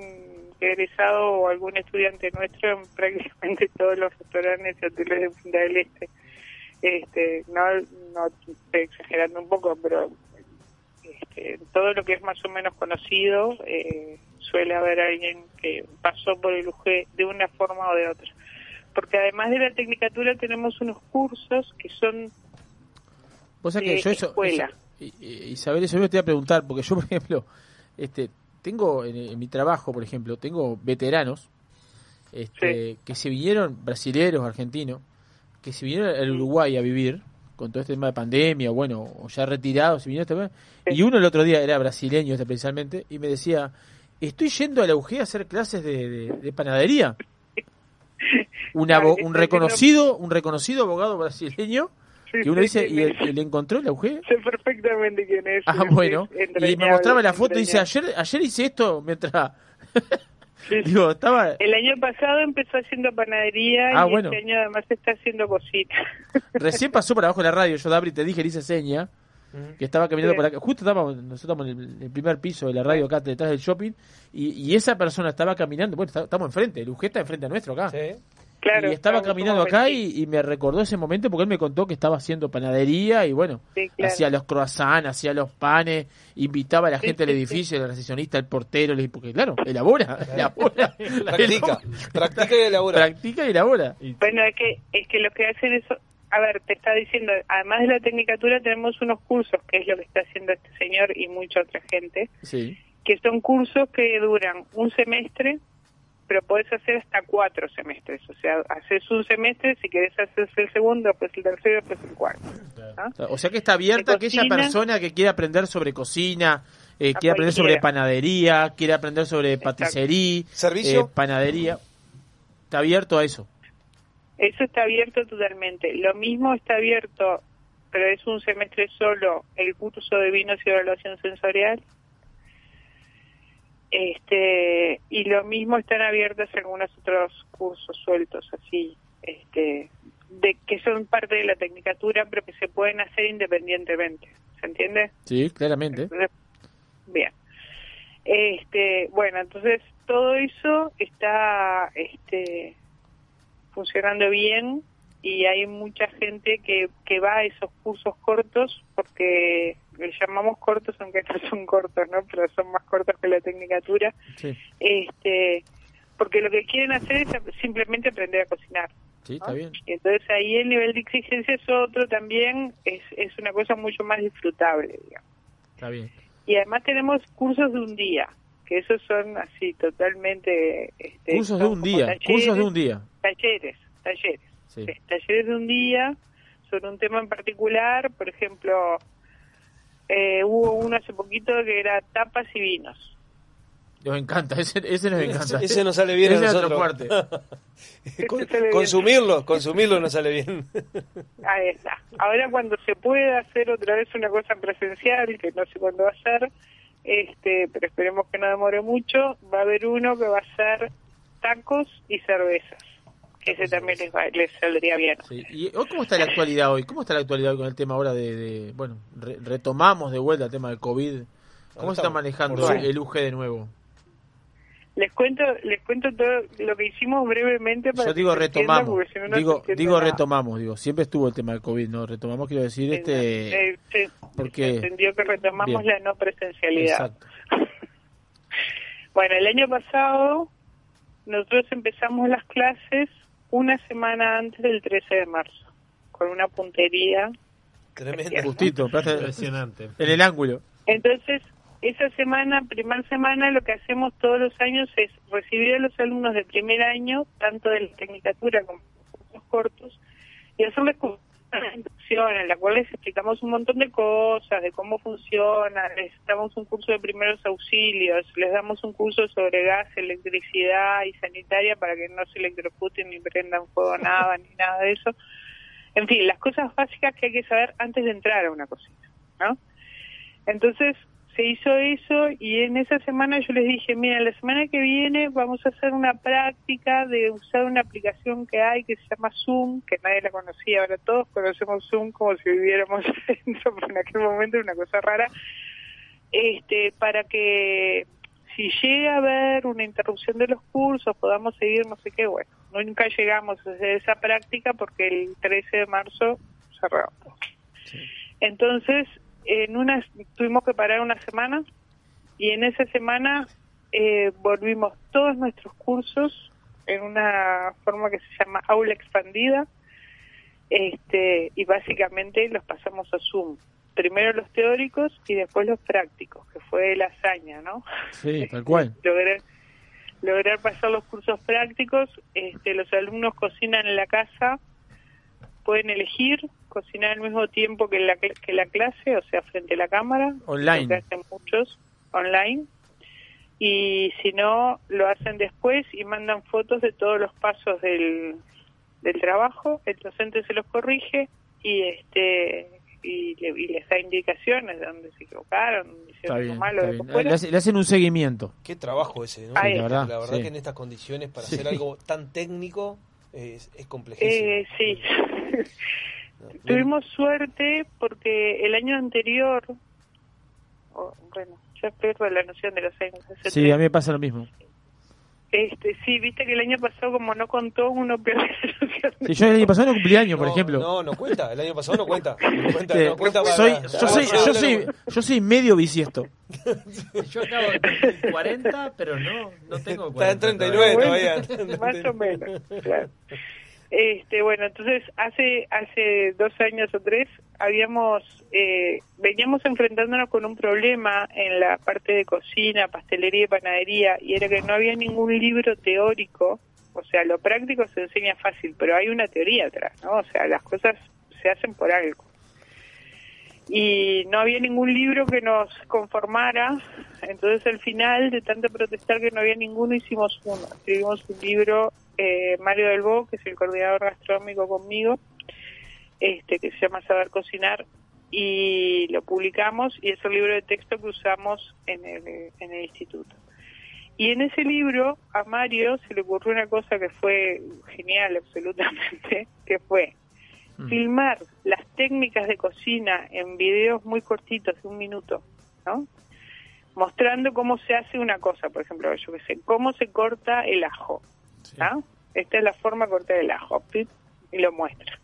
egresado o algún estudiante nuestro en prácticamente [LAUGHS] todos los restaurantes y hoteles de Punta del Este. Este, no, no estoy exagerando un poco, pero este, todo lo que es más o menos conocido eh, suele haber alguien que pasó por el UG de una forma o de otra. Porque además de la tecnicatura tenemos unos cursos que son Vos sabés que de yo eso, escuela. eso- Isabel, eso yo te iba a preguntar, porque yo, [LAUGHS] por ejemplo, este, tengo en, en mi trabajo, por ejemplo, tengo veteranos este, que se vinieron, brasileros, argentinos, que se vinieron al Uruguay a vivir con todo este tema de pandemia, bueno, o ya retirados, se vinieron este- y uno el otro día era brasileño este, precisamente, y me decía, estoy yendo a la UG a hacer clases de, de- de panadería. [LAUGHS] Un, abo- un reconocido un reconocido abogado brasileño que uno dice y, y le encontró la UG sé perfectamente quién es. Ah, bueno. Y me mostraba la foto y dice, ayer, ayer hice esto mientras... [LAUGHS] Digo, estaba... El año pasado empezó haciendo panadería Ah, y bueno. este año además está haciendo cocina. [LAUGHS] Recién pasó por abajo de la radio, yo Dabri te dije, le hice seña, que estaba caminando Sí. por acá. Justo estábamos, nosotros estamos en el, el primer piso de la radio acá detrás del shopping, y, y esa persona estaba caminando, bueno, está- estamos enfrente, el UG está enfrente a nuestro acá. Claro, y estaba caminando acá y, y me recordó ese momento porque él me contó que estaba haciendo panadería y bueno, Sí, claro. hacía los croissants, hacía los panes, invitaba a la Sí, gente sí, del edificio, el recepcionista, el portero, le- porque claro, elabora, [LAUGHS] elabora. [LAUGHS] Practica, practica y elabora. Practica y elabora. Bueno, es que, es que lo que hacen eso, a ver, te está diciendo, además de la tecnicatura tenemos unos cursos, que es lo que está haciendo este señor y mucha otra gente, Sí. que son cursos que duran un semestre, pero podés hacer hasta cuatro semestres. O sea, haces un semestre, si querés hacer el segundo, pues el tercero, pues el cuarto. ¿no? O sea que está abierta aquella persona que quiere aprender sobre cocina, eh, quiere aprender sobre panadería, quiere aprender sobre paticería, ¿Servicio? eh, panadería. Está abierto a eso. Eso está abierto totalmente. Lo mismo está abierto, pero es un semestre solo, el curso de vinos y evaluación sensorial. Este, y lo mismo están abiertos algunos otros cursos sueltos, así, este, de que son parte de la tecnicatura, pero que se pueden hacer independientemente. ¿Se entiende? Sí, claramente. Bien. Este, bueno, entonces todo eso está este funcionando bien y hay mucha gente que, que va a esos cursos cortos porque le llamamos cortos aunque no [LAUGHS] son cortos, ¿no? Pero son más cortos que la tecnicatura. Sí, Este, porque lo que quieren hacer es simplemente aprender a cocinar. sí, está bien. Y entonces ahí el nivel de exigencia es otro también, es, es una cosa mucho más disfrutable, digamos. Está bien. Y además tenemos cursos de un día, que esos son así totalmente... Este, Cursos de un día, talleres, cursos de un día. Talleres, talleres. Sí. Sí, talleres de un día sobre un tema en particular, por ejemplo, eh, hubo uno hace poquito que era tapas y vinos. Nos encanta, ese, ese nos encanta. Ese nos sale bien a Ese es nuestro nosotros. fuerte. [LAUGHS] Con- sale bien. consumirlo, consumirlo nos sale bien. [LAUGHS] Ahí está. Ahora cuando se pueda hacer otra vez una cosa presencial, que no sé cuándo va a ser, este, pero esperemos que no demore mucho, va a haber uno que va a ser tacos y cervezas, ese también les, va- les saldría bien. Sí. ¿Y hoy cómo está la actualidad hoy? ¿Cómo está la actualidad hoy con el tema ahora de, de- bueno, re- retomamos de vuelta el tema del COVID? ¿Cómo se está manejando el, UG de nuevo? Les cuento, les cuento todo lo que hicimos brevemente para Yo digo que retomamos, si no, digo, entiende digo nada. retomamos, digo, siempre estuvo el tema del COVID, ¿no? Retomamos, quiero decir, este... Eh, sí, porque... entendió que retomamos Bien. la no presencialidad. Exacto. [LAUGHS] Bueno, el año pasado nosotros empezamos las clases una semana antes del 13 de marzo, con una puntería. Tremendo. Justito, Impresionante. en el ángulo. Entonces, esa semana, primera semana, lo que hacemos todos los años es recibir a los alumnos de primer año, tanto de la tecnicatura como de los cortos, y hacerles una inducción en la cual les explicamos un montón de cosas, de cómo funciona, les damos un curso de primeros auxilios, les damos un curso sobre gas, electricidad y sanitaria para que no se electrocuten ni prendan fuego [LAUGHS] nada, ni nada de eso. En fin, las cosas básicas que hay que saber antes de entrar a una cocina, ¿no? Entonces se hizo eso y en esa semana yo les dije, mira, la semana que viene vamos a hacer una práctica de usar una aplicación que hay que se llama Zoom, que nadie la conocía, ahora todos conocemos Zoom como si viviéramos [LAUGHS] dentro, pero en aquel momento era una cosa rara, este, para que si llega a haber una interrupción de los cursos podamos seguir no sé qué, bueno, nunca llegamos a hacer esa práctica porque el 13 de marzo cerramos. Entonces, en una tuvimos que parar una semana y en esa semana eh, volvimos todos nuestros cursos en una forma que se llama aula expandida este y básicamente los pasamos a Zoom. Primero los teóricos y después los prácticos, que fue la hazaña, ¿no? Sí, [LAUGHS] tal cual. lograr lograr pasar los cursos prácticos este los alumnos cocinan en la casa pueden elegir cocinar al mismo tiempo que la, que la clase o sea frente a la cámara Online. lo que hacen muchos online y si no lo hacen después y mandan fotos de todos los pasos del, del trabajo el docente se los corrige y este y, le- y les da indicaciones de dónde se equivocaron, dónde hicieron algo bien, malo. Le, hace- le hacen un seguimiento. Qué trabajo ese, Sí, la verdad, La verdad sí. que en estas condiciones para Sí. hacer algo tan técnico es, es complejísimo. Eh, sí. [LAUGHS] Tuvimos suerte porque el año anterior, bueno, ya pierdo la noción de los años. Sí, tres. a mí me pasa lo mismo. Este, sí, viste que el año pasado como no contó, uno pierde la noción. Yo el año pasado no cumplí año, por No, ejemplo. No, no cuenta. El año pasado no cuenta. No [LAUGHS] cuenta, Este, no cuenta para- soy, yo, soy, yo, soy, yo soy medio bisiesto. [LAUGHS] Yo acabo de cumplir 40, pero no, no tengo 40. Está en 39 Bueno, todavía. Más o menos. claro. Este, bueno, entonces hace hace dos años o tres habíamos eh, veníamos enfrentándonos con un problema en la parte de cocina, pastelería y panadería y era que no había ningún libro teórico, o sea, lo práctico se enseña fácil, pero hay una teoría atrás, ¿no? O sea, las cosas se hacen por algo. Y no había ningún libro que nos conformara, entonces al final, de tanto protestar que no había ninguno, hicimos uno. Escribimos un libro, eh, Mario del Bo, que es el coordinador gastronómico conmigo, este que se llama Saber Cocinar, y lo publicamos, y es el libro de texto que usamos en el, en el instituto. Y en ese libro a Mario se le ocurrió una cosa que fue genial absolutamente, [LAUGHS] que fue filmar las técnicas de cocina en videos muy cortitos, de un minuto, ¿no? Mostrando cómo se hace una cosa, por ejemplo, yo que sé, cómo se corta el ajo, ¿no? Esta es la forma de cortar el ajo, pip, y lo muestra.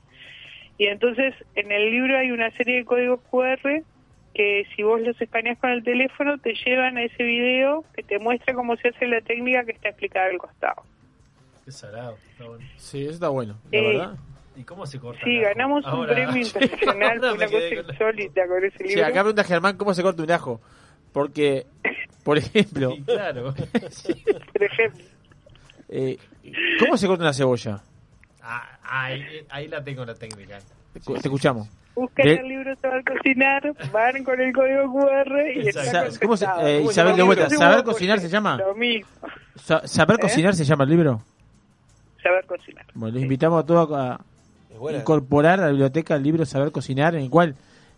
Y entonces en el libro hay una serie de códigos QR que si vos los escaneas con el teléfono te llevan a ese video que te muestra cómo se hace la técnica que está explicada al costado. Qué salado. Está bueno. Sí, eso está bueno, la Eh, verdad. ¿Y cómo se corta? Sí, ganamos un Ahora- premio [LAUGHS] internacional, Ahora una cosa con la- insólita con ese Sí, libro. acá pregunta Germán cómo se corta un ajo. Porque, por ejemplo, Sí, claro. [LAUGHS] Por ejemplo, eh, ¿cómo se corta una cebolla? Ah, ahí, ahí la tengo la técnica. Te, te escuchamos. buscan el libro Saber Cocinar, van con el código QR y está ¿Cómo se, eh. ¿Saber cocinar se llama? Lo mismo, Sa- ¿Saber ¿Eh? cocinar se llama el libro? Saber Cocinar. Bueno, los invitamos a todos a incorporar a la biblioteca el libro Saber Cocinar, en el cual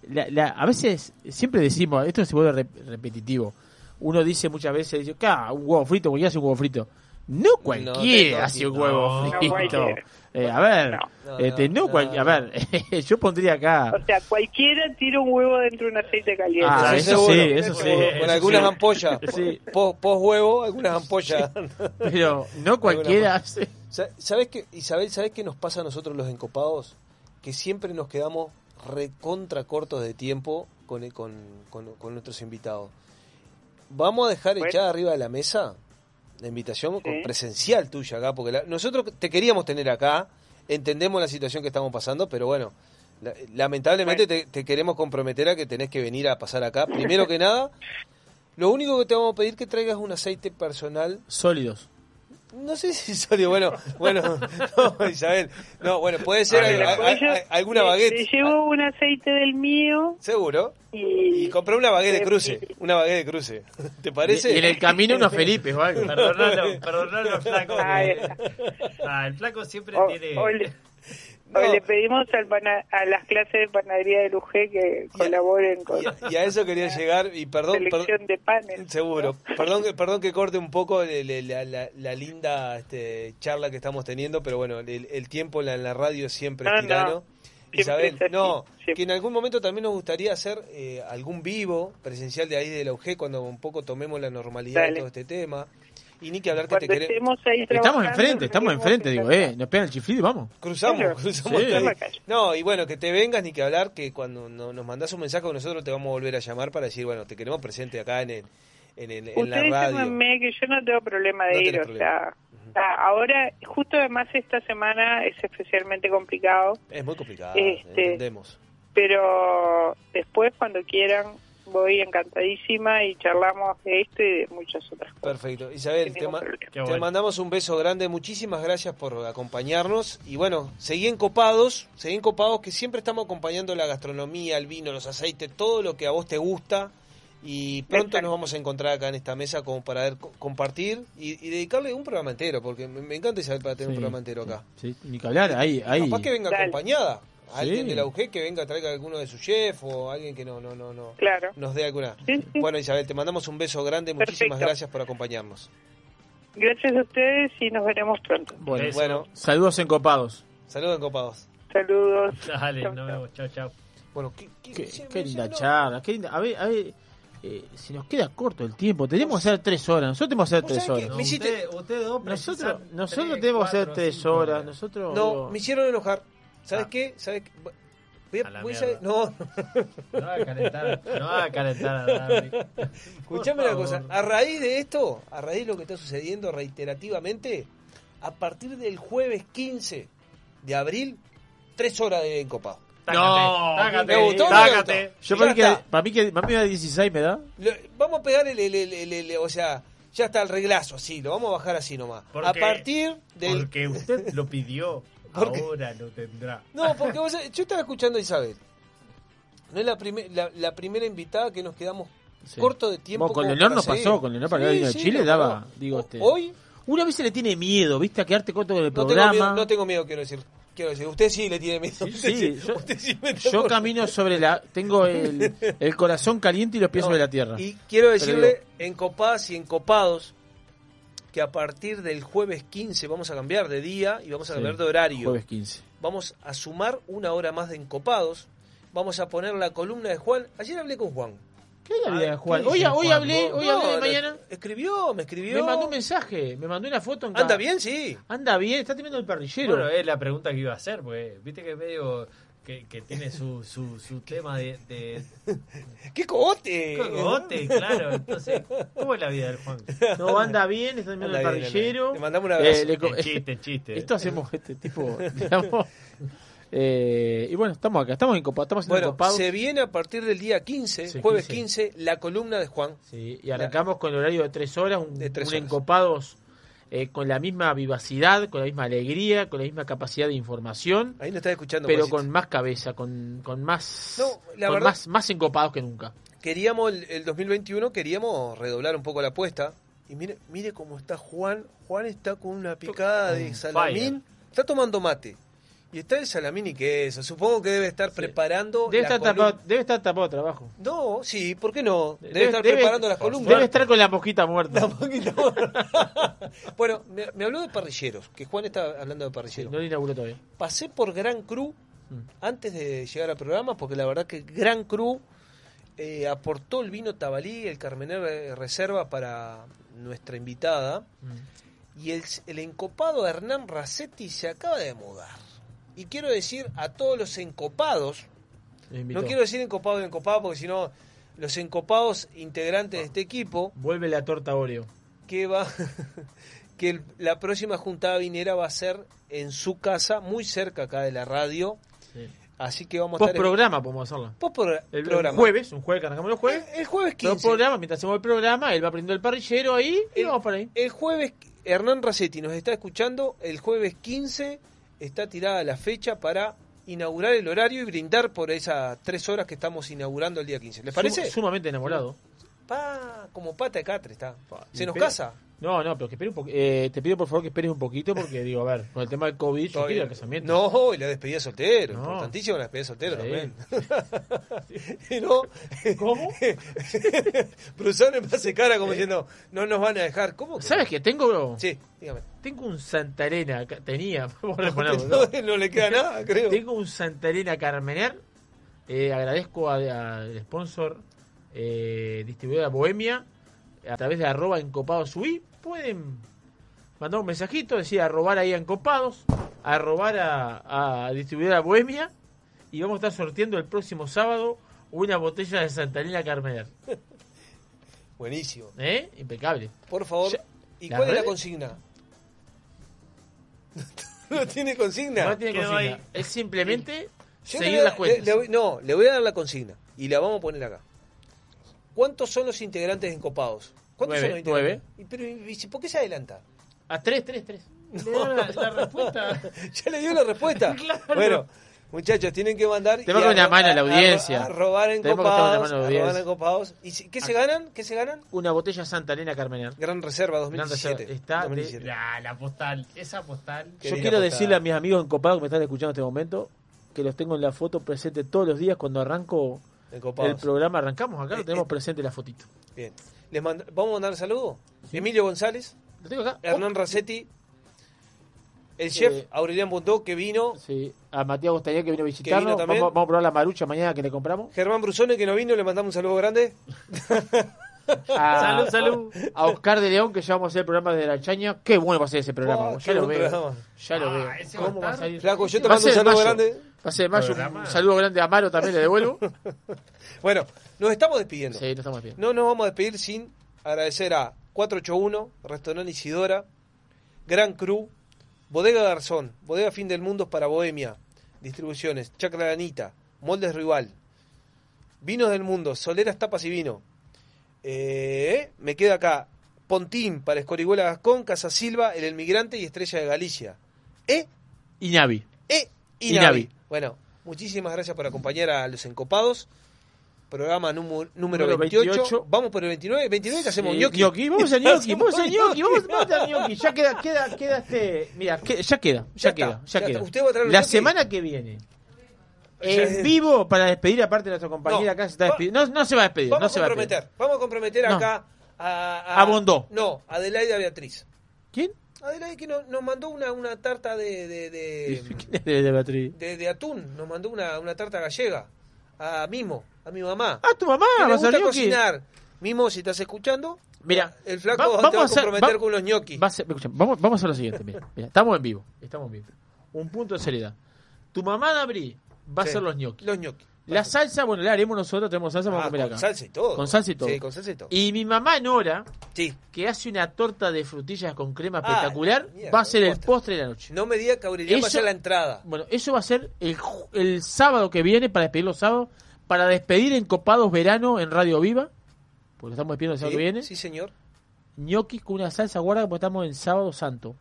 la- la- a veces siempre decimos, esto se vuelve re- repetitivo. Uno dice muchas veces, dice, "Ca, un huevo frito, cualquiera hace un huevo frito. No cualquiera no, hace un huevo no frito. Eh, a ver, No, este, no, no, cual- no. a ver, [LAUGHS] yo pondría acá. O sea, cualquiera tira un huevo dentro de un aceite caliente. Ah, Sí, eso sí, eso sí. Con algunas sí. ampollas. [LAUGHS] Sí. Post, huevo, algunas ampollas. [LAUGHS] Pero no cualquiera hace. Sa- ¿Sabes qué, Isabel, sabes qué nos pasa a nosotros los encopados? Que siempre nos quedamos recontra cortos de tiempo con, con, con- con nuestros invitados. Vamos a dejar Bueno. echada arriba de la mesa la invitación con Sí. presencial tuya acá, porque la- nosotros te queríamos tener acá, entendemos la situación que estamos pasando, pero bueno, la- lamentablemente te, te queremos comprometer a que tenés que venir a pasar acá. Primero que nada, lo único que te vamos a pedir es que traigas un aceite personal Sólidos. No sé si sólido, bueno, bueno, [LAUGHS] no, Isabel, no, bueno, puede ser Ah, alguna le- baguette, Le llevo un aceite del mío seguro, y... y compré una baguette de cruce, una baguette de cruce, ¿te parece? Y en el camino unos [LAUGHS] Felipes o algo. Perdonalo, perdonalo, flaco. Ah, el flaco siempre O, tiene. o le, o le pedimos al pana- a las clases de panadería de Lujé que colaboren con Y a, eso quería llegar, y perdón, selección de panes. seguro, perdón, que- perdón que corte un poco le- la, la- la linda este, charla que estamos teniendo, pero bueno, el, el tiempo en la, la radio siempre No, es no. tirano. Isabel, es así, no, siempre. que en algún momento también nos gustaría hacer eh, algún vivo presencial de ahí de la UG cuando un poco tomemos la normalidad de todo este tema. Y ni que hablar que te Cuando queremos. Estamos enfrente, estamos enfrente, digo, eh, nos pegan el chiflido y vamos. Cruzamos, Claro, cruzamos sí. ahí. la calle. No, y bueno, que te vengas ni que hablar, que cuando no- nos mandas un mensaje nosotros te vamos a volver a llamar para decir, bueno, te queremos presente acá en, el, en, el- en la Ustedes radio. llámenme que yo no tengo problema de No ir, o sea, ah, ahora, justo además esta semana es especialmente complicado, Es muy complicado, Este, entendemos. pero después cuando quieran voy encantadísima y charlamos de esto y de muchas otras cosas. Perfecto. Isabel, te, ma- bueno. mandamos un beso grande. Muchísimas gracias por acompañarnos. Y bueno, seguí copados, seguí copados que siempre estamos acompañando la gastronomía, el vino, los aceites, todo lo que a vos te gusta. Y pronto Exacto. nos vamos a encontrar acá en esta mesa como para ver- co- compartir y, y dedicarle un programa entero, porque me, me encanta Isabel para tener un programa entero acá. Sí, ni que hablar, ahí, ahí. Capaz que venga Dale. acompañada. Alguien Sí. de la UG que venga a traer alguno de su chef o alguien que no, no, no, no. Claro. Nos dé alguna. Bueno, Isabel, te mandamos un beso grande. Muchísimas Perfecto. gracias por acompañarnos. Gracias a ustedes y nos veremos pronto. Bueno, Bueno, saludos encopados. saludos encopados. Saludos. [LAUGHS] Dale, nos vemos. Chao, chao. Bueno, ¿qué, Qué, qué linda charla. Qué linda. A ver, a ver. eh, si nos queda corto el tiempo, tenemos que hacer tres horas. Nosotros tenemos que hacer tres horas. dos Nosotros, nosotros tres, tenemos que hacer tres horas. Nosotros. No, digo, me hicieron enojar. ¿Sabes qué? ¿Sabes qué? Voy a- voy a- no, No va a calentar, no va a calentar a. [LAUGHS] Escuchame una cosa, a raíz de esto, a raíz de lo que está sucediendo reiterativamente, a partir del jueves 15 de abril, tres horas de encopado. No, tácate, ¿Me gustó me tácate. gustó? Yo para mí, que, para mí que para mí me da 16, ¿me da? Vamos a pegar el, el- el- el- el- o sea, ya está el reglazo, así, lo vamos a bajar así nomás. Porque- a partir del... Porque usted lo pidió, Porque- ahora lo tendrá. No, porque vos yo estaba escuchando a Isabel. No es la, primer- la, la primera invitada que nos quedamos Sí. corto de tiempo. Bueno, con Leonor nos seguir. pasó, con Leonor para Sí, el vino de Chile no, daba, no. digo este. Hoy Una vez se le tiene miedo, ¿viste? A quedarte corto con el no tengo, programa. miedo, no tengo miedo, quiero decir. Quiero decir, usted sí le tiene miedo. Sí, Usted sí, yo, usted sí me yo tocó. camino sobre la. Tengo el, el corazón caliente y los pies No, sobre la tierra. Y quiero Pero decirle, digo, encopadas y encopados, que a partir del jueves 15 vamos a cambiar de día y vamos a Sí, cambiar de horario. Jueves 15. Vamos a sumar una hora más de encopados. Vamos a poner la columna de Juan. Ayer hablé con Juan. ¿Qué es la vida de Juan? ¿qué Hoy, hablé, hoy no, hablé de mañana. Escribió, me escribió. Me mandó un mensaje, me mandó una foto en Anda bien, sí. Anda bien, está teniendo el parrillero. Bueno, es la pregunta que iba a hacer, porque viste que medio que, que tiene su, su, su tema de, de [LAUGHS] ¡Qué cogote! cogote, claro. Entonces, ¿cómo es la vida del Juan? No, anda bien, está Anda el bien, parrillero. Le mandamos un abrazo. Eh, le co- En chiste, chiste. Esto hacemos este tipo, digamos. eh, y bueno, estamos acá, estamos encopados, estamos haciendo Bueno, encopados. se viene a partir del día 15, Sí, jueves 15. 15, la columna de Juan. Sí, y arrancamos con el horario de tres horas, un, De tres un horas. encopados eh, con la misma vivacidad, con la misma alegría, con la misma capacidad de información, Ahí nos está escuchando. pero Juancito. con más cabeza, con, con más, No, la con verdad- más, más encopados que nunca. Queríamos, el, el 2021, queríamos redoblar un poco la apuesta. Y mire, mire cómo está Juan. Juan está con una picada de salamín. Está tomando mate. Y está el salamín y queso. Supongo que debe estar preparando. Debe la estar, columna. tapado, debe estar tapado de trabajo. No, sí, ¿por qué no? Debe, estar preparando las columnas. Debe estar con la mosquita muerta. [LAUGHS] Bueno, me, me habló de parrilleros, que Juan está hablando de parrilleros. No lo inauguró todavía. Pasé por Gran Cru Mm. antes de llegar al programa, porque la verdad que Gran Cru eh, aportó el vino Tabalí, el Carmener eh, Reserva para nuestra invitada. Mm. Y el, el encopado Hernán Racetti se acaba de mudar. Y quiero decir a todos los encopados, no quiero decir encopado y encopado, porque si no, los encopados integrantes de este equipo, Vuelve la torta Oreo. que va [LAUGHS] que el- la próxima juntada vinera va a ser en su casa, muy cerca acá de la radio. Sí. Así que vamos a estar en- programa podemos hacerlo. post pro- El, programa. el jueves, un jueves que arrancamos los jueves. El, el jueves Post 15. programa, mientras hacemos el programa, él va prendiendo el parrillero ahí y El- vamos por ahí. El jueves Hernán Racetti nos está escuchando, el jueves 15 está tirada la fecha para inaugurar el horario y brindar por esas tres horas que estamos inaugurando el día 15. ¿Les parece? Sum- sumamente enamorado. Pa, como pata de catre está. ¿Se nos casa? No, no, pero que espere un poquito. Eh, te pido por favor que esperes un poquito porque digo, a ver, con el tema del COVID, yo Todavía- quiero el casamiento. No, y la despedida soltero. No. Importantísimo la despedida soltero Sí. también. [LAUGHS] [LAUGHS] No, ¿Cómo? [LAUGHS] Brusone me hace cara como diciendo, no nos van a dejar. ¿Cómo? que ¿Sabes qué? Tengo. Sí, dígame. Tengo un Santa acá- Tenía. reponerlo, No, le queda nada, creo. Tengo un Santa Elena Carmener. Eh, agradezco al sponsor eh, distribuidora Bohemia a través de arroba encopados UI. Pueden mandar un mensajito, decir arrobar ahí a encopados, arrobar a, a distribuidora Bohemia y vamos a estar sorteando el próximo sábado una botella de Santa Elena Carmener. [LAUGHS] Buenísimo. ¿Eh? Impecable. Por favor. Ya- ¿Y ¿La cuál es la consigna? [LAUGHS] ¿No tiene consigna? No tiene consigna. Es simplemente Yo seguir voy las cuentas. le- le voy- no, le voy a dar la consigna y la vamos a poner acá. ¿Cuántos son los integrantes encopados? ¿Cuántos Nueve, son los integrantes? nueve. ¿Y, pero, ¿Por qué se adelanta? A tres, tres, tres. Le la, la respuesta. [LAUGHS] ya le dio la respuesta. [LAUGHS] Claro. Bueno, muchachos, tienen que mandar. Tenemos que mano a la audiencia. A, a robar encopados. a robar encopados. ¿Y si- qué se ganan? ¿Qué se ganan? Una botella Santa Elena Carmener. Gran Reserva Gran 2017. Reserva. Está de- 2017. La, la postal, esa postal. Yo quiero decirle a mis amigos encopados que me están escuchando en este momento que los tengo en la foto presente todos los días cuando arranco. El programa. Arrancamos acá, lo Eh, tenemos eh. presente la fotito. Bien. Les ¿Vamos a mandar saludos? Emilio González, Lo tengo acá. Hernán Racetti, el chef Eh, Aurelian Bundó, que vino, Sí, a Matías Gustañá que vino a visitarnos. vino. Vamos, vamos a probar la marucha mañana que le compramos. Germán Brusone, que no vino, le mandamos un saludo grande. A, [LAUGHS] Salud, salud. A Oscar de León, que ya vamos a hacer el programa de la chaña. Qué bueno va a ser ese programa. Oh, ya lo veo. programa. Ya lo Ah, veo. ¿Cómo va a salir? Flaco, yo te mando un saludo grande. Va a ser en mayo. Programa. Un saludo grande a Amaro también le devuelvo. [LAUGHS] Bueno, nos estamos despidiendo. Sí, no estamos bien. No nos vamos a despedir sin agradecer a 481, Restaurante Isidora, Gran Cru, Bodega Garzón, Bodega Fin del Mundo para Bohemia, Distribuciones, Chacra Lanita, Moldes Rival, Vinos del Mundo, Soleras Tapas y Vino. Eh, me queda acá Pontín para Escorihuela Gascón, Casa Silva, El Elmigrante y Estrella de Galicia. ¿Eh? Y Navi. ¿Eh? Y, Y Navi. Navi. Bueno, muchísimas gracias por acompañar a Los Encopados. Programa número, número Número 28. 28. Vamos por el 29. 29 que hacemos ñoqui. ñoqui. Vamos a ñoqui, vamos a ñoqui, [LAUGHS] vamos, a ñoqui. Ya queda, queda, queda este. Mira, que- ya queda, ya, Ya queda, está, ya ya queda. Usted va a traer La semana que viene. En vivo para despedir, aparte de nuestra compañera No. acá se está despidiendo. No, no se va a despedir, Vamos no se a va a comprometer. Vamos a comprometer acá a, a. A Bondó. No, Adelaida Beatriz. ¿Quién? Adelaida que nos, nos mandó una, una tarta de, de, de, De, de de- atún. Nos mandó una, una tarta gallega. A Mimo, a mi mamá. Ah, tu mamá, que le a gusta cocinar. Mimo, si estás escuchando, Mira, el flaco va- te va a comprometer va- con unos ñoquis. va a vamos, vamos a hacer lo siguiente. Mira, mira, estamos en vivo. Estamos en vivo. Un punto de seriedad. Tu mamá, Dabri, va a Sí, hacer los ñoquis. Los ñoquis. La salsa, bueno, la haremos nosotros, tenemos salsa, vamos Ah, a comer con acá. salsa y todo. Con salsa y todo. Sí, con salsa y todo. Y mi mamá Nora, Sí. que hace una torta de frutillas con crema Ah, espectacular, mierda, va a ser el postre. postre de la noche. No me diga que Aurelian va a ser la entrada. Bueno, eso va a ser el, el sábado que viene, para despedir los sábados, para despedir en Copados Verano en Radio Viva, porque lo estamos despidiendo el sábado Sí, que viene. sí, señor. Ñoquis con una salsa guarda, porque estamos en Sábado Santo.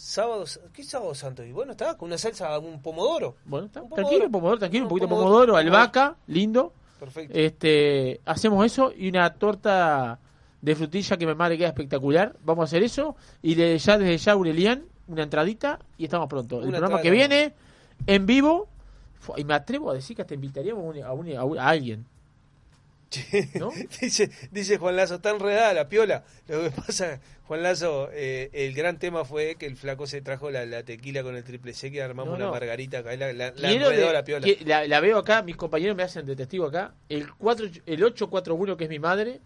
Sábado, ¿qué sábado santo? Y bueno, está con una salsa, un pomodoro. Bueno, está, Un tranquilo, pomodoro, tranquilo, un poquito de pomodoro, pomodoro, albahaca, lindo. Perfecto. Este, hacemos eso y una torta de frutilla que mamá le queda espectacular. Vamos a hacer eso y de, ya desde ya Aurelian una entradita y estamos pronto. El programa que viene en vivo y me atrevo a decir que hasta invitaríamos a un- a un- a alguien. ¿No? [LAUGHS] dice, dice Juan Lazo, está enredada la piola. Lo que pasa, Juan Lazo, eh, el gran tema fue que el flaco se trajo la, la tequila con el triple C, que armamos No, una margarita acá, la, la, la de- la piola. que- la, veo acá, mis compañeros me hacen de testigo acá. El 4, el 841 que es mi madre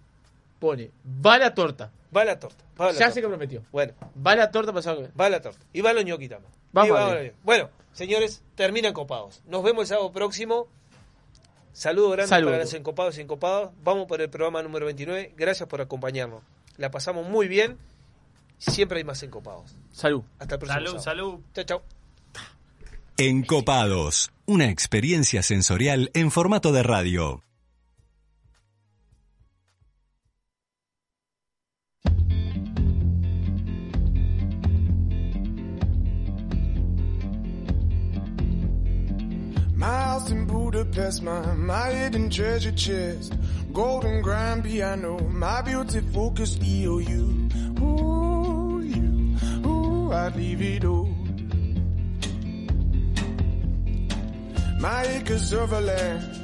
pone va la torta. Va la torta. va ya torta. se comprometió. Bueno, Va la torta que viene. va la torta. Y va los ñoquis también. Vamos va. Bueno, señores, terminan copados. Nos vemos el sábado próximo. Saludo grande Saludo. para los encopados y encopados. Vamos por el programa número 29. Gracias por acompañarnos. La pasamos muy bien. Siempre hay más encopados. Salud. Hasta el próximo Salud, sábado. salud. Chao, chao. Encopados, una experiencia sensorial en formato de radio. House in Budapest, my, my hidden treasure chest. Golden grand piano, my beauty focused EOU. Ooh, you, ooh, I'd leave it all. My acres of land